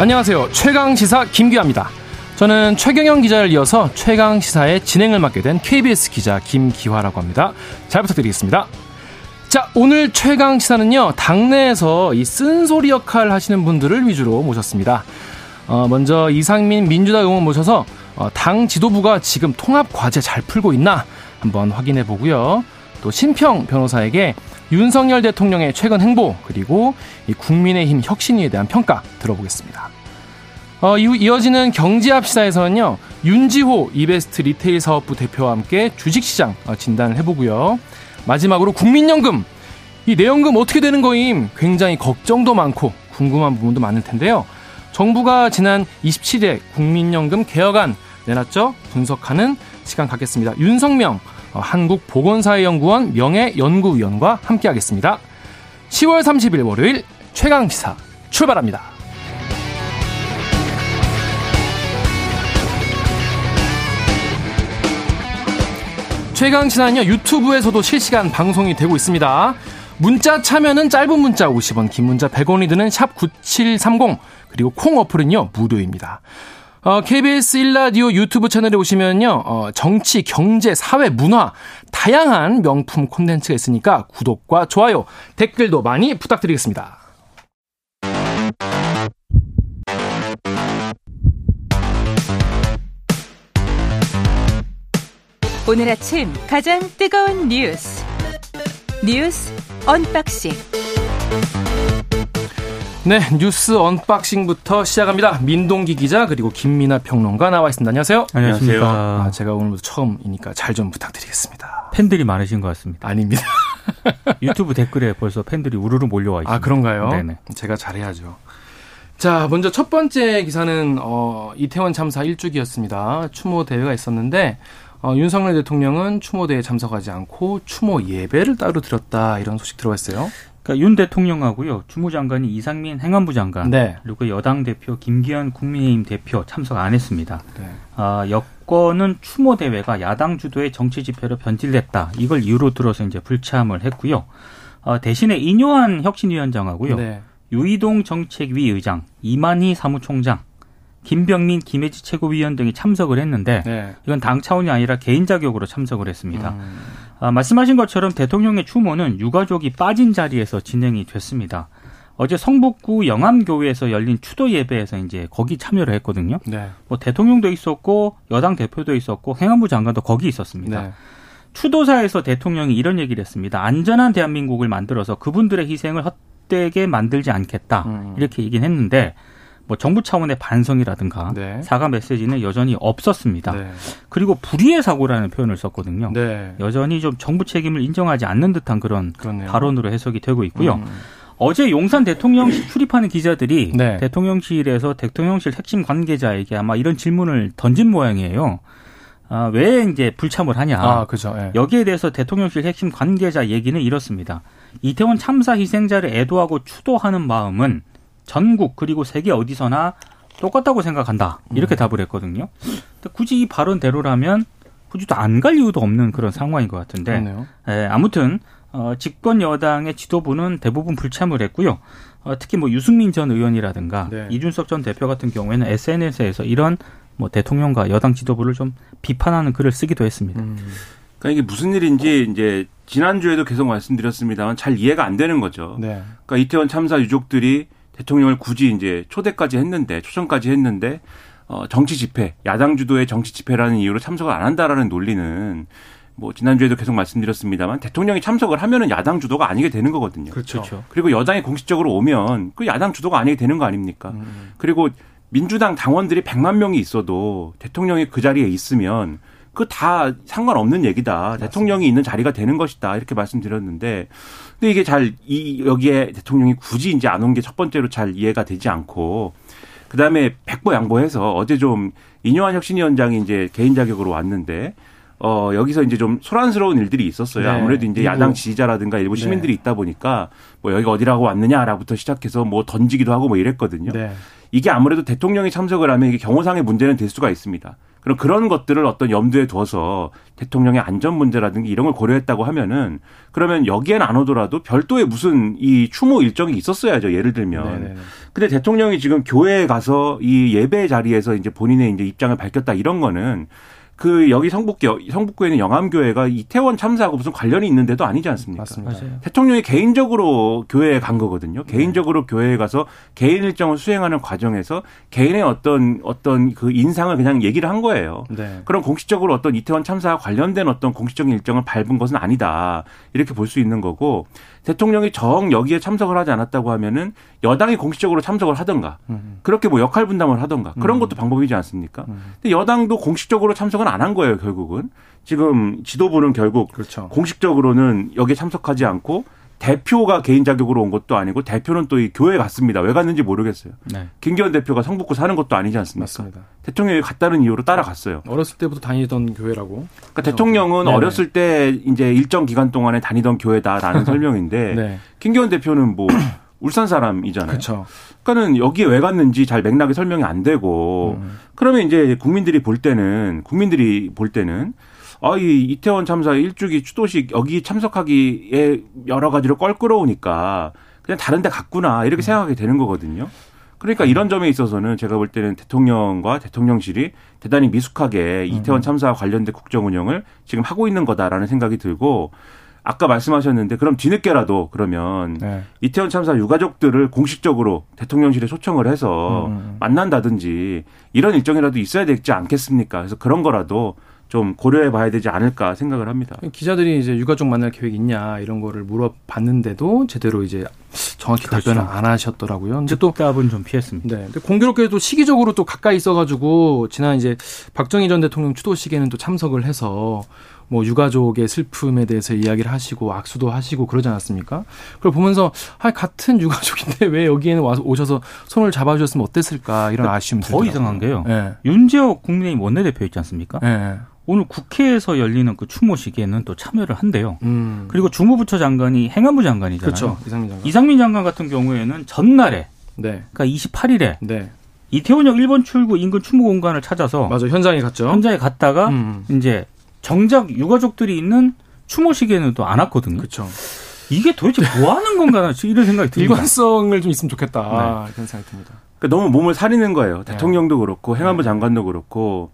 안녕하세요. 최강 시사 김기화입니다. 저는 최경영 기자를 이어서 최강 시사의 진행을 맡게 된 KBS 기자 김기화라고 합니다. 잘 부탁드리겠습니다. 자, 오늘 최강 시사는요, 당내에서 이 쓴소리 역할 하시는 분들을 위주로 모셨습니다. 어, 먼저 이상민 민주당 의원 모셔서 어, 당 지도부가 지금 통합 과제 잘 풀고 있나 한번 확인해 보고요. 또 신평 변호사에게 윤석열 대통령의 최근 행보 그리고 국민의힘 혁신위에 대한 평가 들어보겠습니다. 어, 이어지는 경제합 시사에서는요 윤지호 이베스트 리테일 사업부 대표와 함께 주식시장 어, 진단을 해보고요. 마지막으로 국민연금 이 내연금 어떻게 되는 거임 굉장히 걱정도 많고 궁금한 부분도 많을 텐데요. 정부가 지난 27일 국민연금 개혁안 내놨죠. 분석하는 시간 갖겠습니다. 윤성명 어, 한국보건사회연구원 명예연구위원과 함께하겠습니다. 10월 30일 월요일 최강시사 출발합니다. 최강 시사는요 유튜브에서도 실시간 방송이 되고 있습니다. 문자 참여는 짧은 문자 50원, 긴 문자 100원이 드는 샵 9730 그리고 콩 어플은요 무료입니다. 어, KBS 1라디오 유튜브 채널에 오시면요, 어, 정치, 경제, 사회, 문화, 다양한 명품 콘텐츠가 있으니까 구독과 좋아요, 댓글도 많이 부탁드리겠습니다. 오늘 아침 가장 뜨거운 뉴스. 뉴스 unboxing. 네, 뉴스 unboxing부터 시작합니다. 민동기 기자 그리고 김민아 평론가 나와 있습니다. 안녕하세요. 안녕하세요. 아, 제가 오늘부터 처음이니까 잘 좀 부탁드리겠습니다. 팬들이 많으신 것 같습니다. 아닙니다. 유튜브 댓글에 벌써 팬들이 우르르 몰려와 있습니다. 아, 그런가요? 네네. 제가 잘해야죠. 자, 먼저 첫 번째 기사는 어, 이태원 참사 1주기였습니다. 추모 대회가 있었는데 어, 윤석열 대통령은 추모 대회에 참석하지 않고 추모 예배를 따로 드렸다 이런 소식 들어와 있어요. 그러니까 윤 대통령하고요 주무 장관이 이상민 행안부 장관 네. 그리고 여당 대표 김기현 국민의힘 대표 참석 안 했습니다. 네. 아, 여권은 추모 대회가 야당 주도의 정치 집회로 변질됐다 이걸 이유로 들어서 이제 불참을 했고요. 어, 대신에 인요한 혁신위원장하고요 네. 유이동 정책위 의장 이만희 사무총장 김병민, 김혜지 최고위원 등이 참석을 했는데 네. 이건 당 차원이 아니라 개인 자격으로 참석을 했습니다. 음, 아, 말씀하신 것처럼 대통령의 추모는 유가족이 빠진 자리에서 진행이 됐습니다. 어제 성북구 영암교회에서 열린 추도 예배에서 이제 거기 참여를 했거든요. 네. 뭐 대통령도 있었고 여당 대표도 있었고 행안부 장관도 거기 있었습니다. 네. 추도사에서 대통령이 이런 얘기를 했습니다. 안전한 대한민국을 만들어서 그분들의 희생을 헛되게 만들지 않겠다. 음. 이렇게 얘기는 했는데 뭐 정부 차원의 반성이라든가 네. 사과 메시지는 여전히 없었습니다. 네. 그리고 불의의 사고라는 표현을 썼거든요. 네. 여전히 좀 정부 책임을 인정하지 않는 듯한 그런 그렇네요. 발언으로 해석이 되고 있고요. 음, 어제 용산 대통령실 출입하는 기자들이 네. 대통령실에서 대통령실 핵심 관계자에게 아마 이런 질문을 던진 모양이에요. 아, 왜 이제 불참을 하냐. 아, 그죠. 예. 여기에 대해서 대통령실 핵심 관계자 얘기는 이렇습니다. 이태원 참사 희생자를 애도하고 추도하는 마음은 전국 그리고 세계 어디서나 똑같다고 생각한다. 이렇게 음. 답을 했거든요. 근데 굳이 이 발언대로라면 굳이 또 안 갈 이유도 없는 그런 상황인 것 같은데. 예, 아무튼 어, 집권 여당의 지도부는 대부분 불참을 했고요. 어, 특히 뭐 유승민 전 의원이라든가 네. 이준석 전 대표 같은 경우에는 SNS에서 이런 뭐 대통령과 여당 지도부를 좀 비판하는 글을 쓰기도 했습니다. 음, 그러니까 이게 무슨 일인지 이제 지난주에도 계속 말씀드렸습니다만 잘 이해가 안 되는 거죠. 네. 그러니까 이태원 참사 유족들이 대통령을 굳이 이제 초대까지 했는데 초청까지 했는데 어 정치 집회, 야당 주도의 정치 집회라는 이유로 참석을 안 한다라는 논리는 뭐 지난주에도 계속 말씀드렸습니다만 대통령이 참석을 하면은 야당 주도가 아니게 되는 거거든요. 그렇죠. 그렇죠. 그리고 여당이 공식적으로 오면 그 야당 주도가 아니게 되는 거 아닙니까? 음, 그리고 민주당 당원들이 100만 명이 있어도 대통령이 그 자리에 있으면 그 다 상관없는 얘기다. 대통령이 있는 자리가 되는 것이다. 이렇게 말씀드렸는데 근데 이게 잘 이 여기에 대통령이 굳이 이제 안 온 게 첫 번째로 잘 이해가 되지 않고 그다음에 백보 양보해서 어제 좀 이뇨한 혁신위원장이 이제 개인 자격으로 왔는데 어 여기서 이제 좀 소란스러운 일들이 있었어요. 네. 아무래도 이제. 야당 지지자라든가 일부 네. 시민들이 있다 보니까 뭐 여기가 어디라고 왔느냐라부터 시작해서 뭐 던지기도 하고 뭐 이랬거든요. 네. 이게 아무래도 대통령이 참석을 하면 이게 경호상의 문제는 될 수가 있습니다. 그럼 그런 것들을 어떤 염두에 둬서 대통령의 안전 문제라든지 이런 걸 고려했다고 하면은 그러면 여기엔 안 오더라도 별도의 무슨 이 추모 일정이 있었어야죠. 예를 들면. 네네. 근데 대통령이 지금 교회에 가서 이 예배 자리에서 이제 본인의 이제 입장을 밝혔다 이런 거는 그 여기 성북교 성북구에 있는 영암교회가 이태원 참사하고 무슨 관련이 있는데도 아니지 않습니까? 맞습니다. 대통령이 개인적으로 교회에 간 거거든요. 네. 개인적으로 교회에 가서 개인 일정을 수행하는 과정에서 개인의 어떤 어떤 그 인상을 그냥 얘기를 한 거예요. 네. 그럼 공식적으로 어떤 이태원 참사와 관련된 어떤 공식적인 일정을 밟은 것은 아니다. 이렇게 볼 수 있는 거고 대통령이 정 여기에 참석을 하지 않았다고 하면은 여당이 공식적으로 참석을 하던가 음. 그렇게 뭐 역할 분담을 하던가 그런 음. 것도 방법이지 않습니까? 음. 근데 여당도 공식적으로 참석은 안 한 거예요 결국은 지금 지도부는 결국 그렇죠. 공식적으로는 여기에 참석하지 않고 대표가 개인 자격으로 온 것도 아니고 대표는 또 이 교회 갔습니다. 왜 갔는지 모르겠어요. 네. 김기현 대표가 성북구 사는 것도 아니지 않습니까? 맞습니다. 대통령이 갔다는 이유로 따라갔어요. 어렸을 때부터 다니던 교회라고. 그러니까 대통령은 네네. 어렸을 때 이제 일정 기간 동안에 다니던 교회다라는 설명인데 네. 김기현 대표는 뭐 울산 사람이잖아요. 그쵸. 그러니까는 여기에 왜 갔는지 잘 맥락이 설명이 안 되고 음. 그러면 이제 국민들이 볼 때는 국민들이 볼 때는 아, 이 이태원 참사 일주기 추도식 여기 참석하기에 여러 가지로 껄끄러우니까 그냥 다른 데 갔구나 이렇게 음. 생각하게 되는 거거든요. 그러니까 음. 이런 점에 있어서는 제가 볼 때는 대통령과 대통령실이 대단히 미숙하게 이태원 음. 참사와 관련된 국정 운영을 지금 하고 있는 거다라는 생각이 들고 아까 말씀하셨는데 그럼 뒤늦게라도 그러면 네. 이태원 참사 유가족들을 공식적으로 대통령실에 초청을 해서 음. 만난다든지 이런 일정이라도 있어야 되지 않겠습니까? 그래서 그런 거라도 좀 고려해 봐야 되지 않을까 생각을 합니다. 기자들이 이제 유가족 만날 계획 있냐 이런 거를 물어봤는데도 제대로 이제 정확히 그렇죠. 답변을 안 하셨더라고요. 근데 또 답은 좀 피했습니다. 네. 근데 공교롭게도 시기적으로 또 가까이 있어 가지고 지난 이제 박정희 전 대통령 추도식에는 또 참석을 해서 뭐 유가족의 슬픔에 대해서 이야기를 하시고 악수도 하시고 그러지 않았습니까? 그걸 보면서 아 같은 유가족인데 왜 여기에는 와서 오셔서 손을 잡아주셨으면 어땠을까 이런 아쉬움이 더 들더라고요. 이상한 게요. 네. 윤재옥 국민의힘 원내대표 있지 않습니까? 네. 오늘 국회에서 열리는 그 추모식에는 또 참여를 한대요. 음. 그리고 주무부처 장관이 행안부 장관이잖아요. 그렇죠. 이상민 장관. 이상민 장관 같은 경우에는 전날에, 네. 그러니까 28일에 네. 이태원역 1번 출구 인근 추모 공간을 찾아서 맞아 현장에 갔죠. 현장에 갔다가 음. 이제 정작 유가족들이 있는 추모식에는 또 안 왔거든요. 그렇죠. 이게 도대체 뭐 하는 건가 이런 생각이 듭니다. 일관성을 좀 있으면 좋겠다. 네. 그런 생각이 듭니다. 그러니까 너무 몸을 사리는 거예요. 대통령도 그렇고 행안부 네. 장관도 그렇고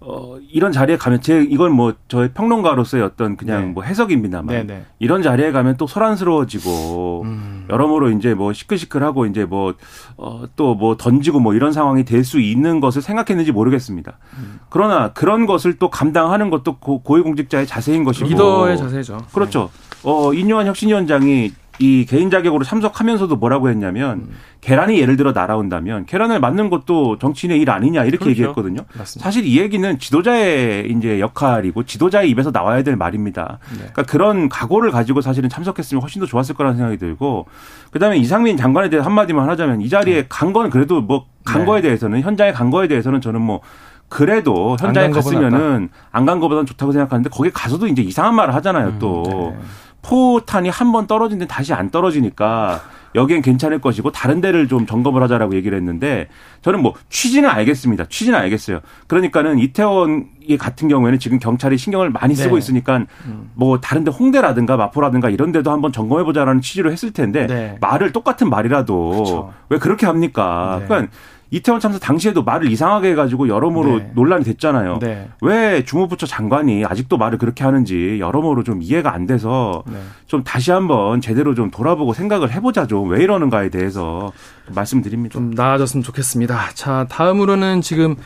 어, 이런 자리에 가면 제 이건 뭐 저의 평론가로서의 어떤 그냥 네. 뭐 해석입니다만 네, 네. 이런 자리에 가면 또 소란스러워지고 음. 여러모로 이제 뭐 시끌시끌하고 이제 뭐 어, 또 뭐 던지고 뭐 이런 상황이 될 수 있는 것을 생각했는지 모르겠습니다. 음. 그러나 그런 것을 또 감당하는 것도 고, 고위공직자의 자세인 것이고 리더의 자세죠. 그렇죠. 어, 인요한 혁신위원장이 이 개인 자격으로 참석하면서도 뭐라고 했냐면 음. 계란이 예를 들어 날아온다면 계란을 맞는 것도 정치인의 일 아니냐 이렇게 그렇죠. 얘기했거든요. 맞습니다. 사실 이 얘기는 지도자의 이제 역할이고 지도자의 입에서 나와야 될 말입니다. 네. 그러니까 그런 각오를 가지고 사실은 참석했으면 훨씬 더 좋았을 거라는 생각이 들고 그다음에 이상민 장관에 대해 서 한마디만 하자면 이 자리에 네. 간 거는 그래도 뭐간 네. 거에 대해서는 현장에 간 거에 대해서는 저는 뭐 그래도 현장에 갔으면은 안 간 거보다는 좋다고 생각하는데 거기 가서도 이제 이상한 말을 하잖아요 음, 또. 네. 포탄이 한 번 떨어진 데 다시 안 떨어지니까 여기엔 괜찮을 것이고 다른 데를 좀 점검을 하자라고 얘기를 했는데 저는 뭐 취지는 알겠습니다. 취지는 알겠어요. 그러니까는 이태원 같은 경우에는 지금 경찰이 신경을 많이 쓰고 네. 있으니까 음. 뭐 다른 데 홍대라든가 마포라든가 이런 데도 한번 점검해 보자라는 취지로 했을 텐데 네. 말을 똑같은 말이라도 그렇죠. 왜 그렇게 합니까? 네. 그러니까 이태원 참사 당시에도 말을 이상하게 해가지고 여러모로 네. 논란이 됐잖아요. 네. 왜 주무부처 장관이 아직도 말을 그렇게 하는지 여러모로 좀 이해가 안 돼서 네. 좀 다시 한번 제대로 좀 돌아보고 생각을 해보자 좀 왜 이러는가에 대해서 말씀드립니다. 좀 나아졌으면 좋겠습니다. 자 다음으로는 지금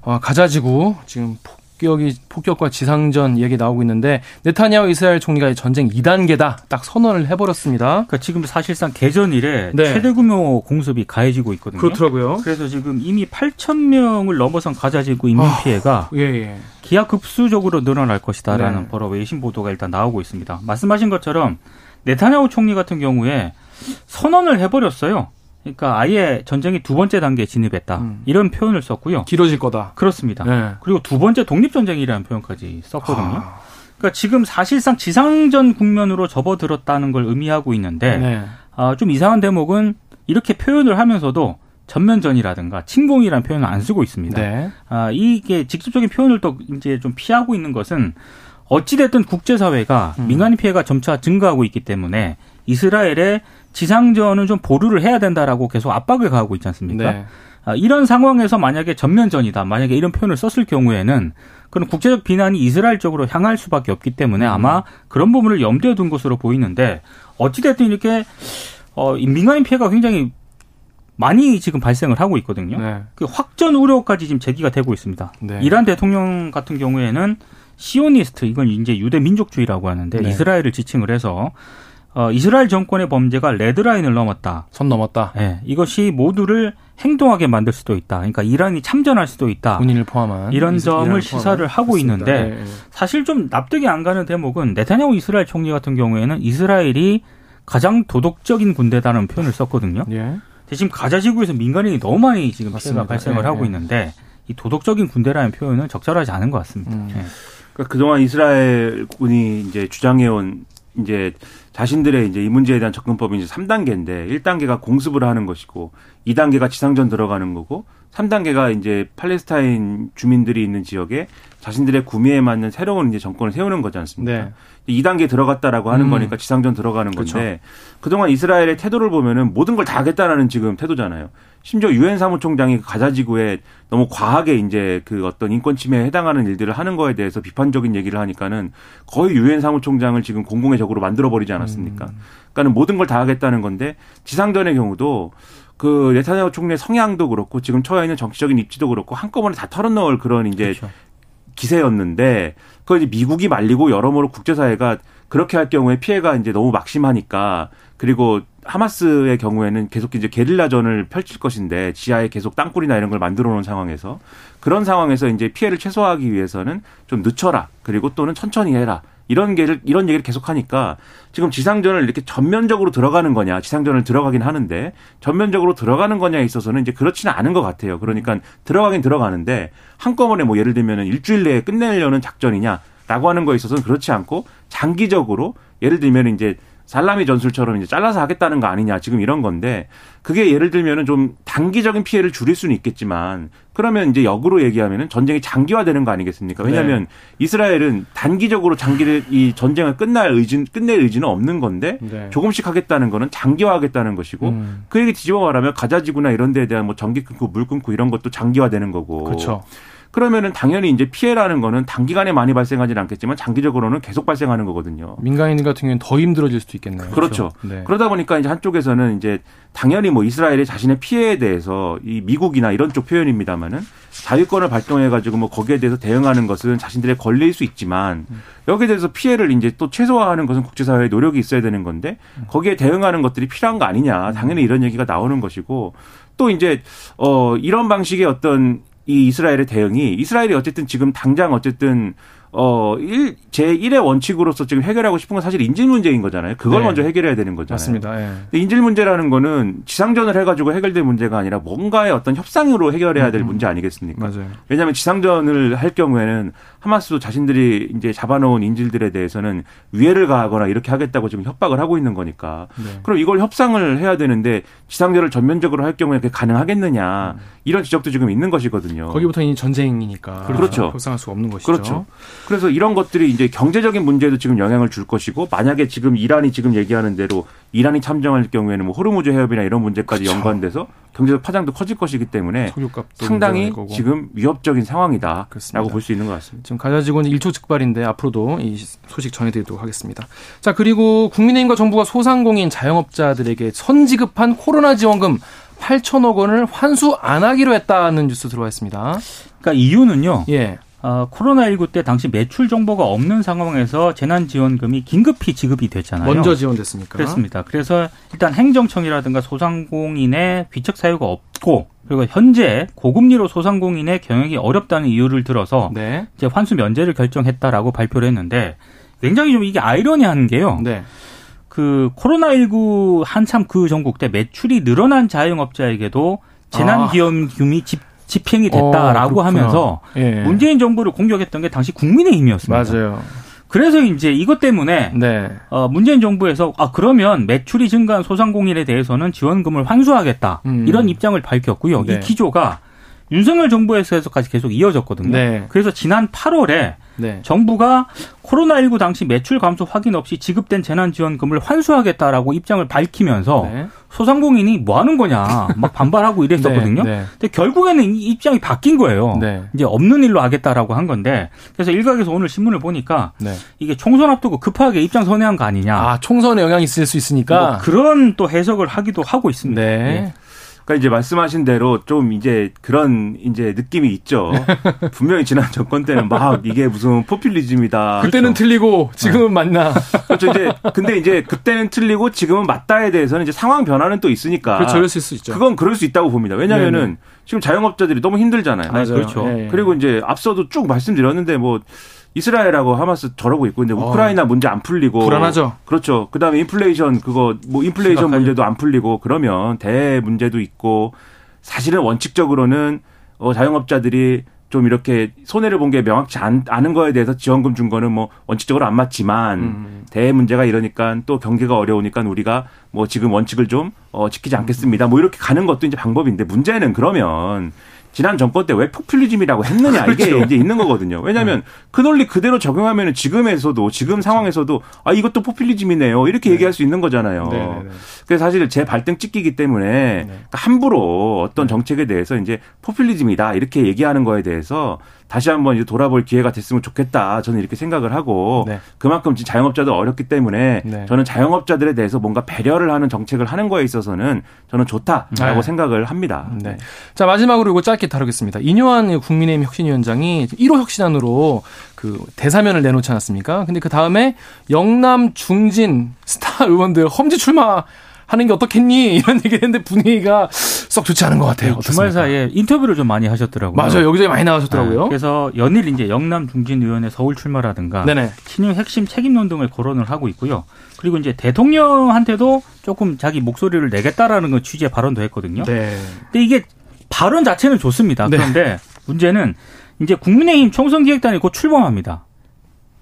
어, 가자지구 지금 폭격이 폭격과 지상전 얘기 나오고 있는데 네타냐후 이스라엘 총리가 전쟁 2단계다 딱 선언을 해버렸습니다. 그러니까 지금 사실상 개전 이래 네. 최대 규모 공습이 가해지고 있거든요. 그렇더라고요. 그래서 지금 이미 8천 명을 넘어선 가자 지구 인민 아, 피해가 예, 예. 기하급수적으로 늘어날 것이다라는 네. 버러 외신 보도가 일단 나오고 있습니다. 말씀하신 것처럼 네타냐후 총리 같은 경우에 선언을 해버렸어요. 그러니까 아예 전쟁이 두 번째 단계에 진입했다. 음. 이런 표현을 썼고요. 길어질 거다. 그렇습니다. 네. 그리고 두 번째 독립전쟁이라는 표현까지 썼거든요. 아. 그러니까 지금 사실상 지상전 국면으로 접어들었다는 걸 의미하고 있는데 네. 아, 좀 이상한 대목은 이렇게 표현을 하면서도 전면전이라든가 침공이라는 표현을 안 쓰고 있습니다. 네. 아, 이게 직접적인 표현을 또 이제 좀 피하고 있는 것은 어찌됐든 국제사회가 음. 민간인 피해가 점차 증가하고 있기 때문에 이스라엘의 지상전은 좀 보류를 해야 된다라고 계속 압박을 가하고 있지 않습니까? 네. 아, 이런 상황에서 만약에 전면전이다, 만약에 이런 표현을 썼을 경우에는 그런 국제적 비난이 이스라엘 쪽으로 향할 수밖에 없기 때문에 음. 아마 그런 부분을 염두에 둔 것으로 보이는데 어찌됐든 이렇게 어, 민간인 피해가 굉장히 많이 지금 발생을 하고 있거든요. 네. 그 확전 우려까지 지금 제기가 되고 있습니다. 네. 이란 대통령 같은 경우에는 시오니스트 이건 이제 유대 민족주의라고 하는데 네. 이스라엘을 지칭을 해서 어, 이스라엘 정권의 범죄가 레드라인을 넘었다. 선 넘었다. 네, 이것이 모두를 행동하게 만들 수도 있다. 그러니까 이란이 참전할 수도 있다. 본인을 포함한 이런 점을 시사를 하고 그렇습니다. 있는데 네, 네. 사실 좀 납득이 안 가는 대목은 네타냐후 이스라엘 총리 같은 경우에는 이스라엘이 가장 도덕적인 군대다는 표현을 썼거든요. 예. 지금 가자 지구에서 민간인이 너무 많이 지금 맞습니다. 피해가 발생을 예, 하고 예. 있는데 이 도덕적인 군대라는 표현은 적절하지 않은 것 같습니다. 음. 예. 그러니까 그동안 이스라엘 군이 이제 주장해온 이제 자신들의 이제 이 문제에 대한 접근법이 이제 3단계인데 1단계가 공습을 하는 것이고 2단계가 지상전 들어가는 거고 3단계가 이제 팔레스타인 주민들이 있는 지역에 자신들의 구매에 맞는 새로운 이제 정권을 세우는 거지 않습니까? 네. 2단계 들어갔다라고 하는 음. 거니까 지상전 들어가는 건데 그렇죠. 그동안 이스라엘의 태도를 보면은 모든 걸 다 하겠다라는 지금 태도잖아요. 심지어 유엔 사무총장이 가자 지구에 너무 과하게 이제 그 어떤 인권 침해에 해당하는 일들을 하는 거에 대해서 비판적인 얘기를 하니까는 거의 유엔 사무총장을 지금 공공의 적으로 만들어 버리지 않았습니까? 음. 그러니까는 모든 걸 다 하겠다는 건데 지상전의 경우도 그 네타냐후 총리의 성향도 그렇고 지금 처해 있는 정치적인 입지도 그렇고 한꺼번에 다 털어넣을 그런 이제 그렇죠. 기세였는데 그걸 이제 미국이 말리고 여러모로 국제사회가 그렇게 할 경우에 피해가 이제 너무 막심하니까 그리고 하마스의 경우에는 계속 이제 게릴라전을 펼칠 것인데 지하에 계속 땅굴이나 이런 걸 만들어 놓은 상황에서 그런 상황에서 이제 피해를 최소화하기 위해서는 좀 늦춰라. 그리고 또는 천천히 해라. 이런 얘기를 이런 얘기를 계속 하니까 지금 지상전을 이렇게 전면적으로 들어가는 거냐 지상전을 들어가긴 하는데 전면적으로 들어가는 거냐에 있어서는 이제 그렇지는 않은 것 같아요. 그러니까 들어가긴 들어가는데 한꺼번에 뭐 예를 들면은 일주일 내에 끝내려는 작전이냐라고 하는 거에 있어서는 그렇지 않고 장기적으로 예를 들면 이제 살라미 전술처럼 이제 잘라서 하겠다는 거 아니냐 지금 이런 건데 그게 예를 들면은 좀 단기적인 피해를 줄일 수는 있겠지만 그러면 이제 역으로 얘기하면은 전쟁이 장기화되는 거 아니겠습니까? 왜냐하면 네. 이스라엘은 단기적으로 장기를 이 전쟁을 끝날 의지 끝낼 의지는 없는 건데 네. 조금씩 하겠다는 거는 장기화하겠다는 것이고 음. 그 얘기 뒤집어 말하면 가자지구나 이런 데에 대한 뭐 전기 끊고 물 끊고 이런 것도 장기화되는 거고. 그렇죠. 그러면은 당연히 이제 피해라는 거는 단기간에 많이 발생하지는 않겠지만 장기적으로는 계속 발생하는 거거든요. 민간인 같은 경우는 더 힘들어질 수도 있겠네요. 그렇죠. 그렇죠. 네. 그러다 보니까 이제 한쪽에서는 이제 당연히 뭐 이스라엘이 자신의 피해에 대해서 이 미국이나 이런 쪽 표현입니다만은 자유권을 발동해 가지고 뭐 거기에 대해서 대응하는 것은 자신들의 권리일 수 있지만 여기에 대해서 피해를 이제 또 최소화하는 것은 국제사회의 노력이 있어야 되는 건데 거기에 대응하는 것들이 필요한 거 아니냐 당연히 이런 얘기가 나오는 것이고 또 이제 어 이런 방식의 어떤 이 이스라엘의 대응이 이스라엘이 어쨌든 지금 당장 어쨌든 어, 일, 제1의 원칙으로서 지금 해결하고 싶은 건 사실 인질 문제인 거잖아요. 그걸 네. 먼저 해결해야 되는 거잖아요. 맞습니다. 예. 근데 인질 문제라는 거는 지상전을 해가지고 해결될 문제가 아니라 뭔가의 어떤 협상으로 해결해야 될 음. 문제 아니겠습니까? 맞아요. 왜냐하면 지상전을 할 경우에는 하마스도 자신들이 이제 잡아놓은 인질들에 대해서는 위해를 가하거나 이렇게 하겠다고 지금 협박을 하고 있는 거니까. 네. 그럼 이걸 협상을 해야 되는데 지상전을 전면적으로 할 경우에 그게 가능하겠느냐. 음. 이런 지적도 지금 있는 것이거든요. 거기부터 이 전쟁이니까. 그렇죠. 협상할 수 없는 것이죠. 그렇죠. 그래서 이런 것들이 이제 경제적인 문제도 지금 영향을 줄 것이고 만약에 지금 이란이 지금 얘기하는 대로 이란이 참정할 경우에는 뭐 호르무즈 해협이나 이런 문제까지 그렇죠. 연관돼서 경제적 파장도 커질 것이기 때문에 상당히 지금 위협적인 상황이다라고 볼 수 있는 것 같습니다. 지금 가자지구는 일초즉발인데 앞으로도 이 소식 전해드리도록 하겠습니다. 자 그리고 국민의힘과 정부가 소상공인 자영업자들에게 선지급한 코로나 지원금 8천억 원을 환수 안 하기로 했다는 뉴스 들어와 있습니다. 그러니까 이유는요. 예. 어, 코로나19 때 당시 매출 정보가 없는 상황에서 재난지원금이 긴급히 지급이 됐잖아요. 먼저 지원됐습니까? 그렇습니다. 그래서 일단 행정청이라든가 소상공인의 귀책 사유가 없고 그리고 현재 고금리로 소상공인의 경영이 어렵다는 이유를 들어서 네. 이제 환수 면제를 결정했다라고 발표를 했는데 굉장히 좀 이게 아이러니한 게요. 네. 그 코로나19 한참 그 전국 때 매출이 늘어난 자영업자에게도 재난기원금이 아. 집 집행이 됐다라고 어, 하면서 예. 문재인 정부를 공격했던 게 당시 국민의힘이었습니다. 맞아요. 그래서 이제 이것 때문에 네. 어, 문재인 정부에서 아 그러면 매출이 증가한 소상공인에 대해서는 지원금을 환수하겠다 음. 이런 입장을 밝혔고요. 네. 이 기조가 윤석열 정부에서까지 계속 이어졌거든요. 네. 그래서 지난 8월에 네. 정부가 코로나19 당시 매출 감소 확인 없이 지급된 재난지원금을 환수하겠다라고 입장을 밝히면서 네. 소상공인이 뭐 하는 거냐 막 반발하고 이랬었거든요. 네, 네. 근데 결국에는 이 입장이 바뀐 거예요. 네. 이제 없는 일로 하겠다라고 한 건데 그래서 일각에서 오늘 신문을 보니까 네. 이게 총선 앞두고 급하게 입장 선회한 거 아니냐. 아 총선에 영향이 있을 수 있으니까 뭐 그런 또 해석을 하기도 하고 있습니다. 네. 예. 그러니까 이제 말씀하신 대로 좀 이제 그런 이제 느낌이 있죠. 분명히 지난 정권 때는 막 이게 무슨 포퓰리즘이다. 그때는 그렇죠. 틀리고 지금은 네. 맞나. 그렇죠. 이제 근데 이제 그때는 틀리고 지금은 맞다에 대해서는 이제 상황 변화는 또 있으니까. 그렇죠. 그럴 수 있죠. 그건 그럴 수 있다고 봅니다. 왜냐면은 네네. 지금 자영업자들이 너무 힘들잖아요. 맞아요. 그렇죠. 네. 그리고 이제 앞서도 쭉 말씀드렸는데 뭐 이스라엘하고 하마스 저러고 있고 근데 어. 우크라이나 어. 문제 안 풀리고 불안하죠. 그렇죠. 그다음에 인플레이션 그거 뭐 인플레이션 심각하죠. 문제도 안 풀리고 그러면 대 문제도 있고 사실은 원칙적으로는 어 자영업자들이 좀 이렇게 손해를 본 게 명확치 않, 은 거에 대해서 지원금 준 거는 뭐 원칙적으로 안 맞지만 음. 대 문제가 이러니까 또 경계가 어려우니까 우리가 뭐 지금 원칙을 좀 어, 지키지 않겠습니다. 뭐 이렇게 가는 것도 이제 방법인데 문제는 그러면 지난 정권 때 왜 포퓰리즘이라고 했느냐 이게 그렇죠. 이제 있는 거거든요. 왜냐하면 네. 그 논리 그대로 적용하면 지금에서도 지금 그렇죠. 상황에서도 아 이것도 포퓰리즘이네요 이렇게 네. 얘기할 수 있는 거잖아요. 네, 네, 네. 그래서 사실 제 발등 찍기기 때문에 네. 그러니까 함부로 어떤 정책에 대해서 이제 포퓰리즘이다 이렇게 얘기하는 거에 대해서 다시 한번 돌아볼 기회가 됐으면 좋겠다. 저는 이렇게 생각을 하고 네. 그만큼 지금 자영업자도 어렵기 때문에 네. 저는 자영업자들에 대해서 뭔가 배려를 하는 정책을 하는 거에 있어서는 저는 좋다라고 네. 생각을 합니다. 네. 자 마지막으로 이거 짧게 다루겠습니다. 이뇨한 국민의힘 혁신위원장이 1호 혁신안으로 그 대사면을 내놓지 않았습니까? 근데 그 다음에 영남 중진 스타 의원들 험지 출마 하는 게 어떻겠니? 이런 얘기 했는데 분위기가 썩 좋지 않은 것 같아요. 네, 주말 사이에 인터뷰를 좀 많이 하셨더라고요. 맞아요. 여기저기 많이 나가셨더라고요. 네, 그래서 연일 이제 영남 중진 의원의 서울 출마라든가 네네. 친윤 핵심 책임론 등을 거론을 하고 있고요. 그리고 이제 대통령한테도 조금 자기 목소리를 내겠다라는 건 취지의 발언도 했거든요. 네. 근데 이게 발언 자체는 좋습니다. 네. 그런데 문제는 이제 국민의힘 총선기획단이 곧 출범합니다.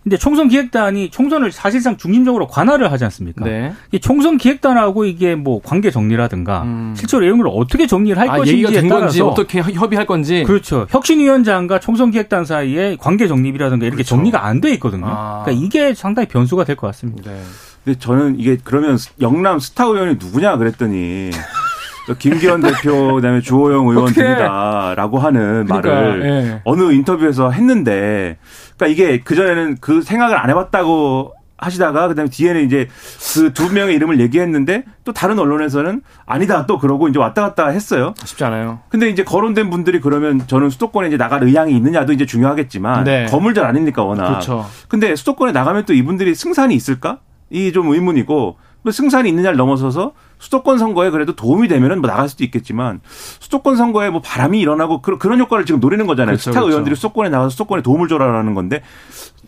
근데 총선 기획단이 총선을 사실상 중심적으로 관할을 하지 않습니까? 네. 이 총선 기획단하고 이게 뭐 관계 정리라든가 음. 실제로 이런 걸 어떻게 정리를 할 아, 것인지에 따라서 어떻게 협의할 건지 그렇죠. 혁신위원장과 총선 기획단 사이에 관계 정립이라든가 이렇게 그렇죠. 정리가 안 돼 있거든요. 아. 그러니까 이게 상당히 변수가 될 것 같습니다. 네. 근데 저는 이게 그러면 영남 스타 의원이 누구냐 그랬더니 김기현 대표 그다음에 주호영 의원 들이다라고 하는 그러니까, 말을 예. 어느 인터뷰에서 했는데 그러니까 이게 그 전에는 그 생각을 안 해봤다고 하시다가 그다음에 뒤에는 이제 그 두 명의 이름을 얘기했는데 또 다른 언론에서는 아니다 또 그러고 이제 왔다 갔다 했어요. 쉽지 않아요. 근데 이제 거론된 분들이 그러면 저는 수도권에 이제 나갈 의향이 있느냐도 이제 중요하겠지만 네. 거물들 아닙니까 워낙. 그렇죠. 근데 수도권에 나가면 또 이분들이 승산이 있을까? 이 좀 의문이고 뭐 승산이 있느냐를 넘어서서 수도권 선거에 그래도 도움이 되면은 뭐 나갈 수도 있겠지만 수도권 선거에 뭐 바람이 일어나고 그런 그런 효과를 지금 노리는 거잖아요. 그렇죠, 스타 그렇죠. 의원들이 수도권에 나가서 수도권에 도움을 줘라라는 건데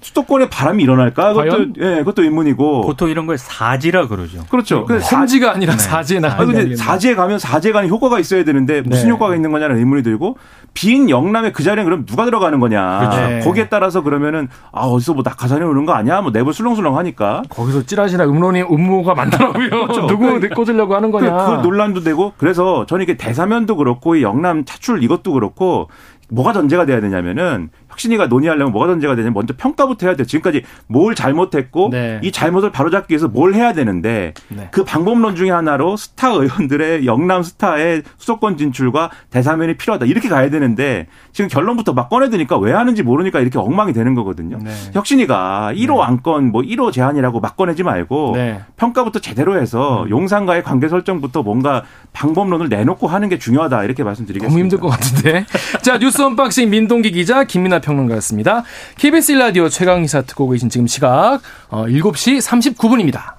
수도권에 바람이 일어날까? 그것도 예, 그것도 의문이고 보통 이런 걸 사지라 그러죠. 그렇죠. 그 사지가 아니라 네. 사지에 나. 아 근데 사지에 가면 사지에 가는 효과가 있어야 되는데 무슨 네. 효과가 있는 거냐는 의문이 들고 빈 영남의 그 자리에 그럼 누가 들어가는 거냐? 그렇죠. 네. 거기에 따라서 그러면은 아 어디서 뭐 낙하산이 오는 거 아니야? 뭐 내부 술렁술렁 하니까 거기서 찌라시나 음론이 음모가 많더라고요. 그렇죠. 누구 꽂으려 고 하는 거냐? 그, 그 논란도 되고 그래서 저는 이게 대사면도 그렇고 이 영남 차출 이것도 그렇고 뭐가 전제가 돼야 되냐면은 혁신이가 논의하려면 뭐가 전제가 되냐면 먼저 평가부터 해야 돼요. 지금까지 뭘 잘못했고 네. 이 잘못을 바로잡기 위해서 뭘 해야 되는데 네. 그 방법론 중에 하나로 스타 의원들의 영남 스타의 수도권 진출과 대사면이 필요하다. 이렇게 가야 되는데 지금 결론부터 막 꺼내드니까 왜 하는지 모르니까 이렇게 엉망이 되는 거거든요. 네. 혁신이가 1호 네. 안건 뭐 1호 제한이라고 막 꺼내지 말고 네. 평가부터 제대로 해서 음. 용산과의 관계 설정부터 뭔가 방법론을 내놓고 하는 게 중요하다. 이렇게 말씀드리겠습니다. 너무 힘들 것 같은데. 자 뉴스 unboxing 민동기 기자 김민아 평론가였습니다. KBS 라디오 최강시사 듣고 계신 지금 시각 7시 어, 39분입니다.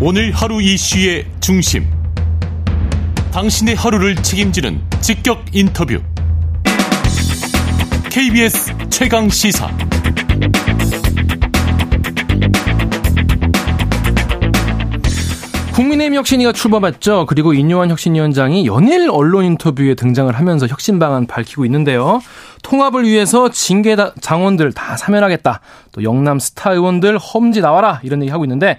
오늘 하루 이슈의 중심. 당신의 하루를 책임지는 직격 인터뷰. KBS 최강 시사. 국민의힘 혁신위가 출범했죠. 그리고 인요한 혁신위원장이 연일 언론 인터뷰에 등장을 하면서 혁신 방안 밝히고 있는데요. 통합을 위해서 징계 장원들 다 사면하겠다. 또 영남 스타 의원들 험지 나와라 이런 얘기 하고 있는데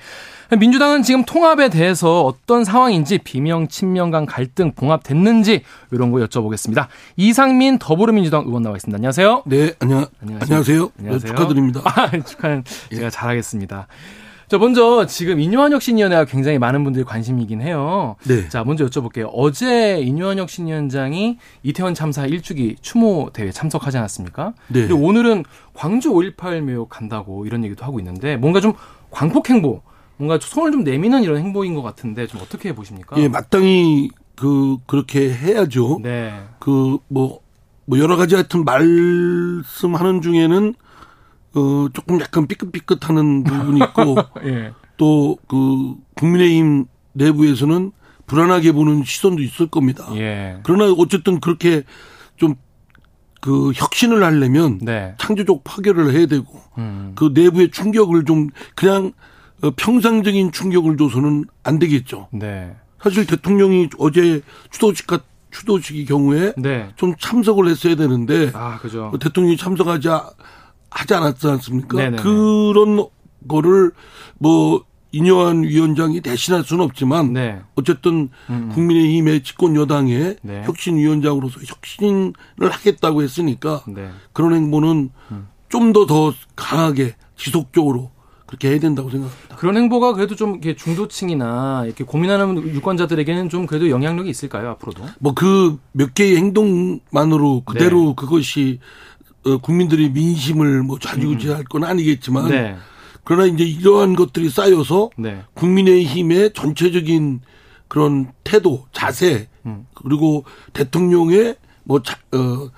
민주당은 지금 통합에 대해서 어떤 상황인지 비명, 친명 간 갈등 봉합됐는지 이런 거 여쭤보겠습니다. 이상민 더불어민주당 의원 나와 있습니다. 안녕하세요. 네, 안녕, 안녕하세요. 안녕하세요. 네, 축하드립니다. 아, 축하는 제가 잘하겠습니다. 자, 먼저 지금 인유한혁 신위원회가 굉장히 많은 분들이 관심이긴 해요. 네. 자, 먼저 여쭤볼게요. 어제 인유한혁 신위원장이 이태원 참사 1주기 추모 대회 참석하지 않았습니까? 네. 그리고 오늘은 광주 5.18 묘역 간다고 이런 얘기도 하고 있는데 뭔가 좀 광폭 행보, 뭔가 손을 좀 내미는 이런 행보인 것 같은데 좀 어떻게 보십니까? 예, 마땅히 그 그렇게 해야죠. 네. 그 뭐뭐 뭐 여러 가지 하여튼 말씀하는 중에는 어, 조금 약간 삐끗삐끗하는 부분이 있고 예. 또그 국민의힘 내부에서는 불안하게 보는 시선도 있을 겁니다. 예. 그러나 어쨌든 그렇게 좀 그 혁신을 하려면 네. 창조적 파괴를 해야 되고 음. 그 내부의 충격을 좀 그냥 어, 평상적인 충격을 줘서는 안 되겠죠. 네. 사실 대통령이 어제 추도식 같 추도식의 경우에 네. 좀 참석을 했어야 되는데 아, 그죠. 대통령이 참석하지 하지 않았지 않습니까? 네네네. 그런 거를 뭐 인여한 위원장이 대신할 수는 없지만 네. 어쨌든 음. 국민의힘의 집권 여당의 네. 혁신위원장으로서 혁신을 하겠다고 했으니까 네. 그런 행보는 음. 좀더 더 강하게 지속적으로 그렇게 해야 된다고 생각합니다. 그런 행보가 그래도 좀 이렇게 중도층이나 이렇게 고민하는 유권자들에게는 좀 그래도 영향력이 있을까요 앞으로도? 뭐 그 몇 개의 행동만으로 그대로 네. 그것이 어, 국민들이 민심을 뭐 좌지우지할 건 아니겠지만 네. 그러나 이제 이러한 것들이 쌓여서 네. 국민의힘의 전체적인 그런 태도, 자세 음. 그리고 대통령의 뭐 자, 어,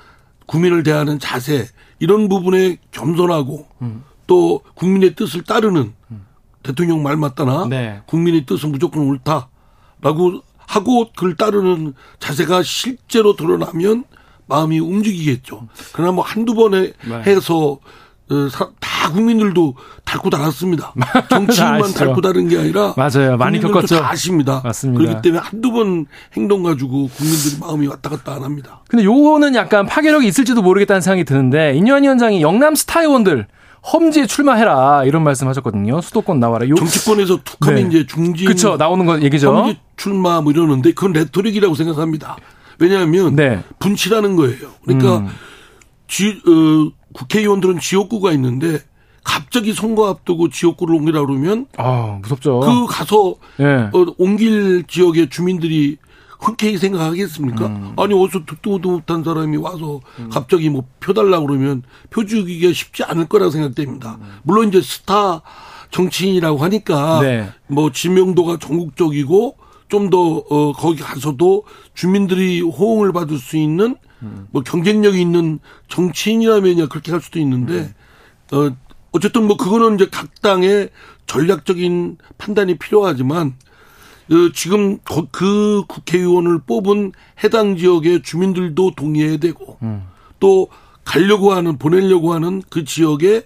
국민을 대하는 자세 이런 부분에 겸손하고 음. 또 국민의 뜻을 따르는 음. 대통령 말 맞다나 네. 국민의 뜻은 무조건 옳다라고 하고 그걸 따르는 자세가 실제로 드러나면 마음이 움직이겠죠. 그러나 뭐 한두 번에 네. 해서 어, 다 국민들도 닳고 닳았습니다. 정치인만 닳고 닳은 게 아니라 맞아요. 많이 겪었죠. 다 아십니다. 맞습니다. 그렇기 때문에 한두 번 행동 가지고 국민들이 마음이 왔다 갔다 안 합니다. 근데 요거는 약간 파괴력이 있을지도 모르겠다는 생각이 드는데 인현 위원장이 영남 스타 의원들 험지에 출마해라 이런 말씀하셨거든요. 수도권 나와라. 요 정치권에서 툭하면 네. 이제 중진 그쵸 나오는 거 얘기죠. 험지 출마 뭐 이러는데 그건 rhetoric이라고 생각합니다. 왜냐하면 네. 분치라는 거예요. 그러니까 음. 지, 어, 국회의원들은 지역구가 있는데 갑자기 선거 앞두고 지역구를 옮기라 그러면 아 무섭죠. 그 가서 네. 어, 옮길 지역의 주민들이 흔쾌히 생각하겠습니까? 음. 아니 어디서 듣도 못한 사람이 와서 음. 갑자기 뭐 표 달라 그러면 표 주기가 쉽지 않을 거라 생각됩니다. 음. 물론 이제 스타 정치인이라고 하니까 네. 뭐 지명도가 전국적이고 좀더 어, 거기 가서도 주민들이 호응을 받을 수 있는 뭐 경쟁력이 있는 정치인이라면야 그렇게 할 수도 있는데 어 어쨌든 뭐 그거는 이제 각 당의 전략적인 판단이 필요하지만 어, 지금 그 국회의원을 뽑은 해당 지역의 주민들도 동의해야 되고 음. 또 가려고 하는 보내려고 하는 그 지역의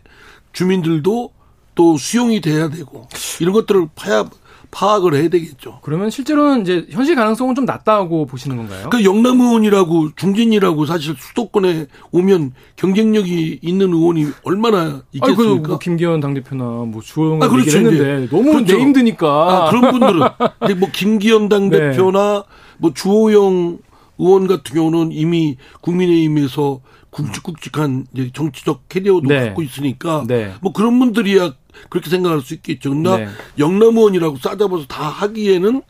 주민들도 또 수용이 돼야 되고 이런 것들을 파야 파악을 해야 되겠죠. 그러면 실제로는 이제 현실 가능성은 좀 낮다고 보시는 건가요? 그 영남 의원이라고 중진이라고 사실 수도권에 오면 경쟁력이 있는 의원이 얼마나 있겠습니까? 아니, 뭐 김기현 당대표나 뭐 주호영 아, 그렇죠. 했는데 너무 그렇죠. 내 힘드니까. 아, 그런 분들은 이제 뭐 김기현 당대표나 네. 뭐 주호영 의원 같은 경우는 이미 국민의힘에서 굵직굵직한 정치적 캐리어도 네. 갖고 있으니까 네. 뭐 그런 분들이야 그렇게 생각할 수 있겠죠. 그러나 네. 영남의원이라고 싸잡아서 다 하기에는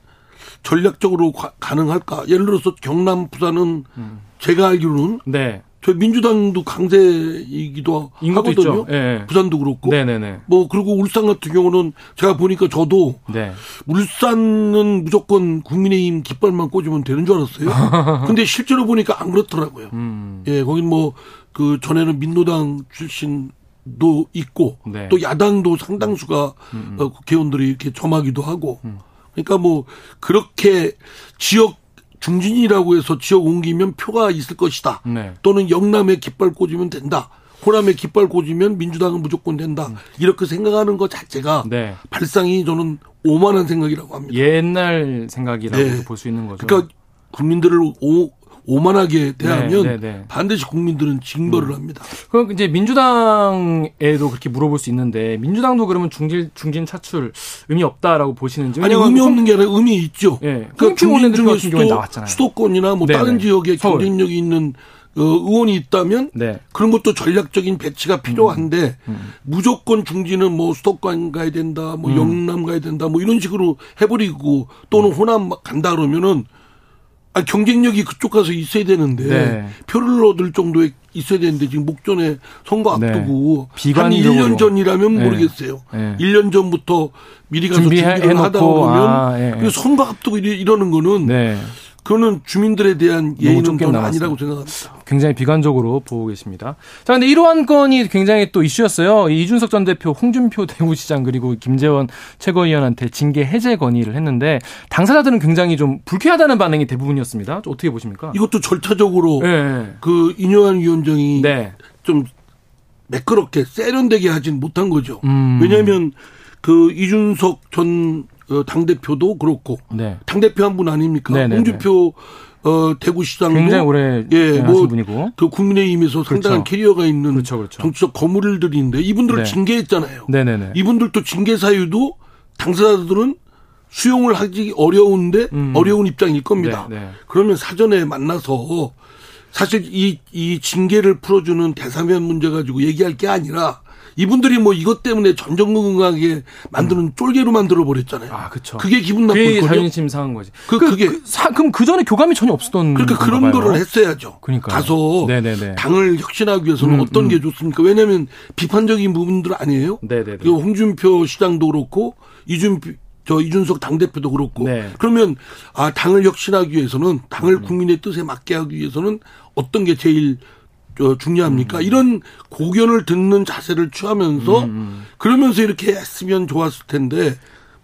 전략적으로 가, 능할까 예를 들어서 경남, 부산은 음. 제가 알기로는 네. 저 민주당도 강세이기도 하거든요. 네. 부산도 그렇고. 네네네. 네, 네. 뭐 그리고 울산 같은 경우는 제가 보니까 저도 네. 울산은 무조건 국민의힘 깃발만 꽂으면 되는 줄 알았어요. 근데 실제로 보니까 안 그렇더라고요. 음. 예, 거긴 뭐 그 전에는 민노당 출신 도 있고 네. 또 야당도 상당수가 음. 어, 국회의원들이 이렇게 점하기도 하고 음. 그러니까 뭐 그렇게 지역 중진이라고 해서 지역 옮기면 표가 있을 것이다. 네. 또는 영남에 깃발 꽂으면 된다. 호남에 깃발 꽂으면 민주당은 무조건 된다. 음. 이렇게 생각하는 것 자체가 네. 발상이 저는 오만한 생각이라고 합니다. 옛날 생각이라고 네. 볼수 있는 거죠. 그러니까 국민들을 오, 오만하게 대하면 네, 네, 네. 반드시 국민들은 징벌을 음. 합니다. 그럼 이제 민주당에도 그렇게 물어볼 수 있는데 민주당도 그러면 중진 중진 차출 의미 없다라고 보시는지 아니 의미 없는 게 아니라 의미 있죠. 예. 그러니까 중진 중에 수도, 수도권이나 뭐 네네. 다른 지역에 경쟁력이 있는 어, 의원이 있다면 네. 그런 것도 전략적인 배치가 필요한데 음, 음. 무조건 중진은 뭐 수도권 가야 된다, 뭐 음. 영남 가야 된다, 뭐 이런 식으로 해버리고 또는 호남 간다 그러면은 아 경쟁력이 그쪽 가서 있어야 되는데 네. 표를 얻을 정도에 있어야 되는데 지금 목전에 선거 네. 앞두고 네. 한 1년 전이라면 네. 모르겠어요. 네. 1년 전부터 미리 가서 준비를 하다 보면 아, 예, 예. 선거 앞두고 이러는 거는 네. 그거는 주민들에 대한 예의는 더 아니라고 생각합니다. 굉장히 비관적으로 보고 계십니다. 자, 근데 이러한 건이 굉장히 또 이슈였어요. 이준석 전 대표, 홍준표 대구시장 그리고 김재원 최고위원한테 징계 해제 건의를 했는데 당사자들은 굉장히 좀 불쾌하다는 반응이 대부분이었습니다. 어떻게 보십니까? 이것도 절차적으로 네. 그 인효한 위원장이 네. 좀 매끄럽게 세련되게 하진 못한 거죠. 음. 왜냐하면 그 이준석 전 어, 당 대표도 그렇고 네. 당 대표 한 분 아닙니까? 네네네. 홍준표 어, 대구시장도 굉장히 오래 예, 뭐, 분이고. 그 국민의힘에서 상당한 그렇죠. 캐리어가 있는 그렇죠, 그렇죠. 정치적 거물들인데 이분들을 네. 징계했잖아요. 네네네. 이분들도 징계 사유도 당사자들은 수용을 하기 어려운데 음. 어려운 입장일 겁니다. 네, 네. 그러면 사전에 만나서 사실 이, 이 징계를 풀어주는 대사면 문제 가지고 얘기할 게 아니라 이분들이 뭐 이것 때문에 전전긍긍하게 만드는 음. 쫄개로 만들어 버렸잖아요. 아, 그렇죠. 그게 기분 나쁜 거죠. 자존심 상한 거지. 그, 그 그게 그, 사, 그럼 그 전에 교감이 전혀 없었던 그러니까 그런 봐요. 거를 했어야죠. 그러니까 가서 네네네. 당을 혁신하기 위해서는 음, 어떤 음. 게 좋습니까? 왜냐하면 비판적인 부분들 아니에요. 네네네. 그 홍준표 시장도 그렇고 이준표 저 이준석 당대표도 그렇고 네. 그러면 아 당을 혁신하기 위해서는 당을 음. 국민의 뜻에 맞게 하기 위해서는 어떤 게 제일 저 중요합니까? 음. 이런 고견을 듣는 자세를 취하면서 음. 음. 그러면서 이렇게 했으면 좋았을 텐데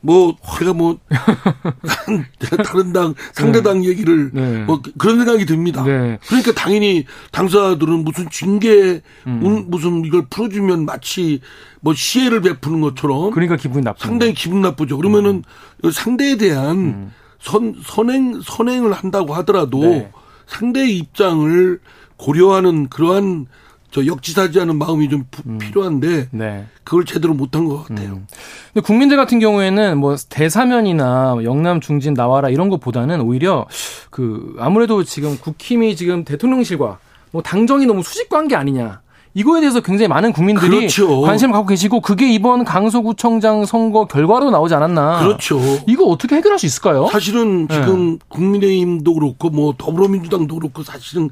뭐 제가 뭐 다른 당 상대 당 네. 얘기를 네. 뭐 그런 생각이 듭니다. 네. 그러니까 당연히 당사자들은 무슨 징계 음. 무슨 이걸 풀어주면 마치 뭐 시혜를 베푸는 것처럼 그러니까 기분이 나쁘 상당히 기분 나쁘죠. 그러면은 음. 상대에 대한 음. 선 선행 선행을 한다고 하더라도 네. 상대의 입장을 고려하는 그러한 저 역지사지 하는 마음이 좀 음. 필요한데 네. 그걸 제대로 못한 것 같아요. 음. 근데 국민들 같은 경우에는 뭐 대사면이나 영남 중진 나와라 이런 것보다는 오히려 그 아무래도 지금 국힘이 지금 대통령실과 뭐 당정이 너무 수직 관계 아니냐. 이거에 대해서 굉장히 많은 국민들이 그렇죠. 관심을 갖고 계시고 그게 이번 강서구청장 선거 결과로 나오지 않았나. 그렇죠. 이거 어떻게 해결할 수 있을까요? 사실은 지금 네. 국민의힘도 그렇고 뭐 더불어민주당도 그렇고 사실은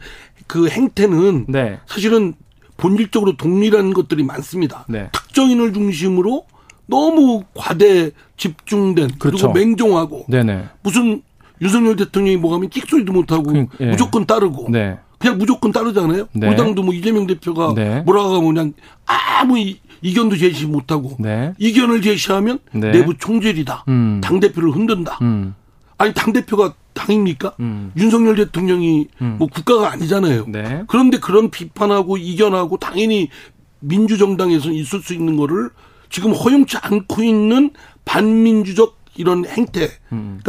그 행태는 네. 사실은 본질적으로 동일한 것들이 많습니다. 네. 특정인을 중심으로 너무 과대 집중된 그렇죠. 그리고 맹종하고 네네. 무슨 윤석열 대통령이 뭐 하면 찍소리도 못하고 그, 예. 무조건 따르고 네. 그냥 무조건 따르잖아요. 네. 우리 당도 뭐 이재명 대표가 네. 뭐라고 하면 그냥 아무 이, 견도 제시 못하고 네. 이견을 제시하면 네. 내부 총질이다. 음. 당 대표를 흔든다. 음. 아니 당 대표가 당입니까? 음. 윤석열 대통령이 음. 뭐 국가가 아니잖아요. 네. 그런데 그런 비판하고 이견하고 당연히 민주정당에서 있을 수 있는 거를 지금 허용치 않고 있는 반민주적 이런 행태가 음.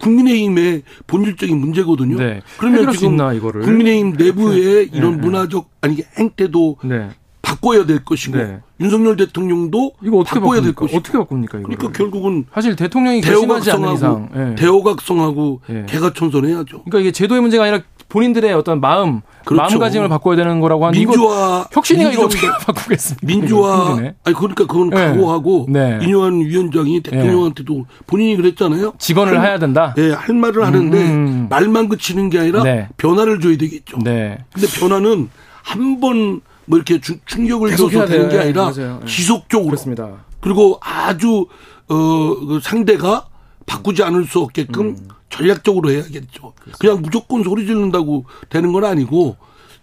국민의힘의 본질적인 문제거든요. 네. 그러면 지금 있나, 국민의힘 내부의 네. 이런 네. 문화적 아니 행태도 네. 바꿔야 될 것이고 네. 윤석열 대통령도 이거 어떻게 바꿔야 바꿉니까? 될 것이고 어떻게 바꿉니까? 이거 그러니까 결국은 사실 대통령이 않는 이상 네. 대호각성하고 네. 개가천선해야죠. 그러니까 이게 제도의 문제가 아니라 본인들의 어떤 마음, 그렇죠. 마음가짐을 바꿔야 되는 거라고 하는데 민주화 혁신이가 이거 어떻게 바꾸겠습니까? 민주화 아니 그러니까 그건 네. 각오하고 네. 인요한 위원장이 대통령한테도 네. 본인이 그랬잖아요. 직원을 할, 해야 된다. 네, 할 말을 하는데 음. 음. 말만 그치는 게 아니라 네. 변화를 줘야 되겠죠. 네. 근데 변화는 한 번 뭐 이렇게 주, 충격을 줘서 되는 게 아니라 네. 지속적으로 그렇습니다. 그리고 아주 어 그 상대가 바꾸지 않을 수 없게끔 음. 전략적으로 해야겠죠. 그렇습니다. 그냥 무조건 소리 지른다고 되는 건 아니고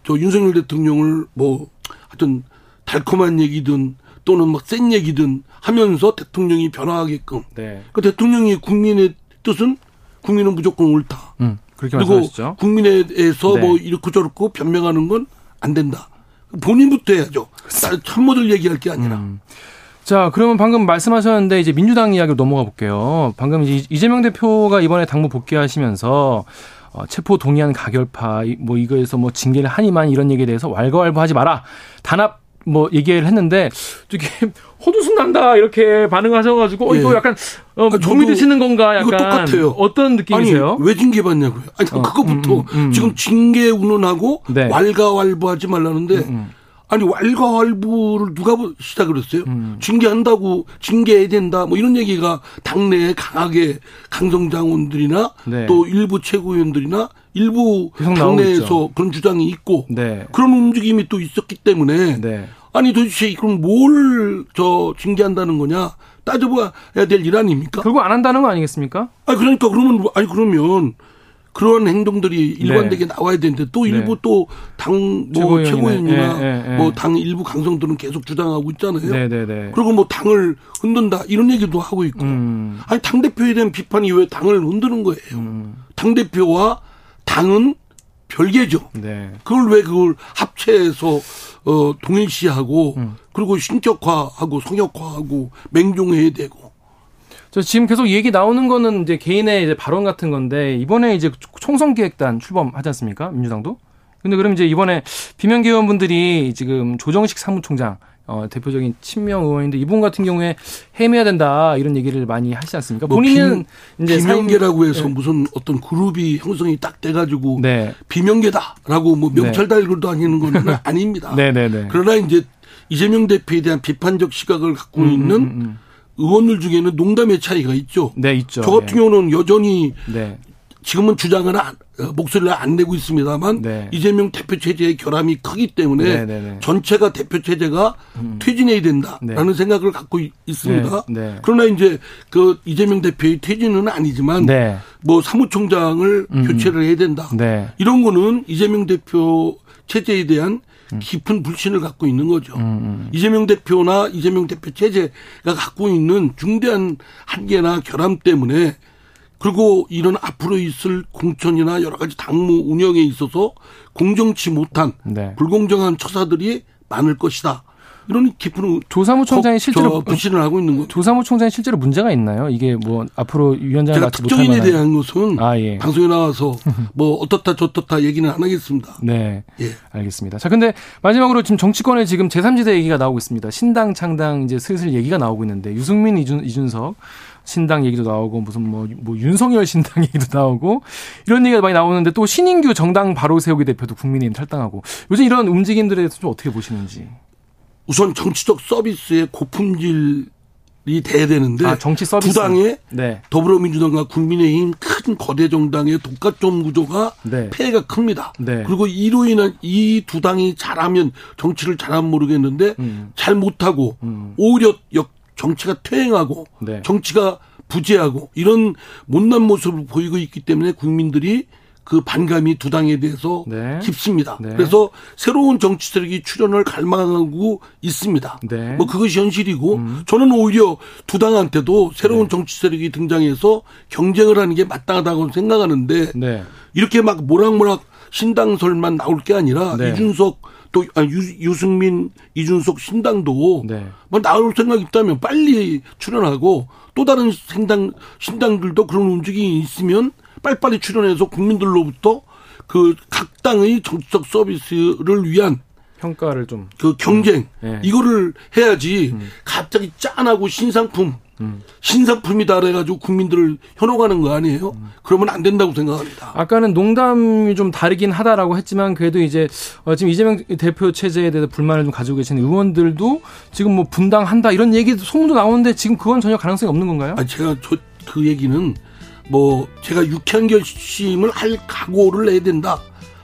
저 윤석열 대통령을 뭐 하여튼 달콤한 얘기든 또는 막 센 얘기든 하면서 대통령이 변화하게끔. 네. 그 대통령이 국민의 뜻은 국민은 무조건 옳다. 음, 그리고 말씀하시죠. 국민에서 네. 뭐 이렇고 저렇고 변명하는 건 안 된다. 본인부터 해야죠. 참모들 얘기할 게 아니라. 음. 자, 그러면 방금 말씀하셨는데 이제 민주당 이야기로 넘어가 볼게요. 방금 이제 이재명 대표가 이번에 당무 복귀하시면서 어, 체포 동의안 가결파 뭐 이거에서 뭐 징계를 하니만 이런 얘기에 대해서 왈가왈부하지 마라. 단합 뭐 얘기를 했는데 되게 호두순 난다 이렇게 반응하셔가지고 어, 이거 예. 약간 어, 아, 좀이 드시는 건가 약간 똑같아요. 어떤 느낌이세요? 아니, 왜 징계 받냐고요? 아니 어, 그거부터 음, 음, 음. 지금 징계 운운하고 네. 왈가왈부하지 말라는데. 아니 왈가왈부를 누가 시작을 했어요? 음. 징계한다고 징계해야 된다 뭐 이런 얘기가 당내에 강하게 강성장원들이나 네. 또 일부 최고위원들이나 일부 당내에서 그런 주장이 있고 네. 그런 움직임이 또 있었기 때문에 네. 아니 도대체 그럼 뭘 저 징계한다는 거냐 따져봐야 될 일 아닙니까? 결국 안 한다는 거 아니겠습니까? 아니 그러니까 그러면 아니 그러면 그런 행동들이 일관되게 네. 나와야 되는데 또 일부 네. 또당 뭐 최고위원이나 예, 예, 예. 뭐당 일부 강성들은 계속 주장하고 있잖아요. 네, 네, 네. 그리고 뭐 당을 흔든다 이런 얘기도 하고 있고 음. 아니 당 대표에 대한 비판이 왜 당을 흔드는 거예요? 음. 당 대표와 당은 별개죠. 네. 그걸 왜 그걸 합체해서 어 동일시하고 음. 그리고 신격화하고 성역화하고 맹종해야 되고 저 지금 계속 얘기 나오는 거는 이제 개인의 이제 발언 같은 건데 이번에 이제 총선 기획단 출범하지 않습니까? 민주당도. 근데 그럼 이제 이번에 비명계 의원분들이 지금 조정식 사무총장 어, 대표적인 친명 의원인데 이분 같은 경우에 해임해야 된다 이런 얘기를 많이 하시지 않습니까? 뭐 본인은 비, 이제 비명계라고 해서 네. 무슨 어떤 그룹이 형성이 딱 돼가지고 네. 비명계다라고 뭐 명찰 네. 달고도 아니는 건 아닙니다. 네네네. 네, 네. 그러나 이제 이재명 대표에 대한 비판적 시각을 갖고 음, 있는 음, 음. 음. 의원들 중에는 농담의 차이가 있죠. 네, 있죠. 저 같은 네. 경우는 여전히 네. 지금은 주장은 안, 어, 목소리를 안 내고 있습니다만 네. 이재명 대표 체제의 결함이 크기 때문에 네, 네, 네. 전체가 대표 체제가 음. 퇴진해야 된다라는 네. 생각을 갖고 있습니다. 그러나 이제 그 이재명 대표의 퇴진은 아니지만 뭐 사무총장을 음. 교체를 해야 된다. 이런 거는 이재명 대표 체제에 대한 음. 깊은 불신을 갖고 있는 거죠. 음, 음. 이재명 대표나 이재명 대표 체제가 갖고 있는 중대한 한계나 결함 때문에 그리고 이런 앞으로 있을 공천이나 여러 가지 당무 운영에 있어서 공정치 못한 네. 불공정한 처사들이 많을 것이다. 이런 깊은 조사무총장이 실제로 부신을 하고 있는 거. 조사무총장이 실제로 문제가 있나요? 이게 뭐 앞으로 위원장을 맡지 특정인에 대한 것은 아, 예. 방송에 나와서 뭐 어떻다 저떻다 얘기는 안 하겠습니다. 네, 예. 알겠습니다. 자, 근데 마지막으로 지금 정치권에 지금 제3지대 얘기가 나오고 있습니다. 신당 창당 이제 슬슬 얘기가 나오고 있는데 유승민 이준, 이준석 신당 얘기도 나오고 무슨 뭐, 뭐 윤석열 신당 얘기도 나오고 이런 얘기가 많이 나오는데 또 신인규 정당 바로 세우기 대표도 국민의힘 탈당하고 요즘 이런 움직임들에 대해서 좀 어떻게 보시는지. 우선 정치적 서비스의 고품질 이 돼야 되는데 아, 정치 서비스. 두 당의 네. 더불어민주당과 국민의힘 큰 거대 정당의 독과점 구조가 네. 폐해가 큽니다. 네. 그리고 이로 인한 이 두 당이 잘하면 정치를 잘하면 모르겠는데 음. 잘 못하고 음. 오히려 역 정치가 퇴행하고 네. 정치가 부재하고 이런 못난 모습을 보이고 있기 때문에 국민들이 그 반감이 두 당에 대해서 네. 깊습니다. 네. 그래서 새로운 정치 세력이 출연을 갈망하고 있습니다. 네. 뭐 그것이 현실이고 음. 저는 오히려 두 당한테도 새로운 네. 정치 세력이 등장해서 경쟁을 하는 게 마땅하다고 생각하는데 네. 이렇게 막 모락모락 신당설만 나올 게 아니라 네. 이준석 또 아, 유, 승민 이준석 신당도 뭐 나올 생각 있다면 빨리 출연하고 또 다른 신당 신당들도 그런 움직임이 있으면 빨리빨리 출연해서 국민들로부터 그 각 당의 정치적 서비스를 위한 평가를 좀 그 경쟁 음. 네. 이거를 해야지 음. 갑자기 짠하고 신상품 음. 신상품이다 그래가지고 국민들을 현혹하는 거 아니에요? 음. 그러면 안 된다고 생각합니다. 아까는 농담이 좀 다르긴 하다라고 했지만 그래도 이제 어, 지금 이재명 대표 체제에 대해서 불만을 좀 가지고 계시는 의원들도 지금 뭐 분당한다 이런 얘기도 소문도 나오는데 지금 그건 전혀 가능성이 없는 건가요? 아 제가 저, 그 얘기는 뭐 제가 유쾌한 결심을 할 각오를 내야 된다.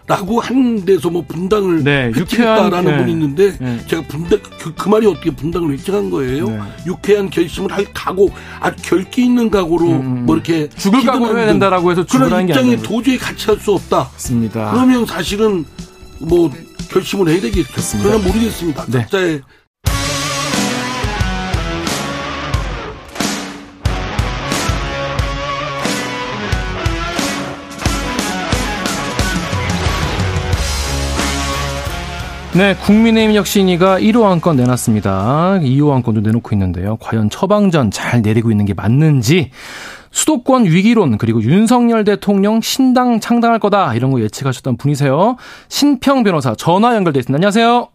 라고 한 데서 뭐 분당을 네, 획득했다라는 네. 분이 있는데 네. 제가 분당 그, 그, 말이 어떻게 분당을 획득한 거예요? 네. 유쾌한 결심을 할 각오, 아주 결기 있는 각오로 음, 음. 뭐 이렇게 죽을 각오를 해야 된다라고 해서 그런 입장에 도저히 같이 할 수 없다. 맞습니다. 그러면 사실은 뭐 결심을 해야 되겠죠. 그러나 모르겠습니다. 네. 각자의 네, 국민의힘 혁신위가 1호 안건 내놨습니다. 2호 안건도 내놓고 있는데요. 과연 처방전 잘 내리고 있는 게 맞는지 수도권 위기론 그리고 윤석열 대통령 신당 창당할 거다 이런 거 예측하셨던 분이세요. 신평 변호사 전화 연결돼 있습니다. 안녕하세요.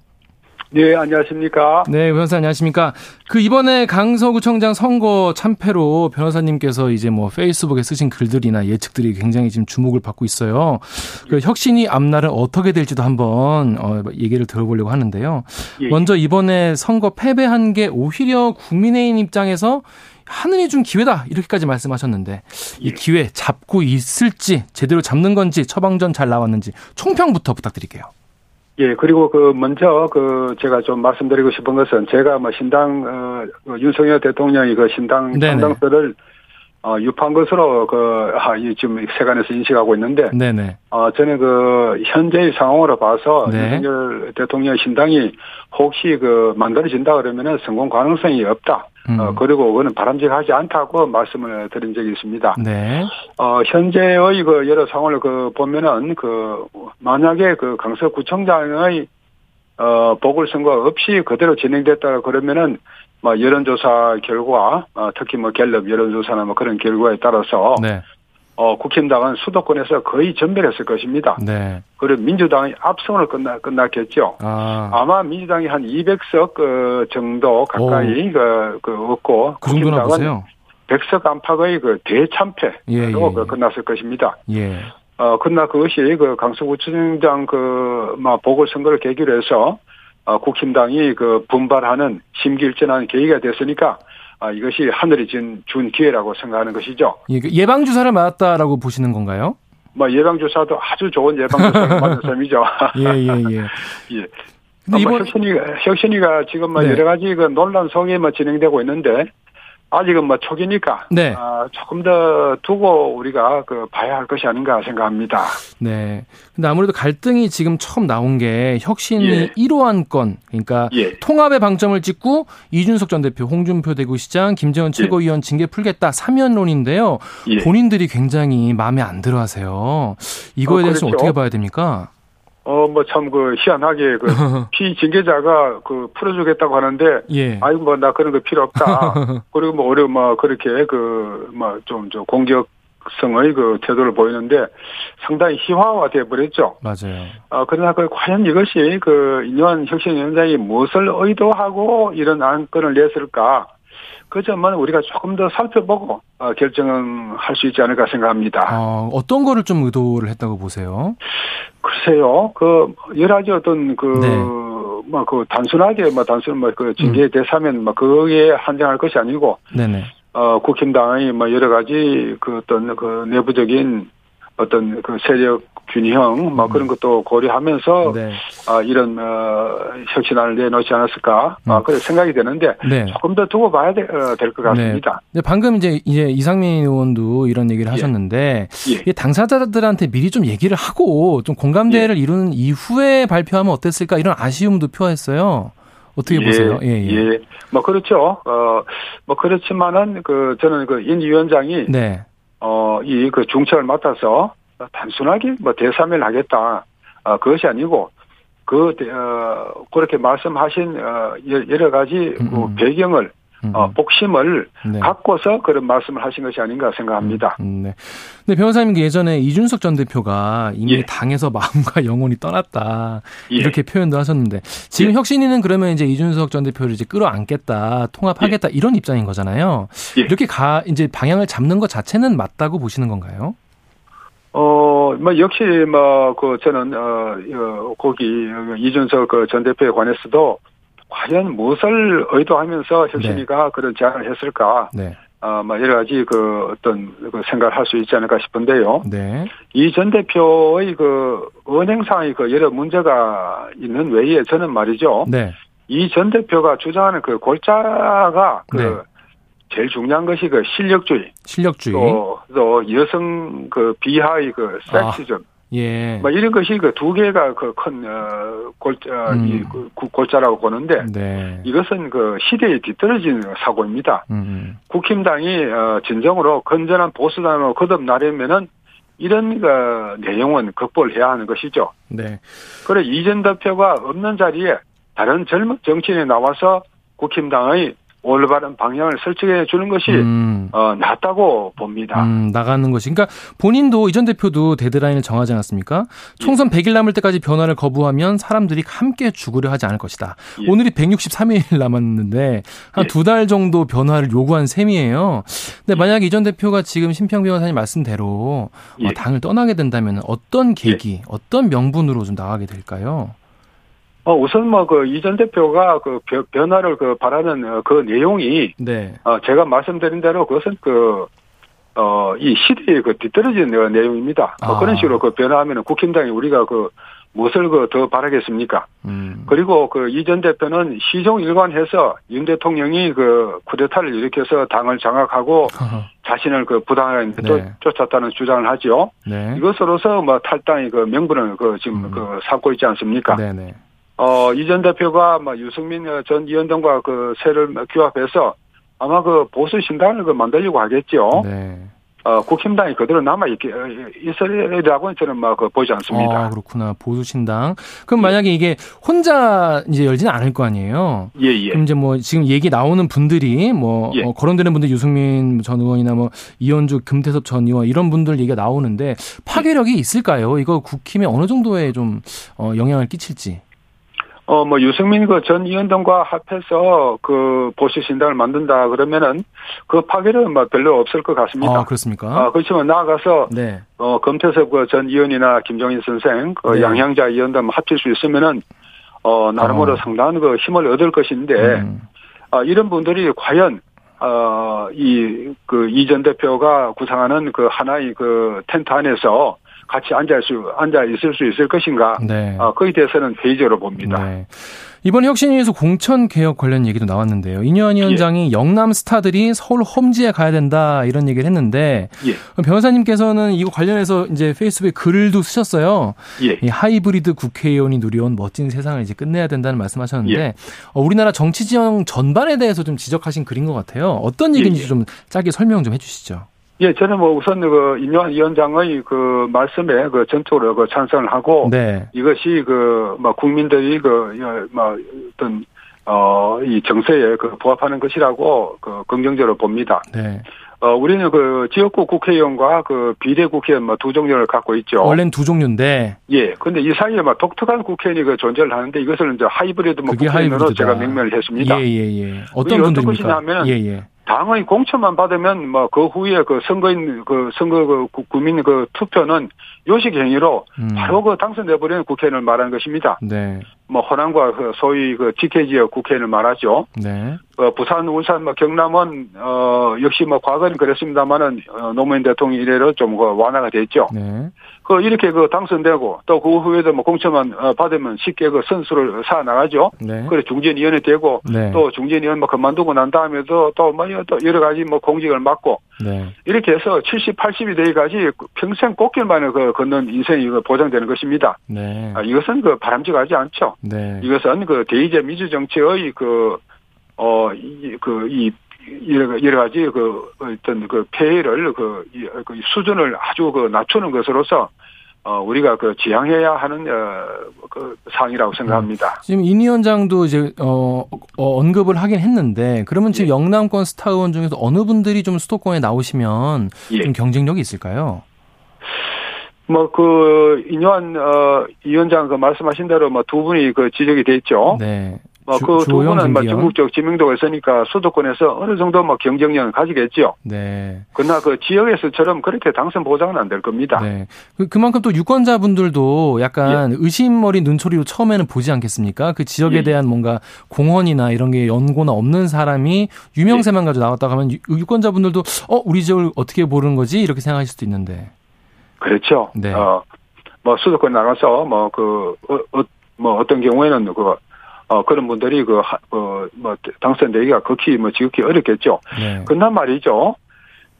네, 안녕하십니까. 네, 변호사 안녕하십니까. 그 이번에 강서구청장 선거 참패로 변호사님께서 이제 뭐 페이스북에 쓰신 글들이나 예측들이 굉장히 지금 주목을 받고 있어요. 그 혁신이 앞날은 어떻게 될지도 한번 어, 얘기를 들어보려고 하는데요. 예. 먼저 이번에 선거 패배한 게 오히려 국민의힘 입장에서 하늘이 준 기회다 이렇게까지 말씀하셨는데 이 예. 기회 잡고 있을지 제대로 잡는 건지 처방전 잘 나왔는지 총평부터 부탁드릴게요. 예, 그리고 그 먼저 그 제가 좀 말씀드리고 싶은 것은 제가 뭐 신당 어그 윤석열 대통령이 그 신당 상당서를 어 유포한 것으로 그 아, 이 지금 세간에서 인식하고 있는데 네네. 어 저는 그 현재의 상황으로 봐서 네. 윤석열 대통령 신당이 혹시 그 만들어진다 그러면은 성공 가능성이 없다. 음. 어, 그리고 그거는 바람직하지 않다고 말씀을 드린 적이 있습니다. 네. 어, 현재의 그 여러 상황을 그 보면은 그 만약에 그 강서구청장의 어, 보궐선거 없이 그대로 진행됐다 그러면은 뭐 여론조사 결과 어, 특히 뭐 갤럽 여론조사나 뭐 그런 결과에 따라서 네. 어, 국힘당은 수도권에서 거의 전멸했을 것입니다. 네. 그리고 민주당이 압승으로 끝나, 끝났겠죠. 아. 마 민주당이 한 200석 그 정도 가까이 그, 그 얻고 그 국힘당은 100석 안팎의 그 대참패로 예, 예, 예. 끝났을 것입니다. 예. 어, 그러나 그것이 그 강서구청장 그, 뭐, 보궐선거를 계기로 해서, 어, 국힘당이 그 분발하는 심기일전하는 계기가 됐으니까, 아, 이것이 하늘이 준, 준 기회라고 생각하는 것이죠. 예, 그 예방 주사를 맞았다라고 보시는 건가요? 뭐 예방 주사도 아주 좋은 예방 주사를 맞은 셈이죠. 예, 예, 예. 예. 근데 이번 혁신이가, 혁신이가 지금 뭐 네. 여러 가지 그 논란 속에 뭐 진행되고 있는데 아직은 뭐 초기니까 네. 아, 조금 더 두고 우리가 그 봐야 할 것이 아닌가 생각합니다. 네. 근데 아무래도 갈등이 지금 처음 나온 게 혁신이 예. 1호 안 건 그러니까 예. 통합의 방점을 찍고 이준석 전 대표, 홍준표 대구시장, 김재원 예. 최고위원 징계 풀겠다 사면론인데요. 예. 본인들이 굉장히 마음에 안 들어하세요. 이거에 어, 대해서 그렇죠. 어떻게 봐야 됩니까? 어, 뭐, 참, 그, 희한하게, 그, 피징계자가, 그, 풀어주겠다고 하는데, 예. 아이고, 뭐, 나 그런 거 필요 없다. 그리고 뭐, 어려, 뭐, 그렇게, 그, 뭐, 좀, 저, 공격, 성의 그 태도를 보이는데 상당히 희화화돼 버렸죠. 맞아요. 어, 그러나 그 과연 이것이 그 인현 혁신위원장이 무엇을 의도하고 이런 안건을 냈을까? 그 점은 우리가 조금 더 살펴보고 어, 결정할 수 있지 않을까 생각합니다. 어, 어떤 거를 좀 의도를 했다고 보세요? 글쎄요, 그 여러 가지 어떤 그 네. 뭐그 단순하게 뭐 단순 뭐그 징계 음. 대사면 뭐 거기에 한정할 것이 아니고 네네. 어 국힘당의 뭐 여러 가지 그 어떤 그 내부적인 어떤 그 세력 균형 뭐 음. 그런 것도 고려하면서 네. 아 이런 어 혁신안을 내놓지 않았을까 아, 음. 아 그래 생각이 되는데 네. 조금 더 두고 봐야 될것 될 네. 같습니다. 네. 방금 이제 이제 이상민 의원도 이런 얘기를 예. 하셨는데 예. 당사자들한테 미리 좀 얘기를 하고 좀 공감대를 예. 이루는 이후에 발표하면 어땠을까 이런 아쉬움도 표했어요. 어떻게 예, 보세요? 예, 예, 예. 뭐 그렇죠. 어, 뭐 그렇지만은 그 저는 그 인 위원장이 네. 어, 이 그 중책을 맡아서 단순하게 뭐 대사면 하겠다. 어, 그것이 아니고 그, 어, 그렇게 말씀하신, 어, 여러 가지 음, 그 음. 배경을 어, 복심을 네. 갖고서 그런 말씀을 하신 것이 아닌가 생각합니다. 음, 네. 근데 변호사님 예전에 이준석 전 대표가 이미 예. 당에서 마음과 영혼이 떠났다 예. 이렇게 표현도 하셨는데 지금 예. 혁신이는 그러면 이제 이준석 전 대표를 이제 끌어안겠다, 통합하겠다 예. 이런 입장인 거잖아요. 예. 이렇게 가 이제 방향을 잡는 것 자체는 맞다고 보시는 건가요? 어, 뭐, 역시, 뭐, 그, 저는, 어, 어 거기, 이준석 그 전 대표에 관해서도 과연 무엇을 의도하면서 혁신이가 네. 그런 제안을 했을까? 네. 어, 뭐 여러 가지 그 어떤 그 생각을 할 수 있지 않을까 싶은데요. 네. 이 전 대표의 그 은행상의 그 여러 문제가 있는 외에 저는 말이죠. 네. 이전 대표가 주장하는 그 골자가 그 네. 제일 중요한 것이 그 실력주의. 실력주의. 또, 또 여성 그 비하의 그 섹시즘. 아. 예. 뭐 이런 것이 그 두 개가 그큰 어, 골자 음. 이 그, 골자라고 보는데 네. 이것은 그 시대에 뒤떨어진 사고입니다. 음. 국힘당이 어, 진정으로 건전한 보수당으로 거듭나려면은 이런 그 내용은 극복해야 하는 것이죠. 네. 그래 이전 대표가 없는 자리에 다른 젊은 정치인이 나와서 국힘당의 올바른 방향을 설정해 주는 것이 음. 어, 낫다고 봅니다. 음, 나가는 것이. 그러니까 본인도 이전 대표도 데드라인을 정하지 않았습니까? 총선 예. 100일 남을 때까지 변화를 거부하면 사람들이 함께 죽으려 하지 않을 것이다. 예. 오늘이 163일 남았는데 한 두달 예. 정도 변화를 요구한 셈이에요. 근데 예. 만약 이전 대표가 지금 심평 변호사님 말씀대로 어, 예. 당을 떠나게 된다면 어떤 계기, 예. 어떤 명분으로 좀 나가게 될까요? 어, 우선 뭐 그 이전 대표가 그 변화를 그 바라는 어, 그 내용이 네. 어, 제가 말씀드린 대로 그것은 그 어, 이 시대에 그 뒤떨어진 내용입니다. 뭐 아. 뭐 그런 식으로 그 변화하면 국힘당이 우리가 그 무엇을 그 더 바라겠습니까? 음. 그리고 그 이전 대표는 시종 일관해서 윤 대통령이 그 쿠데타를 일으켜서 당을 장악하고 자신을 그 부당하게 네. 쫓았다는 주장을 하죠. 네. 이것으로서 뭐 탈당의 그 명분을 그 지금 음. 그 삼고 있지 않습니까? 네네. 어, 이 전 대표가 뭐 유승민 전 위원장과 그 세를 규합해서 아마 그 보수 신당을 그 만들려고 하겠죠. 네. 어, 국힘당이 그대로 남아 있게 있으리라고 저는 막 그 보지 않습니다. 아, 그렇구나. 보수 신당. 그럼 만약에 이게 혼자 이제 열지는 않을 거 아니에요. 예, 예. 그럼 이제 뭐 지금 얘기 나오는 분들이 뭐 예. 어, 거론되는 분들 유승민 전 의원이나 뭐 이현주 금태섭 전 의원 이런 분들 얘기가 나오는데 파괴력이 있을까요? 이거 국힘에 어느 정도의 좀 어, 영향을 끼칠지. 어, 뭐, 유승민 그 전 위원장과 합해서 그 보수 신당을 만든다 그러면은 그 파괴는 뭐 별로 없을 것 같습니다. 아, 그렇습니까? 아, 그렇지만 나아가서, 네. 어, 검태섭 그 전 의원이나 김종인 선생, 그 네. 양향자 위원단 합칠 수 있으면은, 어, 나름으로 어. 상당한 그 힘을 얻을 것인데, 음. 아, 이런 분들이 과연, 어, 이, 그, 이전 대표가 구상하는 그 하나의 그 텐트 안에서 같이 앉아 수 앉아 있을 수 있을 것인가? 네. 어, 거기에 대해서는 회의적으로 봅니다. 네. 이번 혁신위에서 공천 개혁 관련 얘기도 나왔는데요. 이뇨한 위원장이 예. 영남 스타들이 서울 홈지에 가야 된다 이런 얘기를 했는데 예. 변호사님께서는 이거 관련해서 이제 페이스북에 글도 쓰셨어요. 예. 이 하이브리드 국회의원이 누려온 멋진 세상을 이제 끝내야 된다는 말씀하셨는데 예. 어, 우리나라 정치 지형 전반에 대해서 좀 지적하신 글인 것 같아요. 어떤 얘기인지 예, 예. 좀 짧게 설명 좀 해주시죠. 예, 저는 뭐 우선 그 임요한 위원장의 그 말씀에 그 전적으로 그 찬성을 하고 네. 이것이 그뭐 국민들이 그뭐 어떤 어이 정세에 그 부합하는 것이라고 그 긍정적으로 봅니다. 네. 어 우리는 그 지역구 국회의원과 그 비례 국회의원 뭐 두 종류를 갖고 있죠. 원래는 두 종류인데. 예. 근데 이 사이에 막 독특한 국회의원이 그 존재를 하는데 이것을 이제 하이브리드 뭐 국회의원으로 제가 명명을 했습니다. 예, 예, 예. 어떤 분들입니까? 것이냐면 예, 예. 당의 공천만 받으면 뭐 그 후에 그 선거인 그 선거 그 국민 그 투표는 요식 행위로 음. 바로 그 당선돼 버리는 국회의원을 말하는 것입니다. 네. 뭐 호남과 그 소위 그 TK 지역 국회의원을 말하죠. 네. 어, 부산, 울산, 뭐 경남은 어 역시 뭐 과거는 그랬습니다만은 어, 노무현 대통령 이래로 좀 그 완화가 됐죠. 네. 그 이렇게 그 당선되고 또 그 후에도 뭐 공천만 어, 받으면 쉽게 그 선수를 사 나가죠. 네. 그래 중진위원회 되고 네. 또 중진위원 뭐 그만두고 난 다음에도 또뭐 또 여러 가지 뭐 공직을 맡고 네. 이렇게 해서 70, 80이 되기까지 평생 꽃길만을 그 걷는 인생이 그 보장되는 것입니다. 네. 아, 이것은 그 바람직하지 않죠. 네. 이것은 그 대의제 민주 정치의 그 어, 이, 그, 이, 여러, 여러 가지 그 어떤 그 폐해를 그, 그 수준을 아주 그 낮추는 것으로서 어, 우리가 그 지향해야 하는, 어, 그 사항이라고 생각합니다. 음. 지금 인 위원장도 이제, 어, 어, 언급을 하긴 했는데, 그러면 지금 예. 영남권 스타 의원 중에서 어느 분들이 좀 수도권에 나오시면 예. 좀 경쟁력이 있을까요? 뭐, 그, 인요한, 어, 위원장 그 말씀하신 대로 뭐 두 분이 그 지적이 됐죠. 네. 뭐그두 분은 뭐 중국적 지명도가 있으니까 수도권에서 어느 정도 뭐 경쟁력을 가지겠죠. 네. 그러나 그 지역에서처럼 그렇게 당선 보장은 안 될 겁니다. 네. 그, 그만큼 또 유권자분들도 약간 예. 의심 어린 눈초리로 처음에는 보지 않겠습니까? 그 지역에 예. 대한 뭔가 공헌이나 이런 게 연고나 없는 사람이 유명세만 예. 가지고 나왔다 가면 유권자분들도 어 우리 지역을 어떻게 모르는 거지 이렇게 생각하실 수도 있는데. 그렇죠. 네. 어 뭐 수도권 나가서 뭐그 어, 어, 뭐 어떤 경우에는 그 어, 그런 분들이 그, 어, 뭐, 당선되기가 극히 뭐 지극히 어렵겠죠. 네. 그런단 말이죠.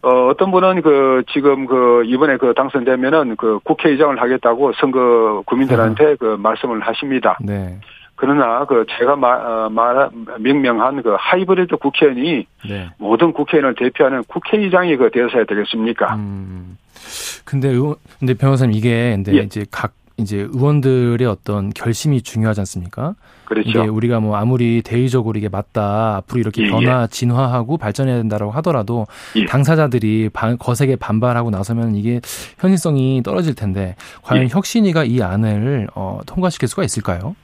어, 어떤 분은 그, 지금 그, 이번에 그 당선되면은 그 국회의장을 하겠다고 선거 국민들한테 네. 그 말씀을 하십니다. 네. 그러나 그 제가 말, 어, 말, 명명한 그 하이브리드 국회의원이 네. 모든 국회의원을 대표하는 국회의장이 그 되어서야 되겠습니까? 음. 근데 의원, 근데 변호사님 이게 근데 예. 이제 각 이제 의원들의 어떤 결심이 중요하지 않습니까? 그렇죠. 이게 우리가 뭐 아무리 대의적으로 이게 맞다 앞으로 이렇게 예, 변화 예. 진화하고 발전해야 된다라고 하더라도 예. 당사자들이 반, 거세게 반발하고 나서면 이게 현실성이 떨어질 텐데 과연 예. 혁신위가 이 안을 어, 통과시킬 수가 있을까요?